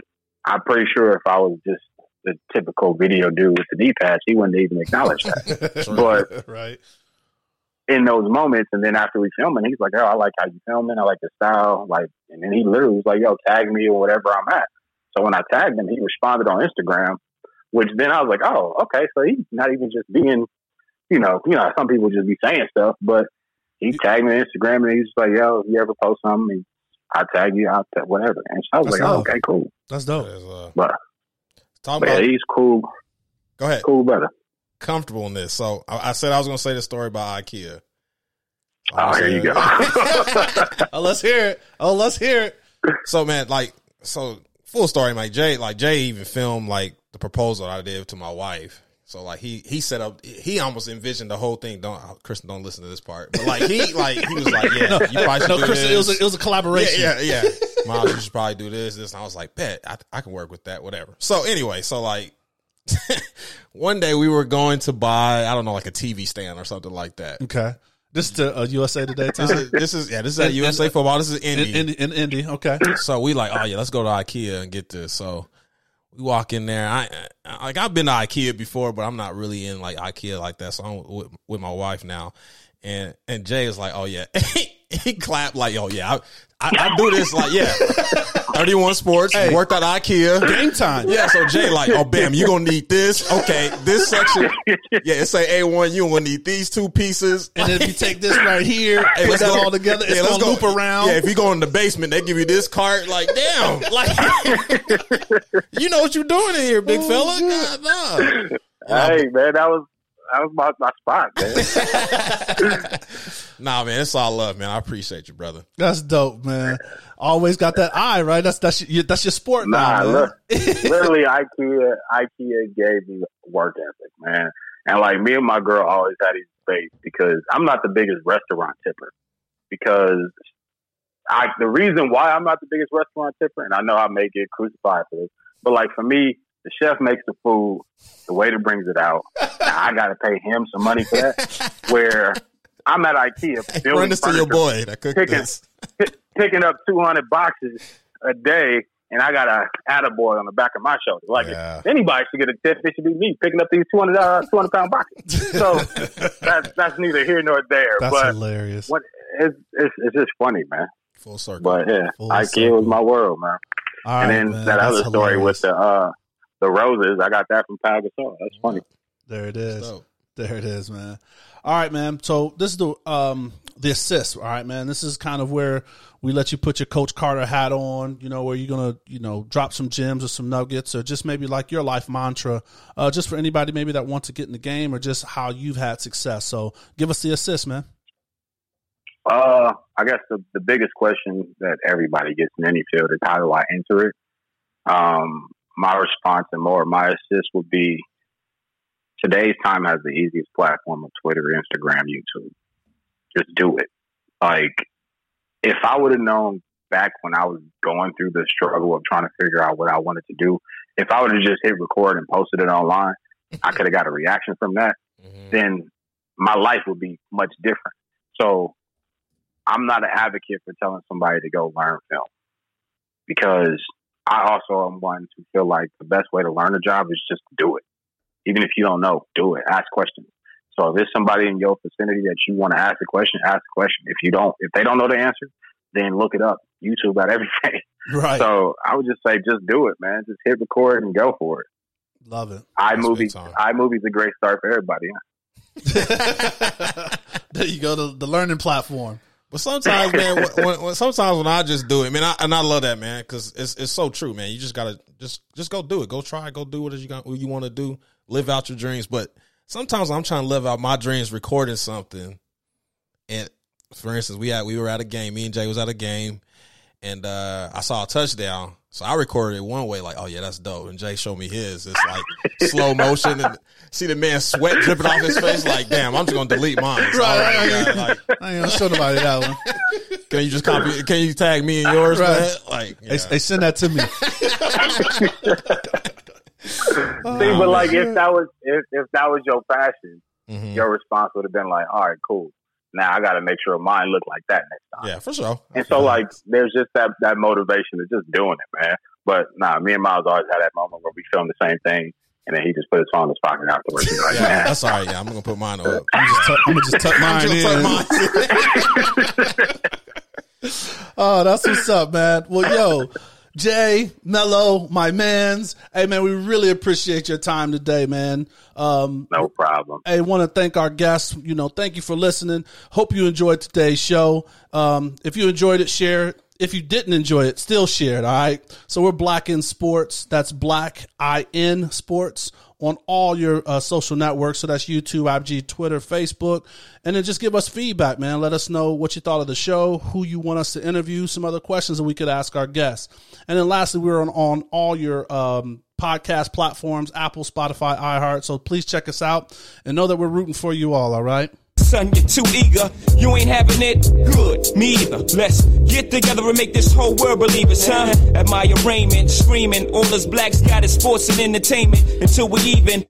[SPEAKER 8] I'm pretty sure if I was just the typical video dude with the D pads, he wouldn't even acknowledge that. but
[SPEAKER 6] right.
[SPEAKER 8] In those moments, and then after we filming, he's like, "Oh, I like how you filming. I like the style." Like, and then he literally was like, "Yo, tag me or whatever I'm at." So when I tagged him, he responded on Instagram, which then I was like, "Oh, okay." So he's not even just being, you know, you know, some people just be saying stuff, but he tagged me on Instagram and he's like, "Yo, if you ever post something, I tag you, I'll tag whatever." And so I was
[SPEAKER 6] That's
[SPEAKER 8] like, oh, "Okay, cool."
[SPEAKER 6] That's dope.
[SPEAKER 7] There's, uh,
[SPEAKER 8] But,
[SPEAKER 7] talk
[SPEAKER 8] but yeah, he's cool,
[SPEAKER 7] Go ahead.
[SPEAKER 8] cool brother.
[SPEAKER 7] Comfortable in this. So I, I said I was going to say the story about IKEA.
[SPEAKER 8] Oh, here you go.
[SPEAKER 6] Uh, oh, let's hear it. Oh, let's hear it.
[SPEAKER 7] So man, like, so full story, like Jay, like Jay even filmed like the proposal I did to my wife. So like he he set up, he almost envisioned the whole thing. Don't uh, Kristen, don't listen to this part, but like he like he was like, yeah, no, you probably should
[SPEAKER 6] No,
[SPEAKER 7] do
[SPEAKER 6] Chris,
[SPEAKER 7] this.
[SPEAKER 6] it was a, it was a collaboration.
[SPEAKER 7] Yeah, yeah, yeah. Miles, you should probably do this, this. And I was like, bet I, I can work with that, whatever. So anyway, so like one day we were going to buy, I don't know, like a TV stand or something like that.
[SPEAKER 6] Okay. This is to uh, USA Today time.
[SPEAKER 7] This is, this is yeah, this is at
[SPEAKER 6] In-
[SPEAKER 7] USA
[SPEAKER 6] in-
[SPEAKER 7] football. This is
[SPEAKER 6] in,
[SPEAKER 7] Indy.
[SPEAKER 6] in, in Indy. Okay.
[SPEAKER 7] So we like, oh yeah, let's go to IKEA and get this. So we walk in there. I I- like I've been to IKEA before, but I'm not really in like IKEA like that. So I'm with, with my wife now, and and Jay is like, oh yeah, he clapped like, oh yeah, I, I, I do this like yeah, 31 Sports hey. worked at IKEA.
[SPEAKER 6] Game time.
[SPEAKER 7] Yeah, so Jay like, oh bam, you gonna need this. Okay, this section. Yeah, it say A one. You gonna need these two pieces.
[SPEAKER 6] And then if you take this right here,
[SPEAKER 7] Hey,
[SPEAKER 6] put
[SPEAKER 7] let's
[SPEAKER 6] that
[SPEAKER 7] go-
[SPEAKER 6] all together, it's
[SPEAKER 7] yeah, let's
[SPEAKER 6] gonna
[SPEAKER 7] go-
[SPEAKER 6] loop around.
[SPEAKER 7] Yeah, if you go in the basement, they give you this cart. Like, damn, like you know what you're doing in here, big fella. Oh, God, nah.
[SPEAKER 8] hey, man, that was that was my, my spot, man.
[SPEAKER 7] Nah, man, it's all love, man. I appreciate you, brother.
[SPEAKER 6] That's dope, man. Always got that eye, right? That's that's your, that's your sport
[SPEAKER 8] Nah,
[SPEAKER 6] now, man.
[SPEAKER 8] look, literally, IKEA IKEA gave me work ethic, man. And like me and my girl always had these debates because I'm not the biggest restaurant tipper. Because I the reason why I'm not the biggest restaurant tipper, and I know I may get crucified for this, but like for me, the chef makes the food, the waiter brings it out. Now I got to pay him some money for that. Where I'm at IKEA, building
[SPEAKER 7] Run this to your boy that cooked
[SPEAKER 8] picking,
[SPEAKER 7] this.
[SPEAKER 8] pi- picking up 200 boxes a day, and I got a attaboy on the back of my shoulder. Like,
[SPEAKER 7] Yeah.
[SPEAKER 8] anybody should get a tip, it should be me picking up these 200, uh, 200 pound boxes. So that's, that's neither here nor there.
[SPEAKER 6] That's
[SPEAKER 8] but
[SPEAKER 6] hilarious.
[SPEAKER 8] what, it's, it's, it's just funny, man.
[SPEAKER 7] Full circle.
[SPEAKER 8] But yeah,
[SPEAKER 6] Full
[SPEAKER 8] IKEA
[SPEAKER 6] circle.
[SPEAKER 8] was my world, man.
[SPEAKER 6] All right,
[SPEAKER 8] and then
[SPEAKER 6] man,
[SPEAKER 8] that other story
[SPEAKER 6] hilarious.
[SPEAKER 8] with the, uh, the roses, I got that from Pau Gasol. That's funny.
[SPEAKER 6] There it is. There it is, man. All right, man. So this is the um the assist. All right, man. This is kind of where we let you put your Coach Carter hat on. You know, where you're gonna you know drop some gems or some nuggets or just maybe like your life mantra, uh, just for anybody maybe that wants to get in the game or just how you've had success. So give us the assist, man.
[SPEAKER 8] Uh, I guess the, the biggest question that everybody gets in any field is how do I enter it? Um, my response and more, my assist would be today's time has the easiest platform of Twitter, Instagram, YouTube. Just do it. Like, if I would have known back when I was going through the struggle of trying to figure out what I wanted to do, if I would have just hit record and posted it online, I could have got a reaction from that
[SPEAKER 7] Mhm.
[SPEAKER 8] then my life would be much different. So I'm not an advocate for telling somebody to go learn film because I also am one to feel like the best way to learn a job is just do it. Even if you don't know, do it. Ask questions. So if there's somebody in your vicinity that you want to ask a question, ask a question. If you don't, if they don't know the answer, then look it up. YouTube got everything.
[SPEAKER 6] Right.
[SPEAKER 8] So I would just say, just do it, man. Just hit record and go for it.
[SPEAKER 6] Love it.
[SPEAKER 8] iMovie, iMovie's a great start for everybody.
[SPEAKER 6] there you go. The, the learning platform.
[SPEAKER 7] But sometimes, man, when, when, sometimes when I just do it, man, I, and I love that, man, because it's it's so true, man. You just gotta just just go do it, go try, go do what you got, what you want to do, live out your dreams. But sometimes I'm trying to live out my dreams, recording something. And for instance, we had we were at a game. Me and Jay was at a game, and uh, I saw a touchdown. So I recorded it one way, like, oh yeah, that's dope. And Jay showed me his. It's like slow motion, and see the man sweat dripping off his face. Like, damn, I'm just gonna delete mine. So,
[SPEAKER 6] Right,
[SPEAKER 7] my
[SPEAKER 6] right,
[SPEAKER 7] God, like,
[SPEAKER 6] I ain't gonna show nobody that one.
[SPEAKER 7] can you just copy? Can you tag me in yours,
[SPEAKER 6] Right.
[SPEAKER 7] man? Like, yeah.
[SPEAKER 6] Hey, hey, send that to me.
[SPEAKER 8] See, but like if that was if, if that was your passion,
[SPEAKER 7] Mhm.
[SPEAKER 8] your response would have been like, "All right, cool. Now I got to make sure mine look like that next time."
[SPEAKER 7] yeah, for sure.
[SPEAKER 8] And so like there's just that that motivation of just doing it, man. But nah, me and Miles always had that moment where we filmed the same thing, and then he just put his phone in his pocket afterwards. He's like,
[SPEAKER 7] yeah,
[SPEAKER 8] man,
[SPEAKER 7] that's all right. Yeah, I'm gonna put mine up.
[SPEAKER 6] I'm just tuck, I'm gonna just tuck mine
[SPEAKER 7] Just
[SPEAKER 6] in.
[SPEAKER 7] tuck mine.
[SPEAKER 6] Oh, that's what's up, man. Well, yo, Jay, Mello, my man's. Hey, man, we really appreciate your time today, man. Um,
[SPEAKER 8] no problem.
[SPEAKER 6] I want to thank our guests. You know, thank you for listening. Hope you enjoyed today's show. Um, if you enjoyed it, share. it. if you didn't enjoy it, still share it. All right. So we're Black in Sports. That's Black I N Sports on all your uh, social networks. So that's YouTube, IG, Twitter, Facebook. And then just give us feedback, man. Let us know what you thought of the show, who you want us to interview, some other questions that we could ask our guests. And then lastly, we're on, on all your um, podcast platforms Apple, Spotify, iHeart. So please check us out and know that we're rooting for you all, all right?
[SPEAKER 9] Son, you're too eager. You ain't having it? Good. Me either. Let's get together and make this whole world believe it, son. Admire Raymond, screaming. All us blacks got is sports and entertainment until we even.